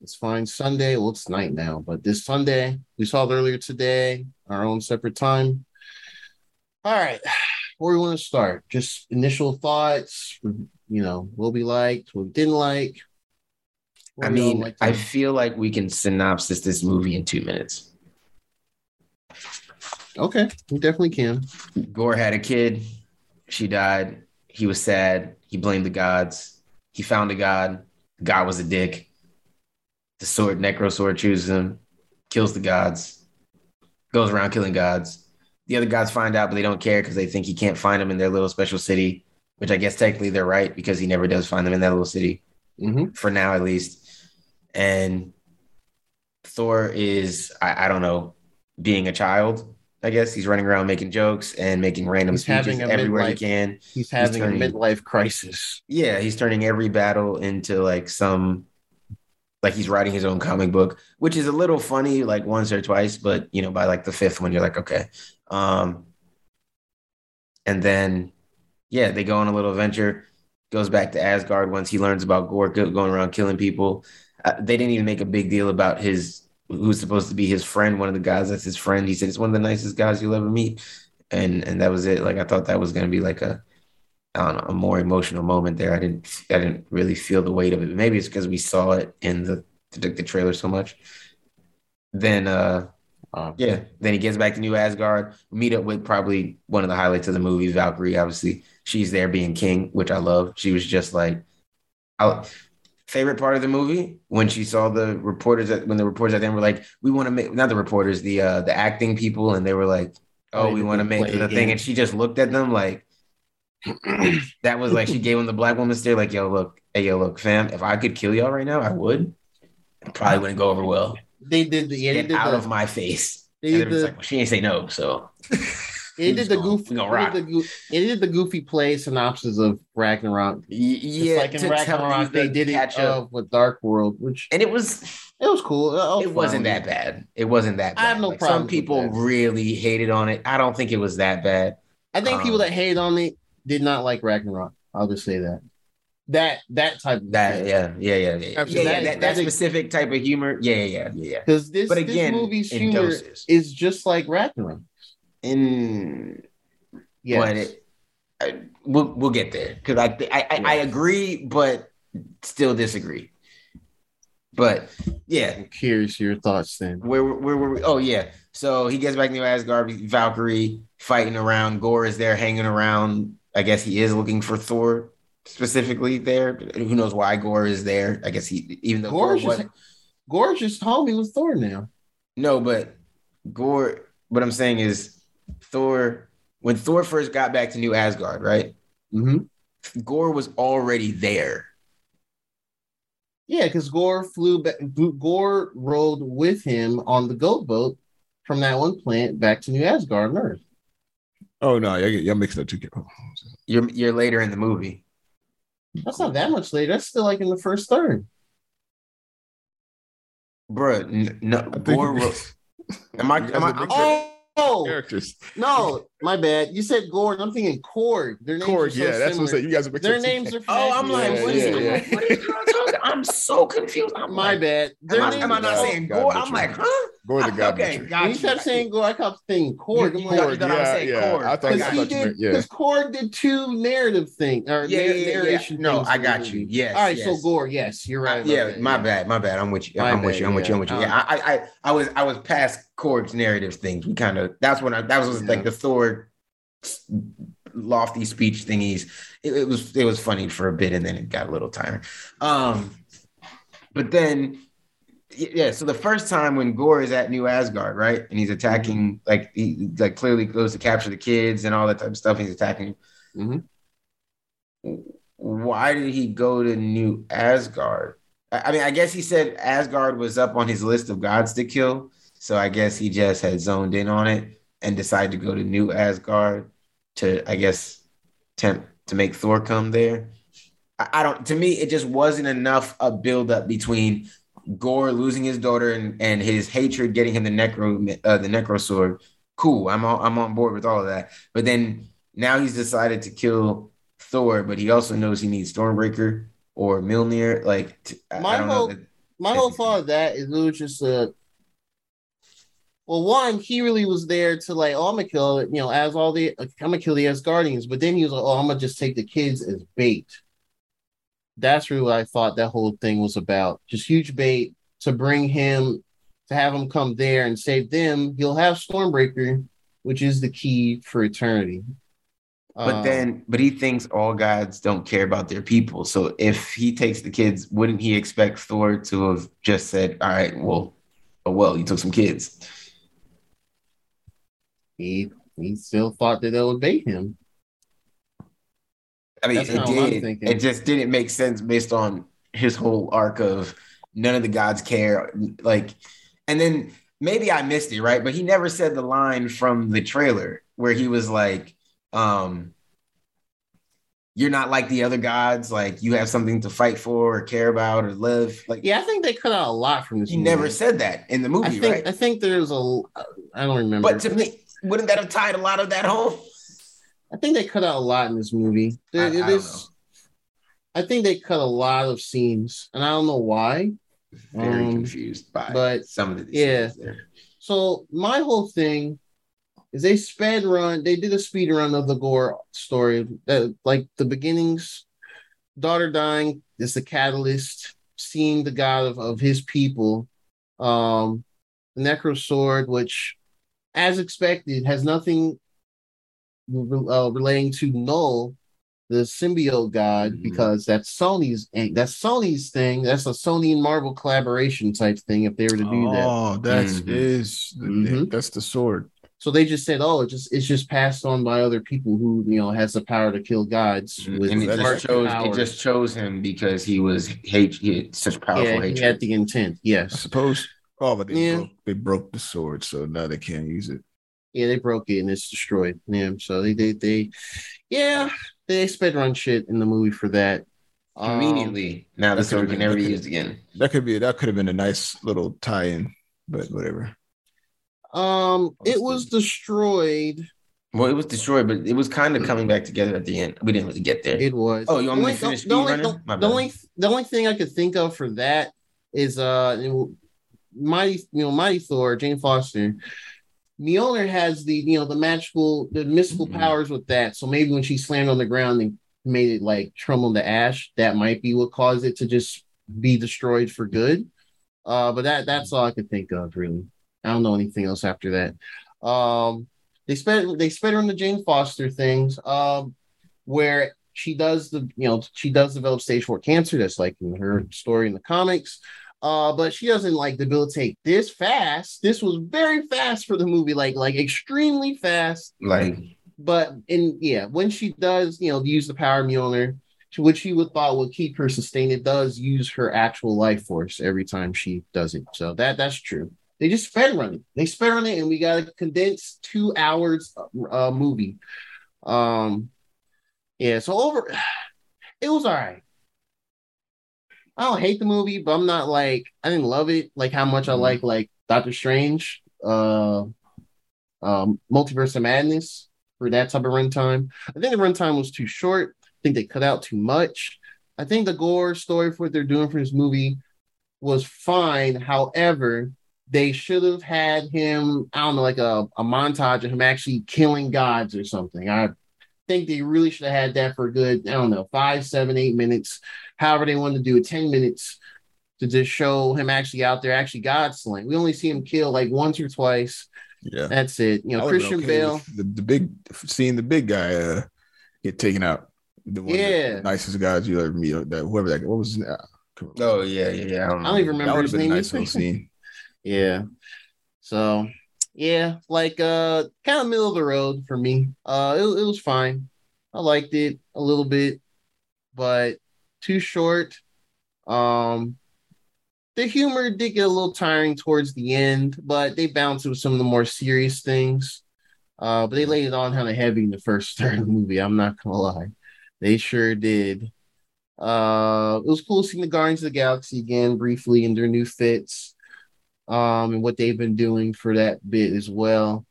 Speaker 4: It's fine Sunday. Well, it's night now, but this Sunday, we saw it earlier today, our own separate time. All right. Where we want to start? Just initial thoughts, you know, what we liked, what we didn't like.
Speaker 5: I mean, I feel like we can synopsis this movie in two minutes.
Speaker 4: okay, we definitely can.
Speaker 5: Gorr had a kid. She died. He was sad. He blamed the gods. He found a god. God was a dick. The sword, Necro sword, chooses him, kills the gods, goes around killing gods. The other gods find out, but they don't care because they think he can't find them in their little special city, which I guess technically they're right because he never does find them in that little city
Speaker 4: hmm
Speaker 5: for now at least. And Thor is, I, I don't know, being a child. I guess he's running around making jokes and making random
Speaker 4: He's
Speaker 5: speeches everywhere he can.
Speaker 4: He's having
Speaker 5: turning-
Speaker 4: a midlife crisis.
Speaker 5: Yeah, he's turning every battle into like some, like he's writing his own comic book, which is a little funny, like once or twice, but you know, by like the fifth one, you're like, okay. Um, and then, yeah, they go on a little adventure. Goes back to Asgard once he learns about Gorr going around killing people. Uh, they didn't even make a big deal about his who's supposed to be his friend, one of the guys that's his friend. He said it's one of the nicest guys you'll ever meet, and and that was it. Like I thought that was gonna be like a I don't know, a more emotional moment there. I didn't I didn't really feel the weight of it. Maybe it's because we saw it in the the, the trailer so much. Then uh
Speaker 4: Um,
Speaker 5: yeah, then he gets back to New Asgard. Meet up with probably one of the highlights of the movie, Valkyrie. Obviously, she's there being king, which I love. She was just like, I, favorite part of the movie when she saw the reporters that when the reporters at the end were like, "We want to make not the reporters, the uh the acting people," and they were like, "Oh, we want to make the thing," and she just looked at them like. that was like she gave him the black woman stare, like, yo, look, hey, yo, look, fam, if I could kill y'all right now, I would. It probably wouldn't go over well.
Speaker 4: They did the yeah, they
Speaker 5: Get
Speaker 4: did
Speaker 5: out
Speaker 4: the,
Speaker 5: of my face.
Speaker 4: they did the
Speaker 5: like, well, she ain't say no, so
Speaker 4: they did the goofy
Speaker 5: we gonna
Speaker 4: they
Speaker 5: rock.
Speaker 4: did the, they did the goofy play synopsis of Ragnarok.
Speaker 5: Y-
Speaker 4: Just
Speaker 5: yeah,
Speaker 4: like in Ragnarok, they
Speaker 5: the
Speaker 4: did it
Speaker 5: up.
Speaker 4: with Dark World, which
Speaker 5: and it was
Speaker 4: it was cool. I was
Speaker 5: it wasn't that bad. It wasn't that
Speaker 4: I have no
Speaker 5: Like,
Speaker 4: problem
Speaker 5: Some people really hated on it. I don't think it was that bad.
Speaker 4: I think people
Speaker 5: Um,
Speaker 4: that hate on it did not like Ragnarok. I'll just say that. That that type of
Speaker 5: That yeah, yeah, yeah, yeah, yeah.
Speaker 4: Absolutely.
Speaker 5: yeah, that, that
Speaker 4: That-
Speaker 5: specific type of humor. Yeah, yeah, yeah, yeah. yeah.
Speaker 4: because this
Speaker 5: But again,
Speaker 4: this movie's humor is just like Ragnarok.
Speaker 5: In
Speaker 4: Yes.
Speaker 5: but it, I, we'll we'll get there because I, I I I agree, but still disagree. But yeah,
Speaker 4: I'm curious your thoughts then.
Speaker 5: Where where were we? Oh yeah. So he gets back to Asgard. Valkyrie fighting around. Gorr is there hanging around. I guess he is looking for Thor specifically there. Who knows why Gorr is there? I guess he even though Gorr
Speaker 4: Gorgeous,
Speaker 5: was
Speaker 4: gorgeous homie with Thor now.
Speaker 5: no, but Gorr. What I'm saying is Thor. When Thor first got back to New Asgard, right?
Speaker 4: Mm-hmm.
Speaker 5: Gorr was already there.
Speaker 4: Yeah, because Gorr flew back. Gorr rode with him on the goat boat from that one planet back to New Asgard on Earth.
Speaker 1: Oh no, y'all, y'all mixed up two.
Speaker 5: You're you're later in the movie.
Speaker 4: That's not that much later. That's still like in the first third.
Speaker 5: Bruh, n- no, Gorr.
Speaker 1: you-
Speaker 5: Am I? Am I? I'm-
Speaker 4: Oh
Speaker 1: Characters.
Speaker 4: no, my bad. You said Gorr. and I'm thinking Korg. Their names
Speaker 1: Korg,
Speaker 4: are so
Speaker 1: yeah, that's what
Speaker 4: I
Speaker 1: said. You guys are mixing
Speaker 4: Their names are.
Speaker 5: Oh, I'm like,
Speaker 1: Yeah,
Speaker 5: what is
Speaker 1: yeah,
Speaker 5: it? I'm
Speaker 1: yeah.
Speaker 5: like, what is y'all talking? I'm so confused. I'm
Speaker 4: My
Speaker 5: like,
Speaker 4: bad. Their
Speaker 5: Am I, am I not saying
Speaker 1: God
Speaker 5: Gorr? I'm like, huh?
Speaker 1: Gorr the God
Speaker 5: okay,
Speaker 1: Butcher.
Speaker 5: got
Speaker 4: When you kept saying Gorr, I kept saying Korg. I'm
Speaker 5: You-
Speaker 4: like,
Speaker 5: you- you thought I was saying
Speaker 1: yeah,
Speaker 5: Korg.
Speaker 1: I thought,
Speaker 4: Because
Speaker 1: thought
Speaker 4: he did,
Speaker 1: meant, yeah.
Speaker 4: because Korg did two narrative things or
Speaker 5: Yeah, yeah,
Speaker 4: narr-
Speaker 5: yeah, yeah.
Speaker 4: narration.
Speaker 5: No, I got you. Yes,
Speaker 4: All right,
Speaker 5: yes.
Speaker 4: so Gorr, yes, you're right. About
Speaker 5: yeah,
Speaker 4: that,
Speaker 5: my bad, my bad. I'm with you.
Speaker 4: My
Speaker 5: I'm with you. I'm with you. I'm with you.
Speaker 4: yeah.
Speaker 5: Yeah, I, I, I, I was, I was past Korg's narrative things. We kind of. That's when I. That was like the Thor lofty speech thingies. It, it was, it was funny for a bit, and then it got a little tiring. Um, but then, yeah. So the first time when Gorr is at New Asgard, right, and he's attacking, like he like clearly goes to capture the kids and all that type of stuff. He's attacking.
Speaker 4: Mhm.
Speaker 5: Why did he go to New Asgard? I I mean, I guess he said Asgard was up on his list of gods to kill. So I guess he just had zoned in on it and decided to go to New Asgard to, I guess, tempt to make Thor come there. I, don't. To me, it just wasn't enough a build up between Gorr losing his daughter and, and his hatred getting him the necro uh, the necro sword. Cool, I'm on, I'm on board with all of that. But then now he's decided to kill Thor, but he also knows he needs Stormbreaker or Mjolnir. Like
Speaker 4: My whole-
Speaker 5: that-
Speaker 4: My whole thought of that is it was just a. Well, one, he really was there to like, oh, I'm gonna kill you know, as all the, I'm gonna kill the Asgardians. But then he was like, oh, I'm gonna just take the kids as bait. That's really what I thought that whole thing was about. Just huge bait to bring him, to have him come there and save them. He'll have Stormbreaker, which is the key for eternity.
Speaker 5: But
Speaker 4: Um,
Speaker 5: then, but he thinks all gods don't care about their people. So if he takes the kids, wouldn't he expect Thor to have just said, "All right, well, oh well, you took some kids."
Speaker 4: he he still thought that they would bait him.
Speaker 5: I mean,
Speaker 4: That's
Speaker 5: it
Speaker 4: kinda what I'm
Speaker 5: did. It just didn't make sense based on his whole arc of none of the gods care. Like, and then maybe I missed it, right? But he never said the line from the trailer where he was like, um, you're not like the other gods, like you have something to fight for or care about or live. Like
Speaker 4: Yeah, I think they cut out a lot from this.
Speaker 5: he
Speaker 4: movie.
Speaker 5: never said that in the movie,
Speaker 4: I think
Speaker 5: right?
Speaker 4: I think there's a I don't remember.
Speaker 5: But to me, wouldn't that have tied a lot of that home?
Speaker 4: I think they cut out a lot in this movie. There,
Speaker 5: I- I don't
Speaker 4: is- I think they cut a lot of scenes, and I don't know why.
Speaker 5: Very
Speaker 4: Um,
Speaker 5: confused by
Speaker 4: but,
Speaker 5: some of the
Speaker 4: yeah. So my whole thing is they sped run. They did a speed run of the Gorr story. That like the beginnings, daughter dying is the catalyst. Seeing the God of, of his people, um, the Necro Sword, which, as expected, has nothing uh, relating to Knull, the symbiote god,
Speaker 5: Mhm.
Speaker 4: because that's Sony's that's Sony's thing. That's a Sony and Marvel collaboration type thing. If they were to do that.
Speaker 1: Oh, that
Speaker 5: Mhm.
Speaker 1: is the-
Speaker 4: Mhm.
Speaker 1: that's the sword.
Speaker 4: So they just said, "Oh, it just it's just passed on by other people who you know has the power to kill gods with
Speaker 5: and it just chose
Speaker 4: power.
Speaker 5: it just chose him because he was hate he had such powerful
Speaker 4: yeah, he had the intent.
Speaker 1: I
Speaker 4: Yes,
Speaker 1: suppose. Oh, but they
Speaker 4: Yeah.
Speaker 1: broke they broke the sword, so now they can't use it.
Speaker 4: Yeah, they broke it and it's destroyed. Yeah, so they they they, yeah, they sped run shit in the movie for that. Um,
Speaker 5: now the
Speaker 1: that
Speaker 5: sword
Speaker 1: could've
Speaker 5: can never
Speaker 1: that
Speaker 5: be used again.
Speaker 1: That could be that could have been a nice little tie-in, but whatever.
Speaker 4: Um, it was destroyed.
Speaker 5: Well, it was destroyed, but it was kind of coming back together at the end. We didn't really get there.
Speaker 4: It was.
Speaker 5: Oh, you want me to
Speaker 4: The only-
Speaker 5: finish
Speaker 4: the only, the, the only the only thing I could think of for that is uh mighty you know mighty Thor Jane Foster. Mjolnir has the you know the magical the mystical
Speaker 5: Mhm.
Speaker 4: powers with that. So maybe when she slammed on the ground and made it like tremble to ash, that might be what caused it to just be destroyed for good. Uh, but that that's all I could think of really. I don't know anything else after that. Um, they spent they spent her on the Jane Foster things. Um, where she does the you know she does develop stage four cancer that's like in her story in the comics uh but she doesn't like debilitate this fast this was very fast for the movie like like extremely fast
Speaker 5: like
Speaker 4: but in yeah when she does you know use the power Mjolnir which you would thought would keep her sustained, it does use her actual life force every time she does it. So that that's true. They just sped run it. They sped run it, and we got a condensed two hours uh, movie. Um, yeah. So over, it was all right. I don't hate the movie, but I'm not like I didn't love it like how much I
Speaker 1: Mhm.
Speaker 4: like like Doctor Strange, uh, um, Multiverse of Madness for that type of runtime. I think the runtime was too short. I think they cut out too much. I think the gore story for what they're doing for this movie was fine. However, they should have had him, I don't know, like a, a montage of him actually killing gods or something. I think they really should have had that for a good, I don't know, five, seven, eight minutes, however they wanted to do it, 10 minutes to just show him actually out there, actually God slaying. We only see him kill like once or twice.
Speaker 1: Yeah.
Speaker 4: That's it. You know, Christian
Speaker 1: okay
Speaker 4: Bale.
Speaker 1: The, the big seeing the big guy uh, get taken out. The one
Speaker 4: Yeah.
Speaker 1: the nicest guys you ever meet. uh, That whoever that what was his name?
Speaker 5: Oh yeah, yeah, yeah. I don't,
Speaker 4: I don't even remember
Speaker 1: would
Speaker 4: his
Speaker 1: have been a
Speaker 4: name.
Speaker 1: nice little scene.
Speaker 4: Yeah. So yeah, like uh kind of middle of the road for me. Uh it, it was fine. I liked it a little bit, but too short. Um the humor did get a little tiring towards the end, but they balanced it with some of the more serious things. Uh, but they laid it on kind of heavy in the first third of the movie. I'm not gonna lie, they sure did. Uh, it was cool seeing the Guardians of the Galaxy again briefly in their new fits, um, and what they've been doing for that bit as well.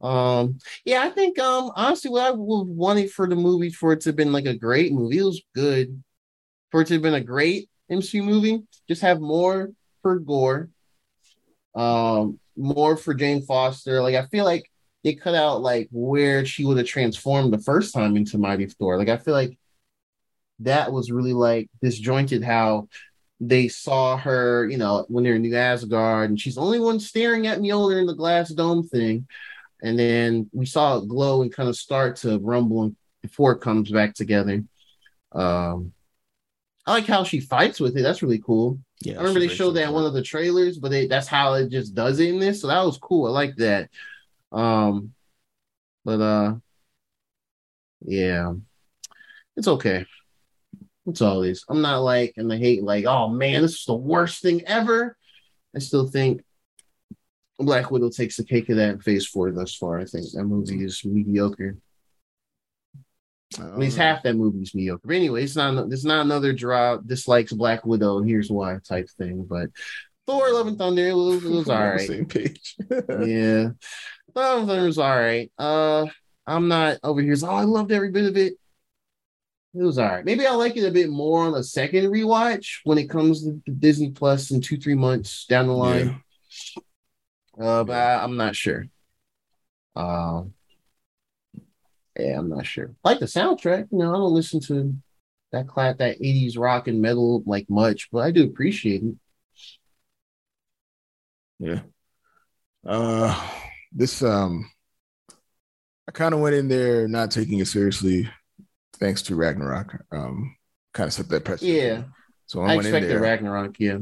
Speaker 4: Um, yeah, I think um honestly, what I would wanted for the movie for it to have been like a great movie. It was good for it to have been a great MCU movie. Just have more for Gorr, um, more for Jane Foster. Like I feel like they cut out like where she would have transformed the first time into Mighty Thor. Like I feel like that was really like disjointed how they saw her, you know, when they're in New Asgard, and she's the only one staring at Mjolnir in the glass dome thing. And then we saw it glow and kind of start to rumble before it comes back together. Um, I like how she fights with it. That's really cool.
Speaker 1: Yeah,
Speaker 4: I remember they showed that in one of the trailers, but they, that's how it just does it in this. So that was cool. I like that. Um, but uh, yeah, it's okay. It's all is. I'm not like and I hate like, oh man, this is the worst thing ever. I still think Black Widow takes the cake of that in phase four thus far. I think that movie is mediocre. At least half that movie is mediocre. But anyway, it's not it's not another draw dislikes Black Widow and here's why type thing. But Thor Love and Thunder, it was, it was all right.
Speaker 1: Same page.
Speaker 4: yeah. Love and Thunder was all right. Uh I'm not over here. Oh, I loved every bit of it. It was all right. Maybe I'll like it a bit more on a second rewatch when it comes to Disney Plus in two, three months down the line. Uh, but I, I'm not sure. Um, yeah, I'm not sure. Like the soundtrack, you know, I don't listen to that class, that 80s rock and metal like much, but I do appreciate it.
Speaker 1: Yeah. Uh this um I kind of went in there not taking it seriously thanks to Ragnarok. Um kind of set that precedent.
Speaker 4: Yeah,
Speaker 1: So
Speaker 4: I
Speaker 1: I went in
Speaker 4: expected
Speaker 1: there.
Speaker 4: Ragnarok. Yeah,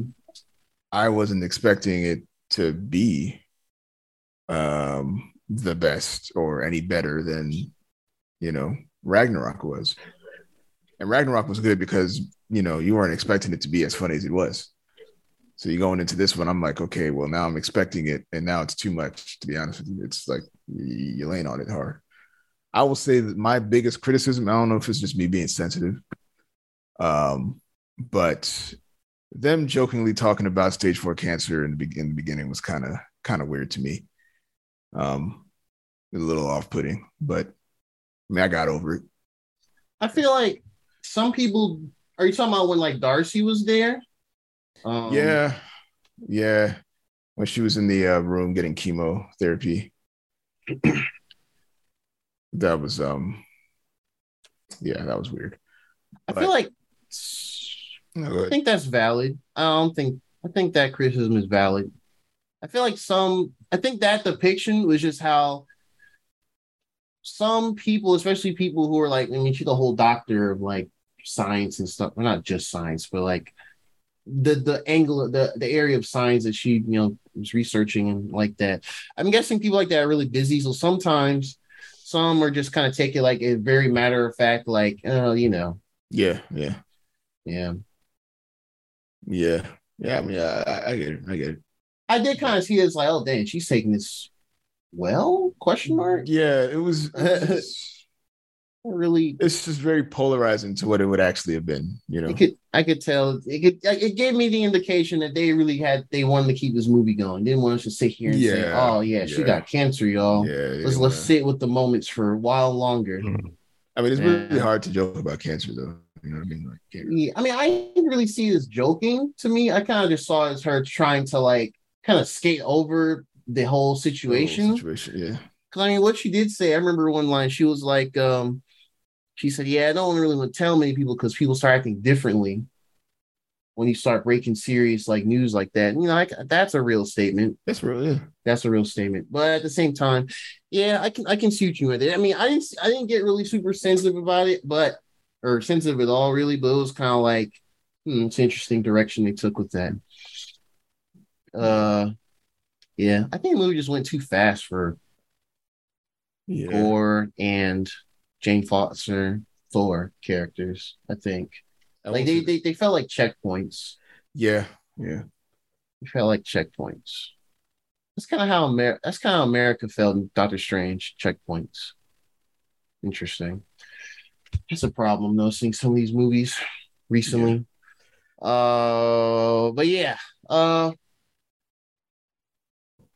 Speaker 1: I wasn't expecting it to be um the best or any better than you know Ragnarok was. And Ragnarok was good because you know you weren't expecting it to be as funny as it was. So you're going into this one, I'm like, okay, well now I'm expecting it, and now it's too much. To be honest with you, it's like you're laying on it hard. I will say that my biggest criticism, I don't know if it's just me being sensitive, um, but them jokingly talking about stage four cancer in the, be- in the beginning was kind of kind of weird to me. Um, a little off putting, but I mean, I got over it.
Speaker 4: I feel like some people. Are you talking about when like Darcy was there? Um,
Speaker 1: yeah, yeah. When she was in the uh, room getting chemotherapy, that was um, yeah, that was weird.
Speaker 4: I feel like
Speaker 1: No,
Speaker 4: I think that's valid. I don't think I think that criticism is valid. I feel like some I think that depiction was just how some people, especially people who are like, I mean, she's the whole doctor of like science and stuff. Well, not just science, but like the the angle the the area of science that she you know was researching and like that. I'm guessing people like that are really busy. So sometimes some are just kind of take it like a very matter of fact, like, uh, you know,
Speaker 1: Yeah, yeah,
Speaker 4: Yeah.
Speaker 1: yeah, yeah. I mean, I, I, I get it. I get it.
Speaker 4: I did kind of see it as like, oh dang, she's taking this well? Question mark.
Speaker 1: Yeah, it was. It was
Speaker 4: Really,
Speaker 1: it's just very polarizing to what it would actually have been. You know.
Speaker 4: could I could tell it could it gave me the indication that they really had they wanted to keep this movie going. Didn't want us to sit here and say, oh yeah, she got cancer, y'all.
Speaker 1: Yeah,
Speaker 4: Let's
Speaker 1: yeah,
Speaker 4: let's sit with the moments for a while longer.
Speaker 1: I mean, it's really hard to joke about cancer, though. You know what I mean? Like,
Speaker 4: Yeah, I mean, I didn't really see this joking to me. I kind of just saw it as her trying to like kind of skate over the whole situation.
Speaker 1: situation. Yeah.
Speaker 4: Cause I mean, what she did say, I remember one line. She was like, um, she said, "Yeah, I don't really want to tell many people because people start acting differently when you start breaking serious like news like that." And, you know, I, that's a real statement.
Speaker 1: That's real. Yeah.
Speaker 4: That's a real statement. But at the same time, yeah, I can I can see you with it. I mean, I didn't I didn't get really super sensitive about it, but or sensitive at all, really. But it was kind of like, hmm, it's an interesting direction they took with that. Uh, yeah, I think the movie just went too fast for
Speaker 1: Yeah.
Speaker 4: Gorr and Jane Foster Thor characters. I think
Speaker 1: I
Speaker 4: like they, they they felt like checkpoints.
Speaker 1: yeah. Yeah.
Speaker 4: They felt like checkpoints. That's kind of how America. That's kind of how America felt in Doctor Strange. Checkpoints. Interesting. That's a problem though. Seeing some of these movies recently. Uh, but yeah. Uh,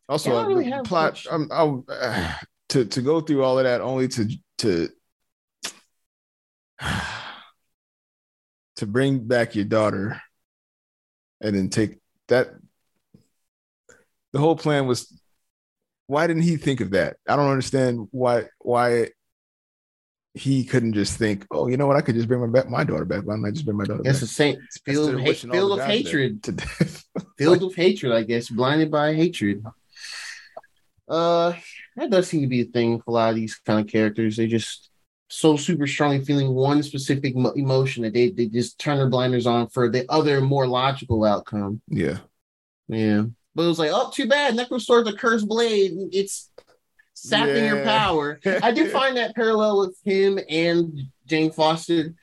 Speaker 1: Also,
Speaker 4: Yeah, I really
Speaker 1: the
Speaker 4: have
Speaker 1: plot.
Speaker 4: much-
Speaker 1: I'm, I'm, uh, to to go through all of that only to to to bring back your daughter, and then take that. The whole plan was. Why didn't he think of that? I don't understand why why he couldn't just think, oh, you know what? I could just bring my back my daughter back. Why don't I just bring my daughter
Speaker 4: guess
Speaker 1: back?
Speaker 4: the same
Speaker 1: Instead
Speaker 4: field
Speaker 1: of
Speaker 4: of, field of hatred.
Speaker 1: to death.
Speaker 4: Filled with hatred, I guess. Blinded by hatred. Uh, that does seem to be a thing for a lot of these kind of characters. They just so super strongly feeling one specific mo- emotion that they, they just turn their blinders on for the other more logical outcome.
Speaker 1: yeah,
Speaker 4: Yeah. But it was like, oh, too bad. Necrosword's a cursed blade. It's sapping your power. I do find that parallel with him and Jane Foster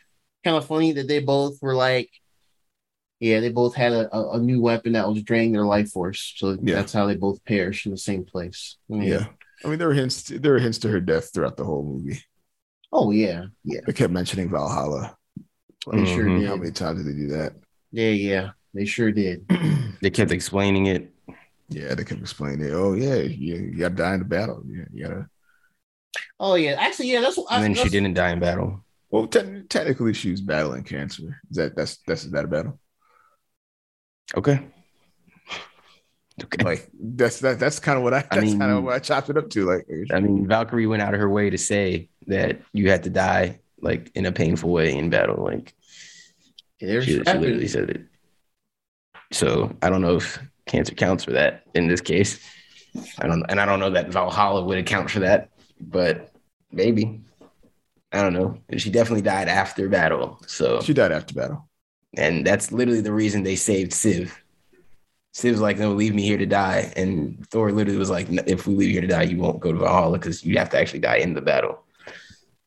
Speaker 4: kind of funny that they both were like, yeah, they both had a, a, a new weapon that was draining their life force. So
Speaker 1: Yeah.
Speaker 4: that's how they both perish in the same place. Mm.
Speaker 1: yeah. I mean, there were hints. There were hints to her death throughout the whole movie.
Speaker 4: Oh, yeah. Yeah.
Speaker 1: They kept mentioning Valhalla.
Speaker 4: They sure
Speaker 5: Mhm.
Speaker 4: did.
Speaker 1: How many times did they do that?
Speaker 4: Yeah, yeah. They sure did.
Speaker 5: They kept explaining it.
Speaker 1: yeah, they kept explaining it. Oh yeah, you, you got to die in the battle. Yeah, you gotta.
Speaker 4: Oh, yeah. Actually, yeah, that's what
Speaker 5: And then
Speaker 4: that's-
Speaker 5: she didn't die in battle.
Speaker 1: Well, te- technically, she was battling cancer. Is that that's that's is that a battle?
Speaker 5: Okay. Okay.
Speaker 1: Like that's that that's kind of what I that's
Speaker 5: mean-
Speaker 1: kind of what I chopped it up to. Like,
Speaker 5: I mean, Valkyrie went out of her way to say that you had to die like in a painful way in battle. Like
Speaker 4: There's
Speaker 5: she, she literally said it. So I don't know if cancer counts for that in this case. I don't, and I don't know that Valhalla would account for that, but maybe. I don't know. She definitely died after battle. So
Speaker 1: she died after battle.
Speaker 5: and that's literally the reason they saved Sif. Sif's like, no, leave me here to die. And Thor literally was like, if we leave you here to die, you won't go to Valhalla because you have to actually die in the battle.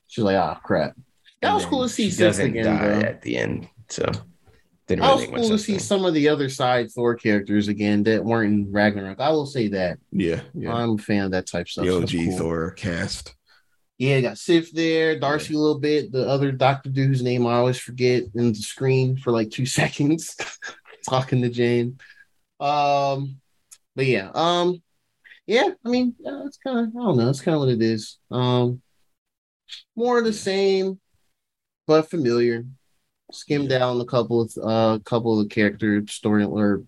Speaker 4: She's like, ah, crap. That
Speaker 5: And
Speaker 4: was cool to see
Speaker 5: She
Speaker 4: Sif
Speaker 5: doesn't
Speaker 4: again,
Speaker 5: die
Speaker 4: though.
Speaker 5: at the end. So didn't
Speaker 4: That
Speaker 5: really
Speaker 4: was cool to see some of the other side Thor characters again that weren't in Ragnarok. I will say that.
Speaker 1: Yeah, yeah.
Speaker 4: I'm a fan of that type of stuff.
Speaker 1: the
Speaker 4: so
Speaker 1: OG
Speaker 4: cool.
Speaker 1: Thor cast.
Speaker 4: Yeah, got Sif there, Darcy a little bit, the other Doctor Dude whose name I always forget in the screen for like two seconds, talking to Jane. Um, but yeah, um, yeah, I mean, yeah, it's kind of I don't know, it's kind of what it is. Um, more of the same, but familiar. Skim down a couple of uh couple of the character story or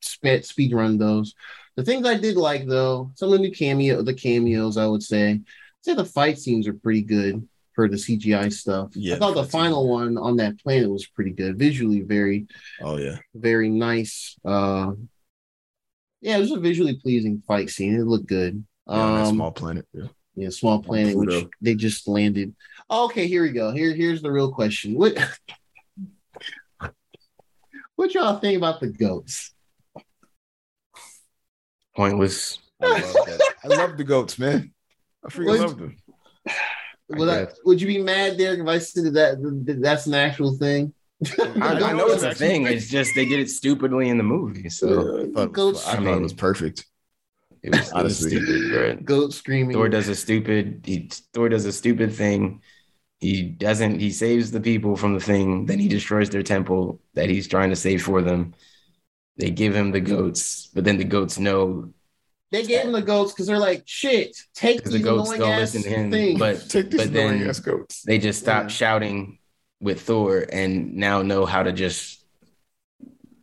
Speaker 4: speed speed run those. The things I did like though, some of the cameo the cameos I would say. I'd say the fight scenes are pretty good for the CGI stuff.
Speaker 1: Yeah,
Speaker 4: I thought the
Speaker 1: the fight
Speaker 4: final one on that planet was pretty good. Visually very,
Speaker 1: Oh yeah,
Speaker 4: very nice. Uh yeah, it was a visually pleasing fight scene. It looked good.
Speaker 1: yeah
Speaker 4: Um,
Speaker 1: small planet. Yeah.
Speaker 4: yeah, small planet, which they just landed. Oh, okay, here we go. Here, here's the real question. What what y'all think about the goats?
Speaker 5: Pointless.
Speaker 1: I love that. I love the goats, man. I freaking
Speaker 4: What-
Speaker 1: love them.
Speaker 5: I
Speaker 4: Would, I,
Speaker 5: guess.
Speaker 4: would you be mad, Derek, if I said that, that that's an actual thing?
Speaker 5: I, I
Speaker 1: I
Speaker 5: know
Speaker 1: know
Speaker 5: it's a thing. It's just they did it stupidly in the movie, so
Speaker 1: I thought,
Speaker 4: Goats.
Speaker 1: was, I
Speaker 5: I
Speaker 1: thought it was perfect.
Speaker 5: it was,
Speaker 1: Honestly.
Speaker 5: stupid. bro.
Speaker 4: Goat screaming.
Speaker 5: Thor does a stupid. He, Thor does a stupid thing. He doesn't. He saves the people from the thing. Then he destroys their temple that he's trying to save for them. They give him the goats, but then the goats know
Speaker 4: They gave him the goats because they're like, shit, take
Speaker 5: because
Speaker 4: these
Speaker 5: the goats
Speaker 4: annoying
Speaker 5: don't
Speaker 4: ass
Speaker 5: listen to him.
Speaker 4: things.
Speaker 5: But
Speaker 1: Take these
Speaker 5: But then-
Speaker 1: ass goats.
Speaker 5: they just stop
Speaker 4: Yeah.
Speaker 5: shouting with Thor and now know how to just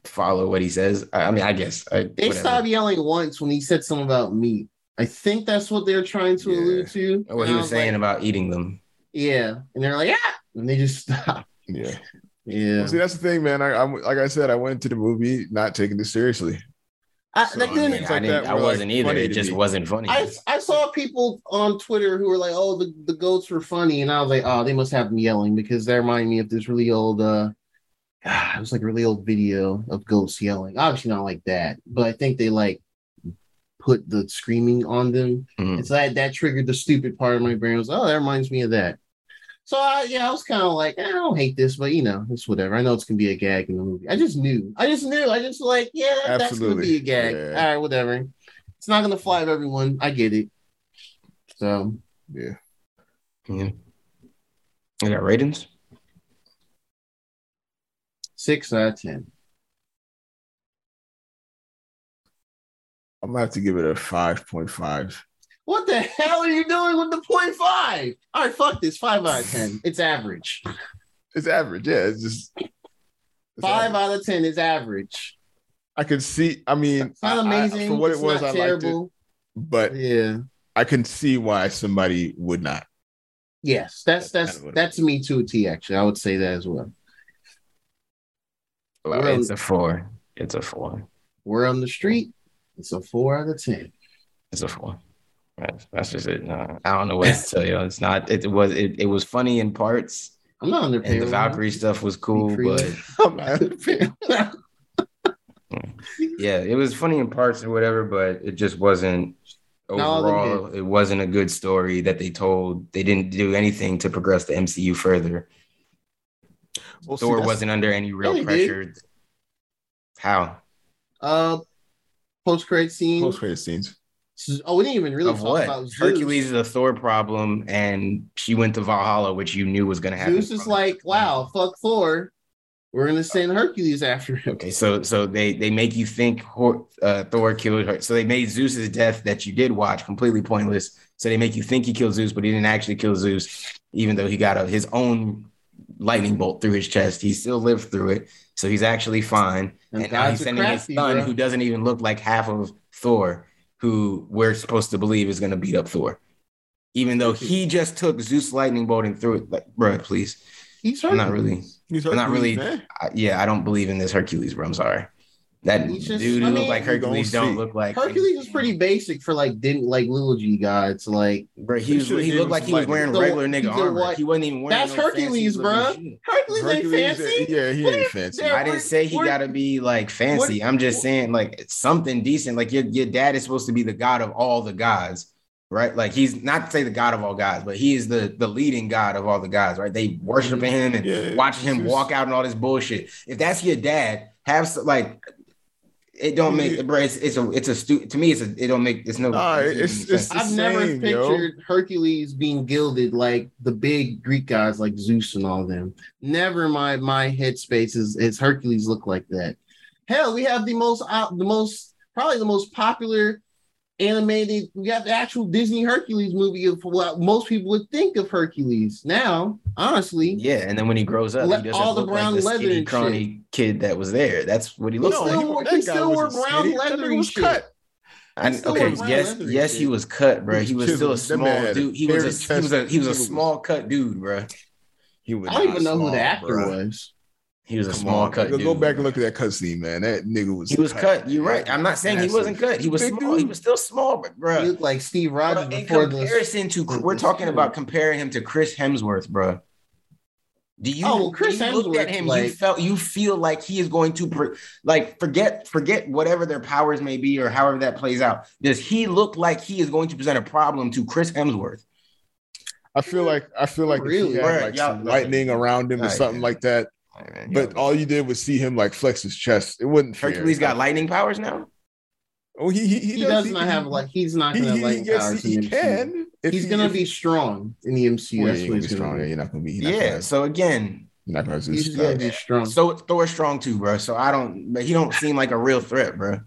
Speaker 5: follow what he says. I, I mean, I guess I,
Speaker 4: they
Speaker 5: whatever.
Speaker 4: stopped yelling once when he said something about meat. I think that's what they're trying to
Speaker 1: Yeah.
Speaker 4: allude to.
Speaker 5: Or what he
Speaker 4: And I
Speaker 5: was saying
Speaker 4: like,
Speaker 5: about eating them.
Speaker 4: yeah, and they're like, ah, and they just stop.
Speaker 1: Yeah.
Speaker 4: Yeah,
Speaker 1: See, that's the thing, man. I, I'm like I said, I went into the movie not taking this seriously.
Speaker 4: I,
Speaker 1: So,
Speaker 4: that
Speaker 1: I mean,
Speaker 5: I,
Speaker 1: like that
Speaker 5: I wasn't either. It just
Speaker 1: me.
Speaker 5: wasn't funny.
Speaker 4: I, I saw people on Twitter who were like, "Oh, the, the goats were funny," and I was like, "Oh, they must have them yelling because that reminded me of this really old, uh, it was like a really old video of goats yelling. Obviously not like that, but I think they like put the screaming on them.
Speaker 5: Mhm.
Speaker 4: It's like that triggered the stupid part of my brain. I was, oh, that reminds me of that. So I, yeah, I was kind of like, eh, I don't hate this, but you know, it's whatever. I know it's gonna be a gag in the movie. I just knew. I just knew. I just like, yeah, that- that's gonna be a gag.
Speaker 1: Yeah.
Speaker 4: All right, whatever. It's not gonna fly with everyone. I get it. So
Speaker 1: Yeah.
Speaker 5: Yeah. You got ratings?
Speaker 4: six out of ten.
Speaker 1: I'm gonna have to give it a 5.5.
Speaker 4: What the hell are you doing with the point five? All right, fuck this. Five out of ten. It's average.
Speaker 1: It's average, yeah. It's just it's
Speaker 4: Five
Speaker 1: average.
Speaker 4: out of ten is average.
Speaker 1: I could see. I mean,
Speaker 4: It's not
Speaker 1: I- I-
Speaker 4: amazing.
Speaker 1: for what
Speaker 4: it's
Speaker 1: it was.
Speaker 4: not
Speaker 1: I liked it, but
Speaker 4: Yeah.
Speaker 1: I can see why somebody would not.
Speaker 4: Yes, that's
Speaker 1: That's
Speaker 4: that's
Speaker 1: kind of what it
Speaker 4: that's me too. T Actually, I would say that as well.
Speaker 5: Well,
Speaker 4: Well-
Speaker 5: it's a four. It's a four.
Speaker 4: We're on the street. It's a four out of ten.
Speaker 5: It's a four. Right. That's just it. No, I don't know what to tell you. It's not. It was. It, it was funny in parts,
Speaker 4: I'm not under
Speaker 5: and the
Speaker 4: payroll.
Speaker 5: Valkyrie stuff was cool, but
Speaker 1: I'm not-
Speaker 5: yeah, it was funny in parts or whatever. But it just wasn't.
Speaker 4: all of them
Speaker 5: Overall, it wasn't a good story that they told. They didn't do anything to progress the MCU further.
Speaker 1: Well,
Speaker 5: Thor
Speaker 1: that's-
Speaker 5: wasn't under any real
Speaker 4: Yeah, they did.
Speaker 5: pressure. How?
Speaker 4: uh, post credit scene.
Speaker 1: post-credit scenes.
Speaker 4: Oh, we didn't even really
Speaker 5: of
Speaker 4: talk
Speaker 5: what?
Speaker 4: about Zeus.
Speaker 5: Hercules is a Thor problem, and she went to Valhalla, which you knew was going to happen.
Speaker 4: Zeus is like, wow, fuck Thor. We're gonna send Hercules after him.
Speaker 5: Okay, so so they they make you think uh, Thor killed her. So they made Zeus's death that you did watch completely pointless. So they make you think he killed Zeus, but he didn't actually kill Zeus, even though he got a, his own lightning bolt through his chest. He still lived through it, so he's actually fine.
Speaker 4: And
Speaker 5: And, now he's sending
Speaker 4: crafty,
Speaker 5: his son,
Speaker 4: bro.
Speaker 5: who doesn't even look like half of Thor, who we're supposed to believe is going to beat up Thor, even though he just took Zeus lightning bolt and threw it. Like, bro, please,
Speaker 4: He's
Speaker 5: I'm not really.
Speaker 1: He's
Speaker 5: I'm not really- I, yeah, I don't believe in this Hercules, bro. I'm sorry. That
Speaker 4: He's just-
Speaker 5: dude
Speaker 4: I
Speaker 5: who
Speaker 4: mean,
Speaker 5: look like Hercules don't
Speaker 1: see.
Speaker 5: look like
Speaker 4: Hercules is pretty basic for like didn't like little G gods. Like
Speaker 5: Bro, he, was, he looked like he was wearing
Speaker 4: So,
Speaker 5: regular nigga armor.
Speaker 4: white-
Speaker 5: He wasn't even wearing
Speaker 4: That's
Speaker 5: no
Speaker 4: Hercules,
Speaker 5: bro. looking
Speaker 4: bruh.
Speaker 5: shit.
Speaker 4: Hercules, ain't
Speaker 1: Hercules,
Speaker 4: fancy.
Speaker 1: yeah, he
Speaker 4: What
Speaker 1: ain't fancy.
Speaker 5: I didn't say he got to be like fancy. I'm just saying like something decent. Like your your dad is supposed to be the god of all the gods, right? Like he's not to say the god of all gods, but he is the the leading god of all the gods, right? They worshiping him and
Speaker 1: Yeah,
Speaker 5: watching him
Speaker 1: Zeus-
Speaker 5: walk out and all this bullshit. If that's your dad, have some, like it don't make
Speaker 1: Yeah.
Speaker 5: bro. It's, it's a it's a stu- to me. It's a it don't make it's no.
Speaker 1: Nah,
Speaker 5: it doesn't
Speaker 1: it's-
Speaker 5: make
Speaker 1: it's-
Speaker 4: I've
Speaker 1: the
Speaker 4: never
Speaker 1: same, yo.
Speaker 4: pictured Hercules being gilded like the big Greek gods like Zeus and all them. Never in my my headspace is, is Hercules look like that. Hell, we have the most uh, the most probably the most popular animated. We have the actual Disney Hercules movie of what most people would think of Hercules. Now, honestly,
Speaker 5: Yeah, and then when he grows up,
Speaker 4: Le-
Speaker 5: he doesn't
Speaker 4: all the
Speaker 5: look
Speaker 4: brown
Speaker 5: like the
Speaker 4: leather
Speaker 5: skinny,
Speaker 4: and
Speaker 5: crony kid that was there. That's what he looks
Speaker 4: No,
Speaker 5: like.
Speaker 4: he-
Speaker 1: wa-
Speaker 4: he still wore brown
Speaker 1: skinny.
Speaker 4: Leather and
Speaker 1: was
Speaker 4: shit.
Speaker 1: cut.
Speaker 5: I, okay,
Speaker 4: wore brown
Speaker 5: yes,
Speaker 4: leather
Speaker 5: yes, he was cut, bro. He was still a small dude. He was a he was a he was a small cut dude, bro.
Speaker 1: He was
Speaker 4: I don't even know who the actor
Speaker 1: bruh.
Speaker 4: was.
Speaker 5: He was a
Speaker 1: Come
Speaker 5: small
Speaker 1: on,
Speaker 5: cut
Speaker 1: go,
Speaker 5: dude.
Speaker 1: go back and look at that cut scene, man. That nigga was.
Speaker 5: He was cut. You're right. I'm not saying he wasn't cut. He was
Speaker 1: Big
Speaker 5: small. He was still small, but bro,
Speaker 4: He
Speaker 5: bro.
Speaker 4: looked like Steve
Speaker 5: Bro,
Speaker 4: Rogers
Speaker 5: in
Speaker 4: before the.
Speaker 5: comparison to,
Speaker 4: the-
Speaker 5: we're talking
Speaker 4: series.
Speaker 5: about comparing him to Chris Hemsworth, bro. Do you?
Speaker 4: Oh, well, Chris
Speaker 5: when you looked at
Speaker 4: Hemsworth,
Speaker 5: him. you felt you feel like he is going to pr- like forget forget whatever their powers may be or however that plays out. Does he look like he is going to present a problem to Chris Hemsworth?
Speaker 1: I feel like I feel like if
Speaker 4: Really?
Speaker 1: he had like
Speaker 5: y'all-
Speaker 1: some lightning around him or something
Speaker 5: man.
Speaker 1: like that.
Speaker 5: Alright, man,
Speaker 1: But all you did was see him like flex his chest. It wasn't fair.
Speaker 5: Hercules got lightning powers now.
Speaker 1: Oh, he he,
Speaker 4: He, does not have like he's not gonna have
Speaker 1: he,
Speaker 4: lightning
Speaker 1: yes,
Speaker 4: powers
Speaker 1: he,
Speaker 4: in
Speaker 1: he
Speaker 4: MCU.
Speaker 1: can.
Speaker 4: He's
Speaker 1: he-
Speaker 4: gonna
Speaker 1: if-
Speaker 4: be strong in the MCU.
Speaker 1: Well,
Speaker 4: That's
Speaker 1: he
Speaker 4: what
Speaker 1: ain't
Speaker 4: he's
Speaker 1: gonna be strong.
Speaker 4: be.
Speaker 1: You're not gonna be. You're not
Speaker 5: Yeah.
Speaker 1: gonna
Speaker 5: So again,
Speaker 1: you're not gonna
Speaker 4: He's gonna be strong.
Speaker 5: so Thor's strong too, bro. So I don't. But he don't seem like a real threat, bro.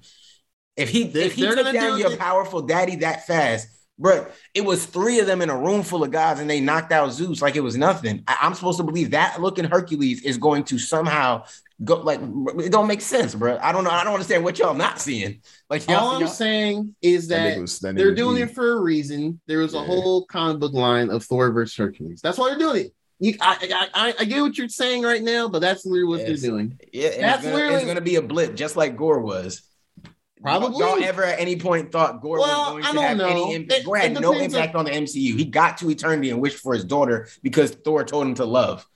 Speaker 5: If he if he took
Speaker 4: gonna
Speaker 5: down
Speaker 4: do
Speaker 5: your
Speaker 4: it-
Speaker 5: powerful daddy that fast, bro, it was three of them in a room full of gods, and they knocked out Zeus like it was nothing. I, am supposed to believe that looking Hercules is going to somehow go like it don't make sense, bro. I don't know. I don't understand what y'all not seeing. Like y'all,
Speaker 4: All I'm
Speaker 5: y'all-
Speaker 4: saying is
Speaker 1: That
Speaker 4: that
Speaker 1: was- that
Speaker 4: they're doing it for a reason. There was a
Speaker 1: Yeah.
Speaker 4: whole comic book line of Thor versus Hercules. That's why they're doing it. You, I, I, I, I get what you're saying right now, but that's literally what
Speaker 5: Yes.
Speaker 4: they're doing.
Speaker 5: Yeah,
Speaker 4: That's
Speaker 5: it's, gonna,
Speaker 4: literally-
Speaker 5: it's gonna be a blip, just like Gorr was.
Speaker 4: Probably.
Speaker 5: Y'all ever at any point thought Gorr
Speaker 4: Well,
Speaker 5: was
Speaker 4: I
Speaker 5: going to
Speaker 4: don't
Speaker 5: have
Speaker 4: know.
Speaker 5: any impact? Gorr had no impact on the MCU. He got to eternity and wished for his daughter because Thor told him to love.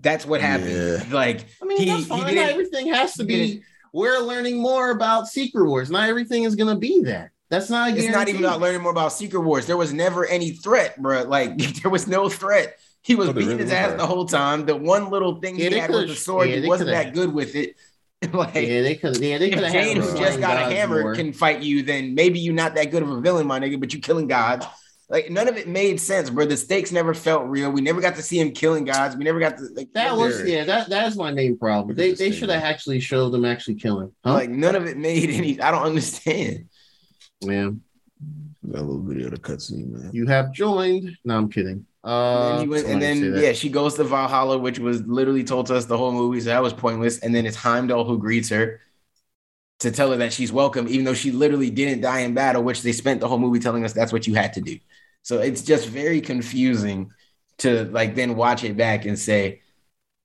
Speaker 5: That's what happened.
Speaker 1: Yeah.
Speaker 5: Like
Speaker 4: I mean,
Speaker 5: he,
Speaker 4: that's fine. Not
Speaker 5: didn't.
Speaker 4: everything has to be. We're learning more about Secret Wars. Not everything is going to be that. That's not. A
Speaker 5: It's not even about learning more about Secret Wars. There was never any threat, bro. Like there was no threat. He was
Speaker 1: Oh,
Speaker 5: beating
Speaker 1: really
Speaker 5: his ass
Speaker 1: was.
Speaker 5: the whole time. The one little thing
Speaker 4: Yeah,
Speaker 5: he had with
Speaker 4: could've-
Speaker 5: the sword,
Speaker 4: yeah,
Speaker 5: he wasn't that good with it. like
Speaker 4: Yeah, they could. Yeah, they could
Speaker 5: if
Speaker 4: have
Speaker 5: Jane, who just got a hammer,
Speaker 4: more.
Speaker 5: can fight you, then maybe you're not that good of a villain, my nigga, but you're killing gods. Like none of it made sense, bro. The stakes never felt real. We never got to see him killing gods. We never got to like
Speaker 4: That was
Speaker 1: There.
Speaker 4: yeah. That that is my main problem. They they should have actually showed them actually killing. Huh?
Speaker 5: like none of it made any. I don't understand.
Speaker 4: man,
Speaker 1: got a little video of the cutscene, man.
Speaker 4: you have joined. No, I'm kidding.
Speaker 5: And then, he went, and then yeah, she goes to Valhalla, which was literally told to us the whole movie, so that was pointless. And then it's Heimdall who greets her to tell her that she's welcome, even though she literally didn't die in battle, which they spent the whole movie telling us that's what you had to do. So it's just very confusing to like then watch it back and say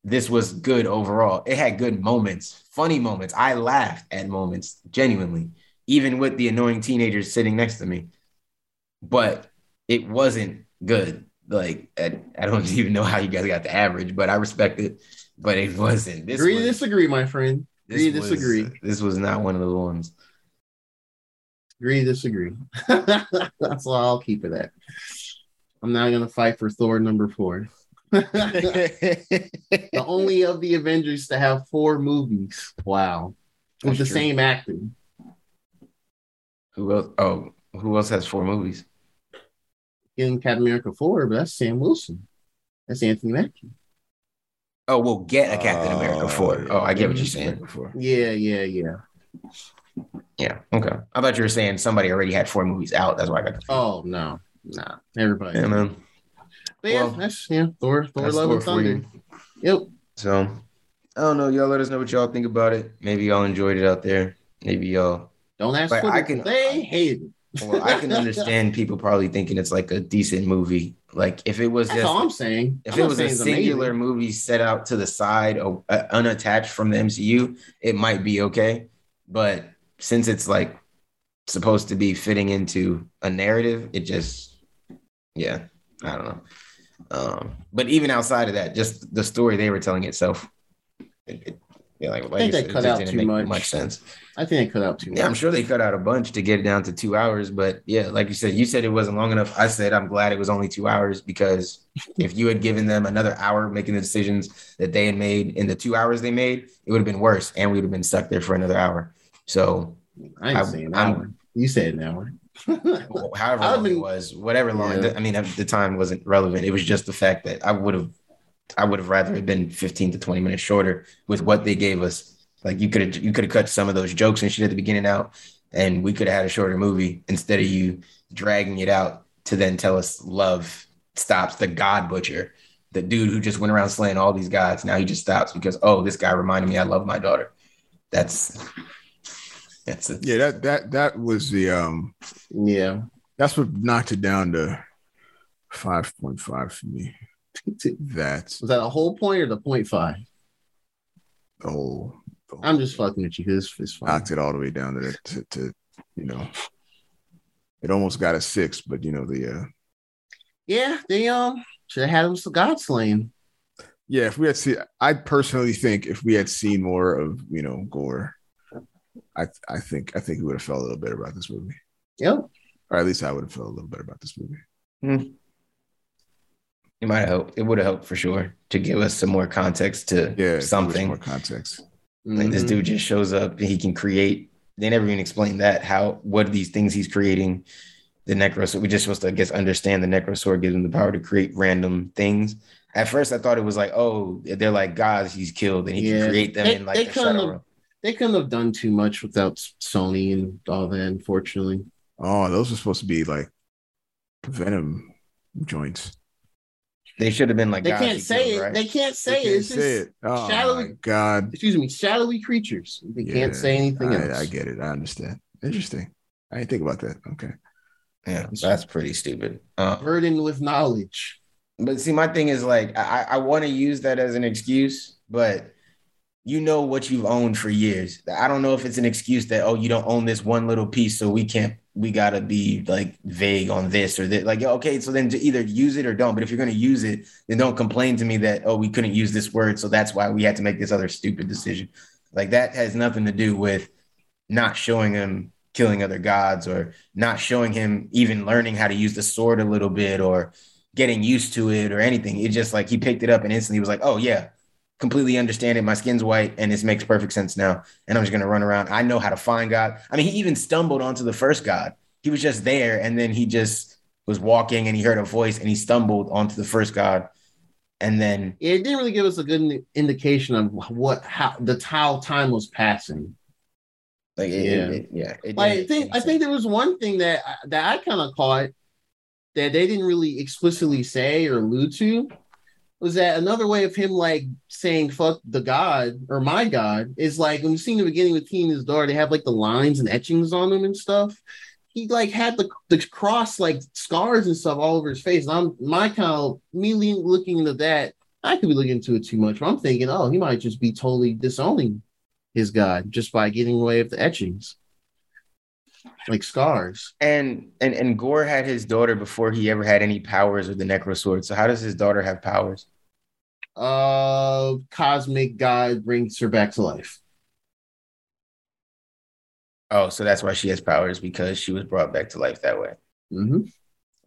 Speaker 5: this was good overall. It had good moments, funny moments. I laughed at moments genuinely, even with the annoying teenagers sitting next to me. But it wasn't good. Like I, I don't even know how you guys got the average, but I respect it. But it wasn't. This
Speaker 4: agree
Speaker 5: was,
Speaker 4: disagree, my friend.
Speaker 5: this
Speaker 4: agree
Speaker 5: was-
Speaker 4: disagree.
Speaker 5: This was not one of those ones.
Speaker 4: Agree disagree. That's all I'll keep it at. I'm not gonna fight for Thor number four. the only of the Avengers to have four movies. Wow, with
Speaker 1: That's
Speaker 4: the
Speaker 1: true.
Speaker 4: same acting.
Speaker 5: Who else? Oh, who else has four movies?
Speaker 4: In Captain America four, but that's Sam Wilson. That's Anthony Mackie.
Speaker 5: Oh, we'll get a Captain America oh, four. Oh, I get what you're saying.
Speaker 1: Before.
Speaker 4: Yeah, yeah, yeah.
Speaker 5: Yeah. Okay. I thought you were saying somebody already had four movies out. That's why I got the.
Speaker 4: Oh no, nah. Everybody.
Speaker 5: Yeah, man.
Speaker 4: But yeah,
Speaker 5: Well,
Speaker 4: that's yeah. Thor, Thor,
Speaker 5: That's
Speaker 4: Love
Speaker 5: Thor
Speaker 4: and Thunder. Yep.
Speaker 5: So I don't know. Y'all let us know what y'all think about it. Maybe y'all enjoyed it out there. Maybe y'all.
Speaker 4: Don't ask
Speaker 5: But
Speaker 4: Twitter.
Speaker 5: I can-
Speaker 4: they hate it.
Speaker 5: Well, I can understand people probably thinking it's like a decent movie. Like if it was
Speaker 4: That's
Speaker 5: just
Speaker 4: all I'm saying.
Speaker 5: if
Speaker 4: I'm
Speaker 5: it was a
Speaker 4: it's amazing.
Speaker 5: singular movie set out to the side or uh, unattached from the MCU, it might be okay. But since it's like supposed to be fitting into a narrative, it just yeah, I don't know. Um, but even outside of that, just the story they were telling itself, it, it, yeah, like, like
Speaker 4: think
Speaker 5: you
Speaker 4: they cut out too much.
Speaker 5: much sense.
Speaker 4: I think they cut out too
Speaker 5: Yeah, I'm sure they cut out a bunch to get it down to two hours. But yeah, like you said, you said it wasn't long enough. I said I'm glad it was only two hours because if you had given them another hour making the decisions that they had made in the two hours they made, it would have been worse, and we would have been stuck there for another hour. So
Speaker 4: I ain't
Speaker 5: I-
Speaker 4: saying an
Speaker 5: I'm-
Speaker 4: hour. You said an hour.
Speaker 5: however long it was, whatever long.
Speaker 4: Yeah.
Speaker 5: I mean, the time wasn't relevant. It was just the fact that I would have, I would have rather it been 15 to 20 minutes shorter with what they gave us. Like you could have, you could have cut some of those jokes and shit at the beginning out, and we could have had a shorter movie instead of you dragging it out to then tell us love stops the God Butcher, the dude who just went around slaying all these gods. Now he just stops because oh, this guy reminded me I love my daughter. That's that's it.
Speaker 1: Yeah, that that that was the um
Speaker 4: yeah.
Speaker 1: that's what knocked it down to five point five for me. That
Speaker 4: Was that a whole point or the point five?
Speaker 1: the whole, the whole
Speaker 4: I'm just fucking with you because it's fine.
Speaker 1: knocked it all the way down to, the, to to you know it almost got a six, but you know the uh
Speaker 4: Yeah, they um should have had him some God slain.
Speaker 1: yeah, if we had seen I personally think if we had seen more of you know Gorr, I I think I think we would have felt a little better about this movie.
Speaker 4: Yep.
Speaker 1: Or at least I would have felt a little better about this movie.
Speaker 5: It might have helped. It would have helped for sure to give us some more context to
Speaker 1: Yeah,
Speaker 5: something.
Speaker 1: more context.
Speaker 5: Like this
Speaker 4: Mhm.
Speaker 5: dude just shows up and he can create. They never even explained that how what are these things he's creating. The necrosword. We're just supposed to, I guess, understand the necrosword gives him the power to create random things. At first, I thought it was like, oh, they're like gods he's killed and he
Speaker 4: Yeah.
Speaker 5: can create them
Speaker 4: They-
Speaker 5: in like
Speaker 4: they
Speaker 5: the
Speaker 4: couldn't
Speaker 5: shadow
Speaker 4: have-
Speaker 5: realm.
Speaker 4: They couldn't have done too much without Sony and all that, unfortunately.
Speaker 1: Oh, those are supposed to be like Venom joints.
Speaker 5: They should have been like
Speaker 4: They can't
Speaker 5: he
Speaker 4: say
Speaker 5: killed,
Speaker 4: it.
Speaker 5: right?
Speaker 4: They can't say
Speaker 1: They
Speaker 4: it.
Speaker 1: can't
Speaker 4: It's
Speaker 1: say
Speaker 4: just,
Speaker 1: it. Oh
Speaker 4: shadowy-
Speaker 1: god!
Speaker 4: excuse me, shadowy creatures. They
Speaker 1: Yeah,
Speaker 4: can't say anything
Speaker 1: I,
Speaker 4: else.
Speaker 1: I get it. I understand. Interesting. I didn't think about that. Okay.
Speaker 5: yeah, that's pretty stupid. Um,
Speaker 4: Burdened with knowledge.
Speaker 5: But see, my thing is like I, I want to use that as an excuse, but you know what you've owned for years. I don't know if it's an excuse that oh you don't own this one little piece, so we can't we gotta be like vague on this or that. Like okay, so then to either use it or don't. But if you're gonna use it, then don't complain to me that oh we couldn't use this word, so that's why we had to make this other stupid decision. Like that has nothing to do with not showing him killing other gods or not showing him even learning how to use the sword a little bit or getting used to it or anything. It just like he picked it up and instantly was like, oh yeah, completely understand it. My skin's white and this makes perfect sense now. And I'm just gonna run around. I know how to find God. I mean, he even stumbled onto the first God. He was just there and then he just was walking and he heard a voice and he stumbled onto the first God. And then
Speaker 4: It didn't really give us a good indication of what how the how time was passing.
Speaker 5: like it,
Speaker 4: Yeah.
Speaker 5: yeah, it, yeah. it
Speaker 4: Like, I think I think there was one thing that that I kind of caught that they didn't really explicitly say or allude to was that another way of him like saying fuck the god or my god is like when you see in the beginning with he and his daughter they have like the lines and etchings on them and stuff he like had the the cross like scars and stuff all over his face and i'm my kind of me looking into that i could be looking into it too much but i'm thinking oh he might just be totally disowning his god just by getting away with the etchings like scars
Speaker 5: and and and Gorr had his daughter before he ever had any powers with the Necro Sword. So how does his daughter have powers?
Speaker 4: Uh cosmic god brings her back to life
Speaker 5: Oh, so that's why she has powers because she was brought back to life that way.
Speaker 4: mm-hmm.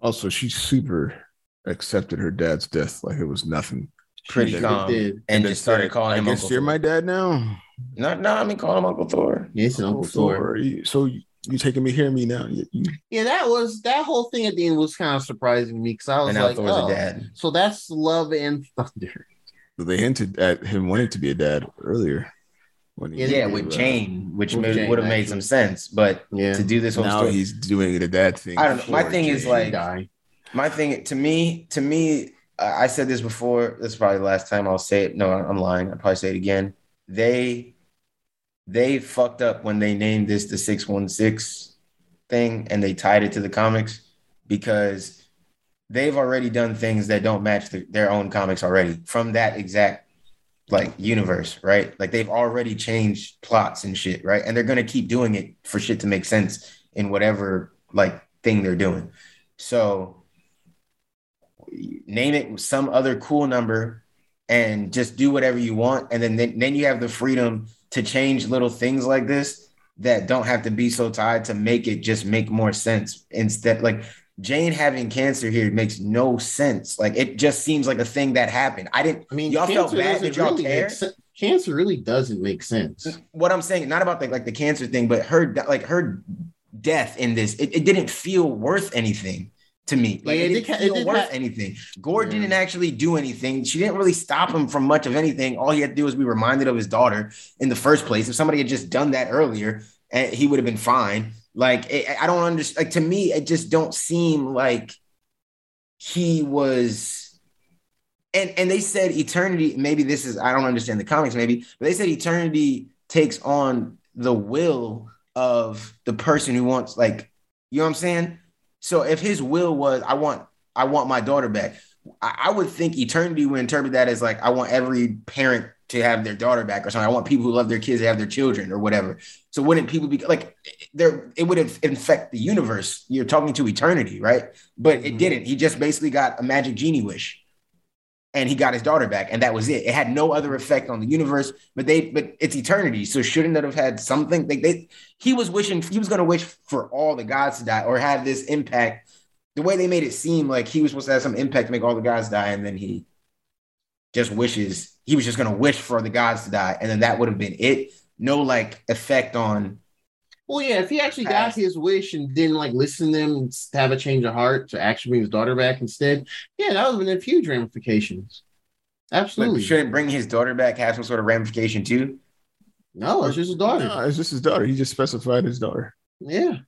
Speaker 1: Also, she super accepted her dad's death like it was nothing.
Speaker 5: Pretty calm.
Speaker 4: did.
Speaker 5: And
Speaker 1: then
Speaker 5: just started
Speaker 1: said,
Speaker 5: calling
Speaker 1: I
Speaker 5: him
Speaker 1: guess
Speaker 5: Uncle
Speaker 1: you're
Speaker 5: Thor.
Speaker 1: my dad now.
Speaker 5: No, no, I mean call him Uncle Thor.
Speaker 4: Yeah, it's an Uncle Thor.
Speaker 1: You- So you, you taking me, hearing me now? You, you-
Speaker 4: Yeah, that was that whole thing at the end was kind of surprising me because I was
Speaker 5: And now
Speaker 4: like,
Speaker 5: Thor's
Speaker 4: oh,
Speaker 5: a dad.
Speaker 4: so that's love and thunder.
Speaker 1: They hinted at him wanting to be a dad earlier. When
Speaker 4: Yeah,
Speaker 5: Yeah, with
Speaker 1: uh,
Speaker 5: Jane, which would have made some sense. But
Speaker 4: Yeah,
Speaker 5: to do this whole
Speaker 1: Now
Speaker 5: story,
Speaker 1: he's doing the dad thing.
Speaker 5: I don't know. My
Speaker 1: for
Speaker 5: thing is like-
Speaker 4: die.
Speaker 5: my thing to me, to me, I I said this before. This is probably the last time I'll say it. No, I'm lying. I'll probably say it again. They they fucked up when they named this the 616 thing and they tied it to the comics because they've already done things that don't match the, their own comics already from that exact like universe, right? Like they've already changed plots and shit, right? And they're gonna keep doing it for shit to make sense in whatever like thing they're doing. So name it some other cool number and just do whatever you want and then, then then you have the freedom to change little things like this that don't have to be so tied to make it just make more sense instead like Jane having cancer here makes no sense. Like it just seems like a thing that happened. I didn't
Speaker 4: I mean,
Speaker 5: y'all felt bad.
Speaker 4: doesn't
Speaker 5: y'all
Speaker 4: really
Speaker 5: care?
Speaker 4: Cancer really doesn't make sense.
Speaker 5: what I'm saying, not about the like the cancer thing, but her like her death in this, it, it didn't feel worth anything to me. Like
Speaker 4: Yeah,
Speaker 5: it
Speaker 4: it
Speaker 5: didn't
Speaker 4: it
Speaker 5: feel
Speaker 4: did
Speaker 5: worth
Speaker 4: ha-
Speaker 5: anything. Gorr
Speaker 4: Yeah.
Speaker 5: didn't actually do anything. She didn't really stop him from much of anything. All he had to do was be reminded of his daughter in the first place. If somebody had just done that earlier, eh, he would have been fine. Like I don't understand. Like to me, it just don't seem like he was and and they said eternity maybe this is i don't understand the comics maybe but they said eternity takes on the will of the person who wants like you know what i'm saying so if his will was i want i want my daughter back i, I would think eternity would interpret that as like i want every parent to have their daughter back or something. I want people who love their kids to have their children or whatever. So wouldn't people be like there it would have infect the universe. You're talking to eternity right? But it
Speaker 4: Mhm.
Speaker 5: didn't. He just basically got a magic genie wish. And he got his daughter back and that was it. It had no other effect on the universe but they but it's eternity. So shouldn't it have had something? Like they he was wishing he was going to wish for all the gods to die or have this impact. The way they made it seem like he was supposed to have some impact to make all the gods die, and then he just wishes he was just gonna wish for the gods to die, and then that would have been it. No like effect on
Speaker 4: Well, yeah, if he actually got his wish and didn't like listen to them and have a change of heart to actually bring his daughter back instead, yeah, that would have been a huge ramifications.
Speaker 5: like,
Speaker 4: Absolutely.
Speaker 5: shouldn't bring his daughter back have some sort of ramification too.
Speaker 4: no, it's just his daughter.
Speaker 1: No, it's just his daughter. He just specified his daughter.
Speaker 4: Yeah.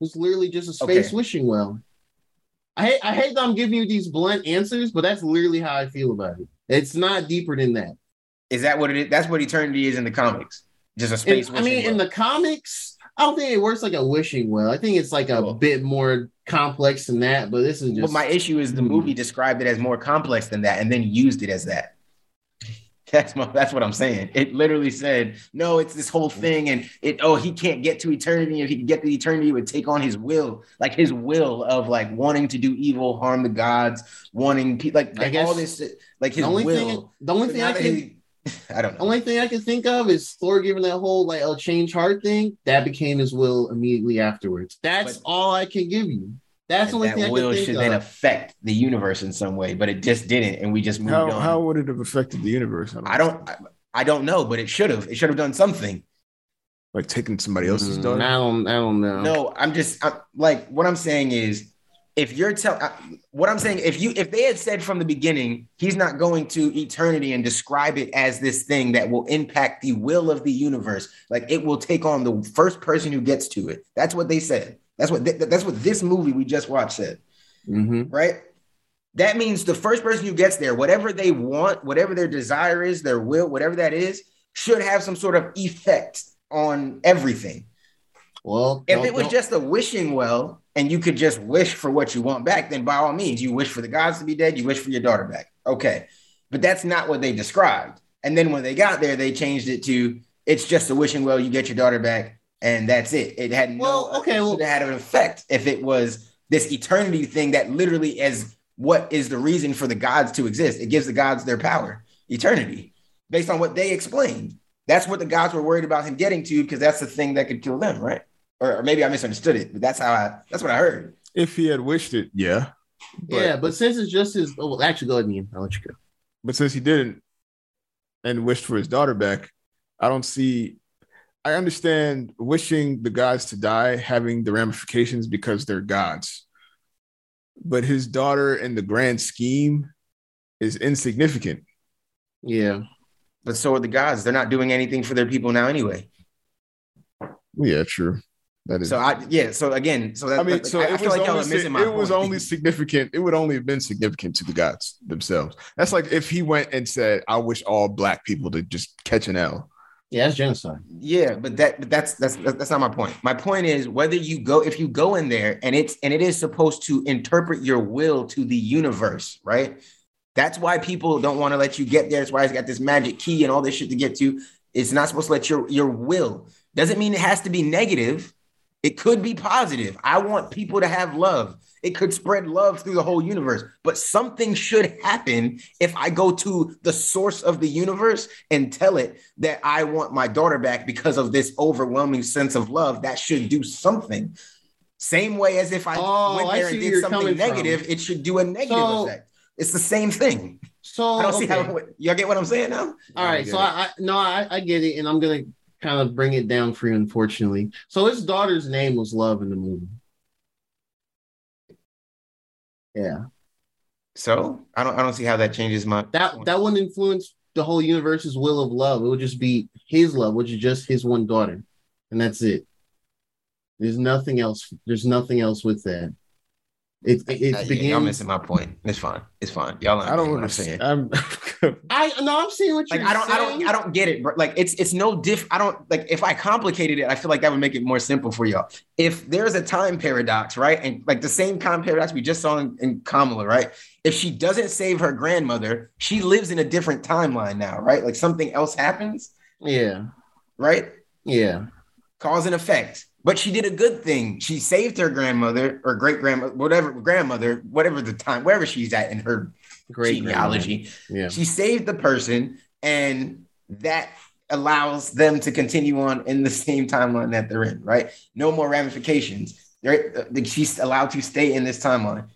Speaker 4: It's literally just a space
Speaker 5: Okay.
Speaker 4: wishing well. I hate I hate that I'm giving you these blunt answers, but that's literally how I feel about it. It's not deeper than that.
Speaker 5: Is that what it is? That's what eternity is in the comics. Just a space.
Speaker 4: I mean, in the comics, I don't think it works like a wishing well. I think it's like a
Speaker 5: Cool.
Speaker 4: bit more complex than that, but this is just
Speaker 5: But my issue is the
Speaker 4: Hmm.
Speaker 5: movie described it as more complex than that, and then used it as that. That's my, that's what I'm saying. It literally said, no, it's this whole thing, and it oh he can't get to eternity. If he could get to eternity, it would take on his will, like his will of like wanting to do evil, harm the gods, wanting like,
Speaker 4: I
Speaker 5: like
Speaker 4: guess
Speaker 5: all this, like his
Speaker 4: the only
Speaker 5: will.
Speaker 4: thing the only thing I can
Speaker 5: he- I don't know.
Speaker 4: only thing I can think of is Thor giving that whole like a change heart thing. That became his will immediately afterwards. That's
Speaker 5: But-
Speaker 4: all I can give you. That's the only
Speaker 5: that
Speaker 4: thing I
Speaker 5: will
Speaker 4: can think
Speaker 5: should
Speaker 4: of.
Speaker 5: then affect the universe in some way, but it just didn't, and we just moved
Speaker 1: How
Speaker 5: on.
Speaker 1: how would it have affected the universe?
Speaker 5: I don't, I, I don't know, but it should have. It should have done something.
Speaker 1: like taking somebody else's
Speaker 4: Mm,
Speaker 1: daughter.
Speaker 4: I don't I don't know.
Speaker 5: No, I'm just I'm, like what I'm saying is, if you're telling what I'm saying, if you if they had said from the beginning, he's not going to eternity and describe it as this thing that will impact the will of the universe, like it will take on the first person who gets to it. That's what they said. That's what th- that's what this movie we just watched said.
Speaker 4: Mhm.
Speaker 5: right? That means the first person who gets there, whatever they want, whatever their desire is, their will, whatever that is, should have some sort of effect on everything.
Speaker 4: Well,
Speaker 5: If
Speaker 4: don't-
Speaker 5: it was
Speaker 4: don't-
Speaker 5: just a wishing well and you could just wish for what you want back, then by all means, you wish for the gods to be dead, you wish for your daughter back. Okay. But that's not what they described. And then when they got there, they changed it to it's just a wishing well, you get your daughter back, and that's it. It had no
Speaker 4: Well, okay,
Speaker 5: it
Speaker 4: well-
Speaker 5: should have had an effect if it was this eternity thing that literally is what is the reason for the gods to exist. It gives the gods their power, eternity, based on what they explained. That's what the gods were worried about him getting to, because that's the thing that could kill them, right? Or, or maybe I misunderstood it, but that's how I that's what I heard.
Speaker 1: If he had wished it, yeah. But,
Speaker 4: yeah, but since it's just his, oh, well, actually, go ahead, Ian. I'll let you go.
Speaker 1: but since he didn't and wished for his daughter back, I don't see. I understand wishing the gods to die having the ramifications because they're gods, but his daughter in the grand scheme is insignificant.
Speaker 4: Yeah,
Speaker 5: But so are the gods. They're not doing anything for their people now anyway.
Speaker 1: Yeah, true. That is.
Speaker 5: So I yeah. So again, so that,
Speaker 1: I mean, so
Speaker 5: I,
Speaker 1: it
Speaker 5: I
Speaker 1: was,
Speaker 5: feel like y'all
Speaker 1: only,
Speaker 5: are
Speaker 1: si-
Speaker 5: missing my
Speaker 1: it was
Speaker 5: point.
Speaker 1: only significant. It would only have been significant to the gods themselves. That's like if he went and said, "I wish all black people to just catch an L."
Speaker 4: yeah, that's genocide.
Speaker 5: Yeah, but that but that's that's that's not my point. My point is whether you go if you go in there and it's and it is supposed to interpret your will to the universe, right? That's why people don't want to let you get there. That's why it's got this magic key and all this shit to get to. It's not supposed to let your your will. Doesn't mean it has to be negative. It could be positive. I want people to have love. It could spread love through the whole universe, but something should happen if I go to the source of the universe and tell it that I want my daughter back because of this overwhelming sense of love. That should do something. Same way as if I
Speaker 4: Oh,
Speaker 5: went there
Speaker 4: see
Speaker 5: and did something
Speaker 4: coming from.
Speaker 5: negative, it should do a negative
Speaker 4: So-
Speaker 5: effect. It's the same thing.
Speaker 4: So
Speaker 5: I don't see how y'all get what I'm saying now.
Speaker 4: All right,
Speaker 1: get
Speaker 4: so
Speaker 1: it.
Speaker 4: I, I no, I, I get it, and I'm gonna kind of bring it down for you, unfortunately. So his daughter's name was Love in the movie. Yeah,
Speaker 5: So I don't I don't see how that changes my
Speaker 4: that that wouldn't influence the whole universe's will of love. It would just be his love, which is just his one daughter, and that's it. There's nothing else. There's nothing else with that. It it, it
Speaker 5: Uh, yeah,
Speaker 4: begins.
Speaker 5: y'all missing my point. It's fine. It's fine. Y'all
Speaker 1: I don't
Speaker 5: what I'm
Speaker 1: understand.
Speaker 5: saying.
Speaker 1: I'm,
Speaker 4: I no, I'm seeing what you're
Speaker 5: I don't, I
Speaker 4: saying.
Speaker 5: don't, I don't get it. Bro. Like it's, it's no diff. I don't like if I complicated it. I feel like that would make it more simple for y'all. If there's a time paradox, right, and like the same time paradox we just saw in, in Kamala, right? If she doesn't save her grandmother, she lives in a different timeline now, right? Like something else happens,
Speaker 4: Yeah,
Speaker 5: right?
Speaker 4: yeah,
Speaker 5: Cause and effect. But she did a good thing. She saved her grandmother or great grandmother, whatever grandmother, whatever the time, wherever she's at in her
Speaker 4: great
Speaker 5: genealogy.
Speaker 4: Yeah,
Speaker 5: She saved the person, and that allows them to continue on in the same timeline that they're in, right? No more ramifications. She's allowed to stay in this timeline.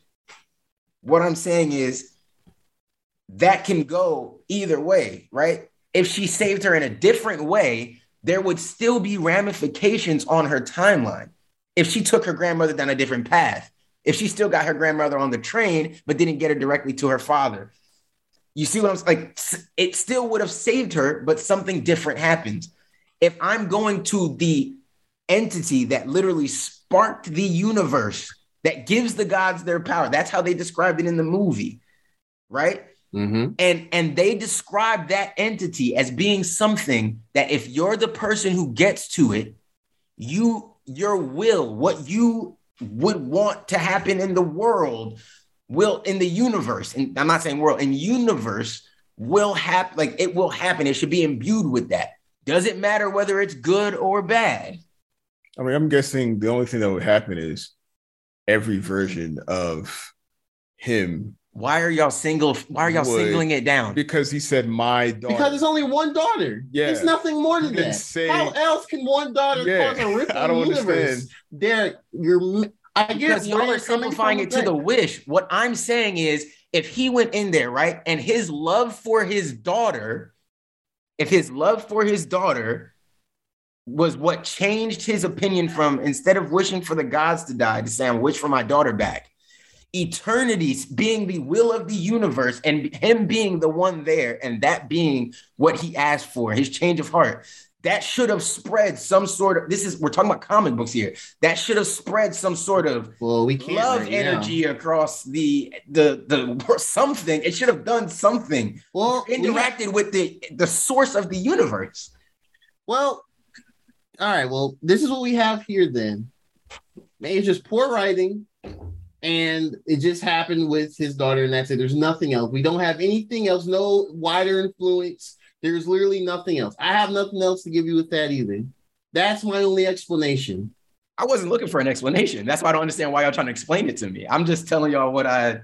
Speaker 5: What I'm saying is that can go either way, right? If she saved her in a different way, there would still be ramifications on her timeline. If she took her grandmother down a different path, if she still got her grandmother on the train, but didn't get her directly to her father, you see what I'm like? It still would have saved her, but something different happens. If I'm going to the entity that literally sparked the universe, that gives the gods their power, that's how they described it in the movie, right?
Speaker 4: Mm-hmm.
Speaker 5: And and they describe that entity as being something that if you're the person who gets to it, you your will, what you would want to happen in the world will in the universe, and I'm not saying world, in universe will happen, like it will happen. It should be imbued with that. Does it matter whether it's good or bad?
Speaker 1: I mean, I'm guessing the only thing that would happen is every version of him.
Speaker 5: Why are y'all single? Why are y'all
Speaker 1: Would-
Speaker 5: singling it down?
Speaker 1: Because he said my daughter.
Speaker 4: Because it's only one daughter.
Speaker 1: Yeah.
Speaker 4: It's nothing more than
Speaker 1: He didn't
Speaker 4: that.
Speaker 1: say-
Speaker 4: How else can one daughter
Speaker 1: Yeah,
Speaker 4: cause a ripple
Speaker 1: I don't
Speaker 4: in the universe?
Speaker 1: understand.
Speaker 4: Derek, you're I get
Speaker 5: because
Speaker 4: where
Speaker 5: y'all
Speaker 4: you're
Speaker 5: simplifying it to
Speaker 4: with
Speaker 5: the wish. What I'm saying is, if he went in there, right, and his love for his daughter, if his love for his daughter was what changed his opinion from instead of wishing for the gods to die to say, I'm wish for my daughter back. Eternity being the will of the universe and him being the one there, and that being what he asked for, his change of heart that should have spread some sort of this is we're talking about comic books here that should have spread some sort of
Speaker 4: Well, we can't
Speaker 5: love
Speaker 4: right now.
Speaker 5: energy across the the the something it should have done something
Speaker 4: Well, we-
Speaker 5: interacted with the the source of the universe
Speaker 4: Well, all right. Well, this is what we have here then. Maybe it's just poor writing, and it just happened with his daughter, and that's it. There's nothing else. We don't have anything else. No wider influence. There's literally nothing else. I have nothing else to give you with that either. That's my only explanation.
Speaker 5: i wasn't looking for an explanation that's why i don't understand why y'all trying to explain it to me i'm just telling y'all what i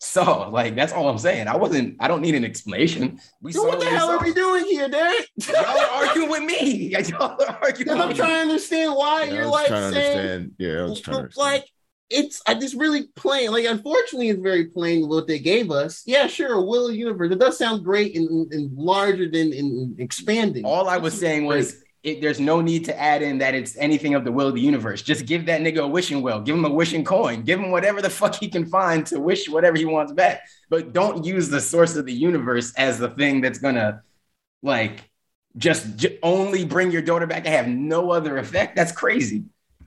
Speaker 5: saw like that's all i'm saying i wasn't i don't need an explanation we
Speaker 4: So
Speaker 5: saw
Speaker 4: what the hell
Speaker 5: saw.
Speaker 4: are we doing here, Derek?
Speaker 5: y'all are arguing with me y'all are arguing
Speaker 4: Because I'm
Speaker 5: with
Speaker 4: trying to understand why
Speaker 1: Yeah,
Speaker 4: you're
Speaker 1: was
Speaker 4: like
Speaker 1: trying to
Speaker 4: saying
Speaker 1: understand. Yeah, I was trying to understand.
Speaker 4: like it's I just really plain. Like unfortunately, it's very plain what they gave us. Yeah, sure, a will of the universe. It does sound great and, and larger than in expanding.
Speaker 5: All I was saying was it, there's no need to add in that it's anything of the will of the universe. Just give that nigga a wishing well. Give him a wishing coin. Give him whatever the fuck he can find to wish whatever he wants back. But don't use the source of the universe as the thing that's gonna like just j- only bring your daughter back and have no other effect. That's crazy.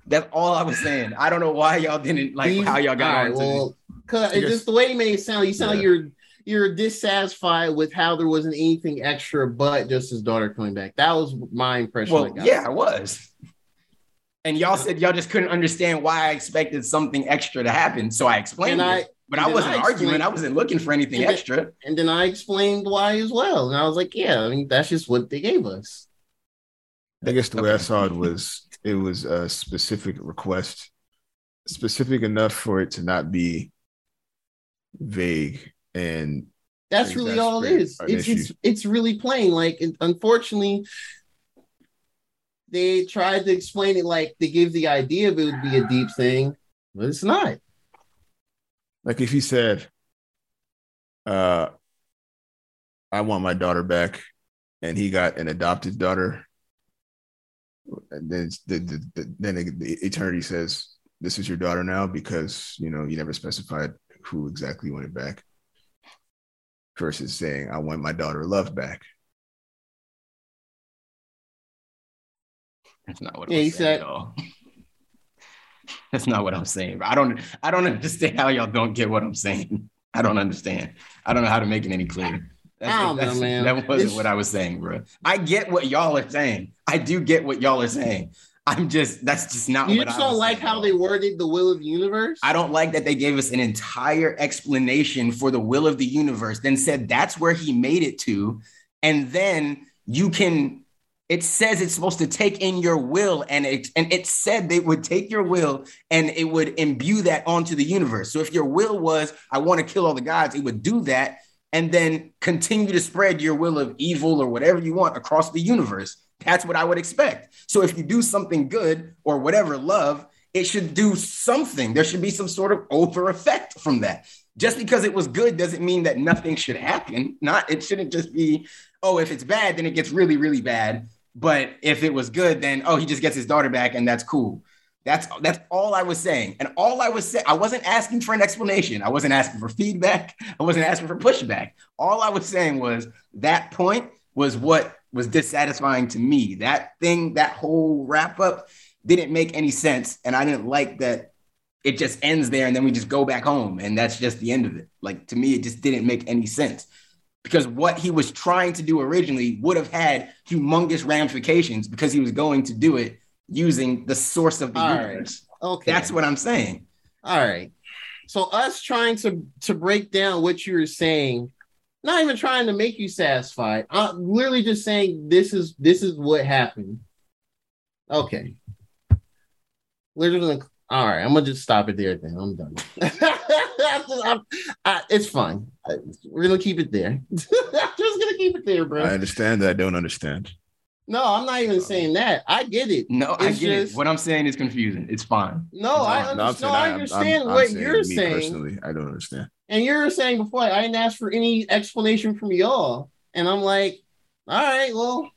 Speaker 5: That's all I was saying. I don't know why y'all didn't like
Speaker 4: These-
Speaker 5: how y'all got
Speaker 4: all
Speaker 5: on
Speaker 4: right,
Speaker 5: to
Speaker 4: well, cause it's just the way you made it sound. You sound like you're you're dissatisfied with how there wasn't anything extra but just his daughter coming back. That was my impression. I
Speaker 5: Well,
Speaker 4: got.
Speaker 5: yeah, I was. And y'all said y'all just couldn't understand why I expected something extra to happen. So I explained
Speaker 4: And I-
Speaker 5: it. But I wasn't
Speaker 4: I
Speaker 5: arguing. I wasn't looking for anything
Speaker 4: And then-
Speaker 5: extra.
Speaker 4: and then I explained why as well. And I was like, yeah, I mean that's just what they gave us.
Speaker 1: I guess the way I saw it was it was a specific request, specific enough for it to not be vague and
Speaker 4: That's really all it is. It's,
Speaker 1: issue.
Speaker 4: it's it's really plain. Like unfortunately, they tried to explain it like they gave the idea of it would be a deep thing, but it's not.
Speaker 1: like if he said, uh I want my daughter back and he got an adopted daughter, and then the, the, the then the eternity says, This is your daughter now because you know you never specified who exactly you wanted back. Versus saying, I want my daughter love back.
Speaker 5: That's not what
Speaker 4: Yeah,
Speaker 5: I'm
Speaker 4: he
Speaker 5: saying
Speaker 4: said-
Speaker 5: at all. That's not what I'm saying. I don't I don't understand how y'all don't get what I'm saying. I don't understand. I don't know how to make it any clearer. That's,
Speaker 4: know,
Speaker 5: oh,
Speaker 4: that's-
Speaker 5: That wasn't
Speaker 4: It's-
Speaker 5: what I was saying, bro. I get what y'all are saying. I do get what y'all are saying. I'm just that's just not
Speaker 4: You
Speaker 5: what
Speaker 4: just
Speaker 5: I
Speaker 4: don't like
Speaker 5: saying,
Speaker 4: how they worded the will of the universe.
Speaker 5: I don't like that they gave us an entire explanation for the will of the universe, then said that's where he made it to. And then you can, it says it's supposed to take in your will, and it and it said they would take your will and it would imbue that onto the universe. So if your will was, I want to kill all the gods, it would do that and then continue to spread your will of evil or whatever you want across the universe. That's what I would expect. So if you do something good or whatever, love, it should do something. There should be some sort of over effect from that. Just because it was good doesn't mean that nothing should happen. Not it shouldn't just be, oh, if it's bad, then it gets really, really bad. But if it was good, then oh, he just gets his daughter back and that's cool. That's that's all I was saying. And all I was saying, I wasn't asking for an explanation. I wasn't asking for feedback. I wasn't asking for pushback. All I was saying was that point was what was dissatisfying to me. That thing, that whole wrap up didn't make any sense. And I didn't like that it just ends there and then we just go back home and that's just the end of it. Like to me, it just didn't make any sense because what he was trying to do originally would have had humongous ramifications because he was going to do it using the source of the
Speaker 4: All
Speaker 5: universe.
Speaker 4: right. Okay.
Speaker 5: That's what I'm saying.
Speaker 4: All right. So us trying to to break down what you were saying, not even trying to make you satisfied. I'm literally just saying this is this is what happened. Okay. Literally, all right. I'm gonna just stop it there. Then I'm done. I'm- I- it's fine. I- we're gonna keep it there. I'm just gonna keep it there, bro.
Speaker 1: I understand that I don't understand.
Speaker 4: No, I'm not even saying that. I get it.
Speaker 5: No, I get
Speaker 4: just-
Speaker 5: it. What I'm saying is confusing. It's fine.
Speaker 4: No, I,
Speaker 1: No,
Speaker 4: under-
Speaker 1: I'm
Speaker 4: no,
Speaker 1: saying
Speaker 4: I
Speaker 1: I'm-
Speaker 4: understand
Speaker 1: I'm- I'm
Speaker 4: what
Speaker 1: saying
Speaker 4: you're
Speaker 1: me
Speaker 4: saying.
Speaker 1: Personally, I don't understand.
Speaker 4: And you were saying before, I didn't ask for any explanation from y'all. And I'm like, all right, well,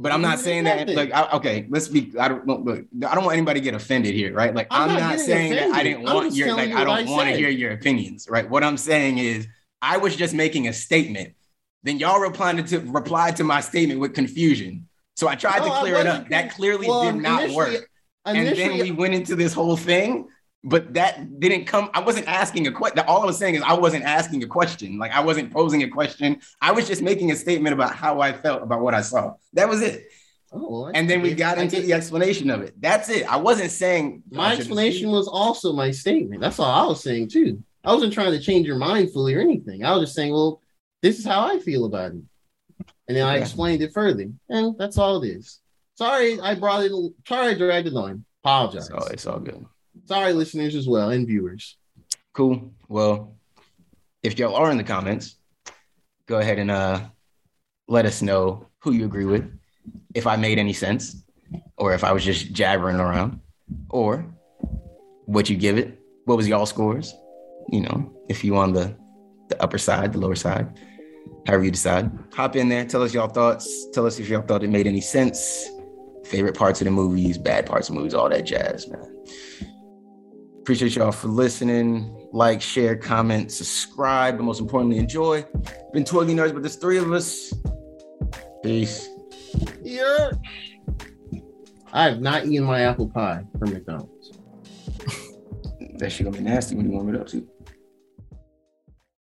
Speaker 5: But I'm not
Speaker 4: Who
Speaker 5: saying that. Like, I, okay, let's be. I don't look, look. I don't want anybody to get offended here, right? Like,
Speaker 4: I'm
Speaker 5: I'm,
Speaker 4: not
Speaker 5: not,
Speaker 4: getting
Speaker 5: saying that I didn't want your. Like,
Speaker 4: you
Speaker 5: I don't want to hear your opinions, right? What I'm saying is, I was just making a statement. Then y'all replied to replied to my statement with confusion. So I tried
Speaker 4: No,
Speaker 5: to clear it up. That clearly
Speaker 4: well,
Speaker 5: did not work. And then we went into this whole thing, but that didn't come. I wasn't asking a question. All I was saying is I wasn't asking a question. Like I wasn't posing a question. I was just making a statement about how I felt about what I saw. That was it.
Speaker 4: oh, I-
Speaker 5: And then we got into the explanation of it. That's it. I wasn't saying
Speaker 4: my explanation was also my statement. That's all I was saying too. I wasn't trying to change your mind fully or anything. I was just saying, well, this is how I feel about it. And then I explained it further. And that's all it is. Sorry, I brought it. Sorry, I dragged it on. Apologize.
Speaker 5: So it's all good.
Speaker 4: Sorry, listeners as well and viewers.
Speaker 5: Cool. Well, if y'all are in the comments, go ahead and uh let us know who you agree with, if I made any sense, or if I was just jabbering around, or what you give it. What was y'all scores? You know, if you on the the upper side, the lower side, however you decide. Hop in there, tell us y'all thoughts. Tell us if y'all thought it made any sense. Favorite parts of the movies, bad parts of movies, all that jazz, man. Appreciate y'all for listening. Like, share, comment, subscribe, but most importantly, enjoy. Been two ugly nerds, but there's three of us. Peace.
Speaker 4: Yeah. I have not eaten my apple pie from McDonald's.
Speaker 5: That shit gonna be nasty when you warm it up too.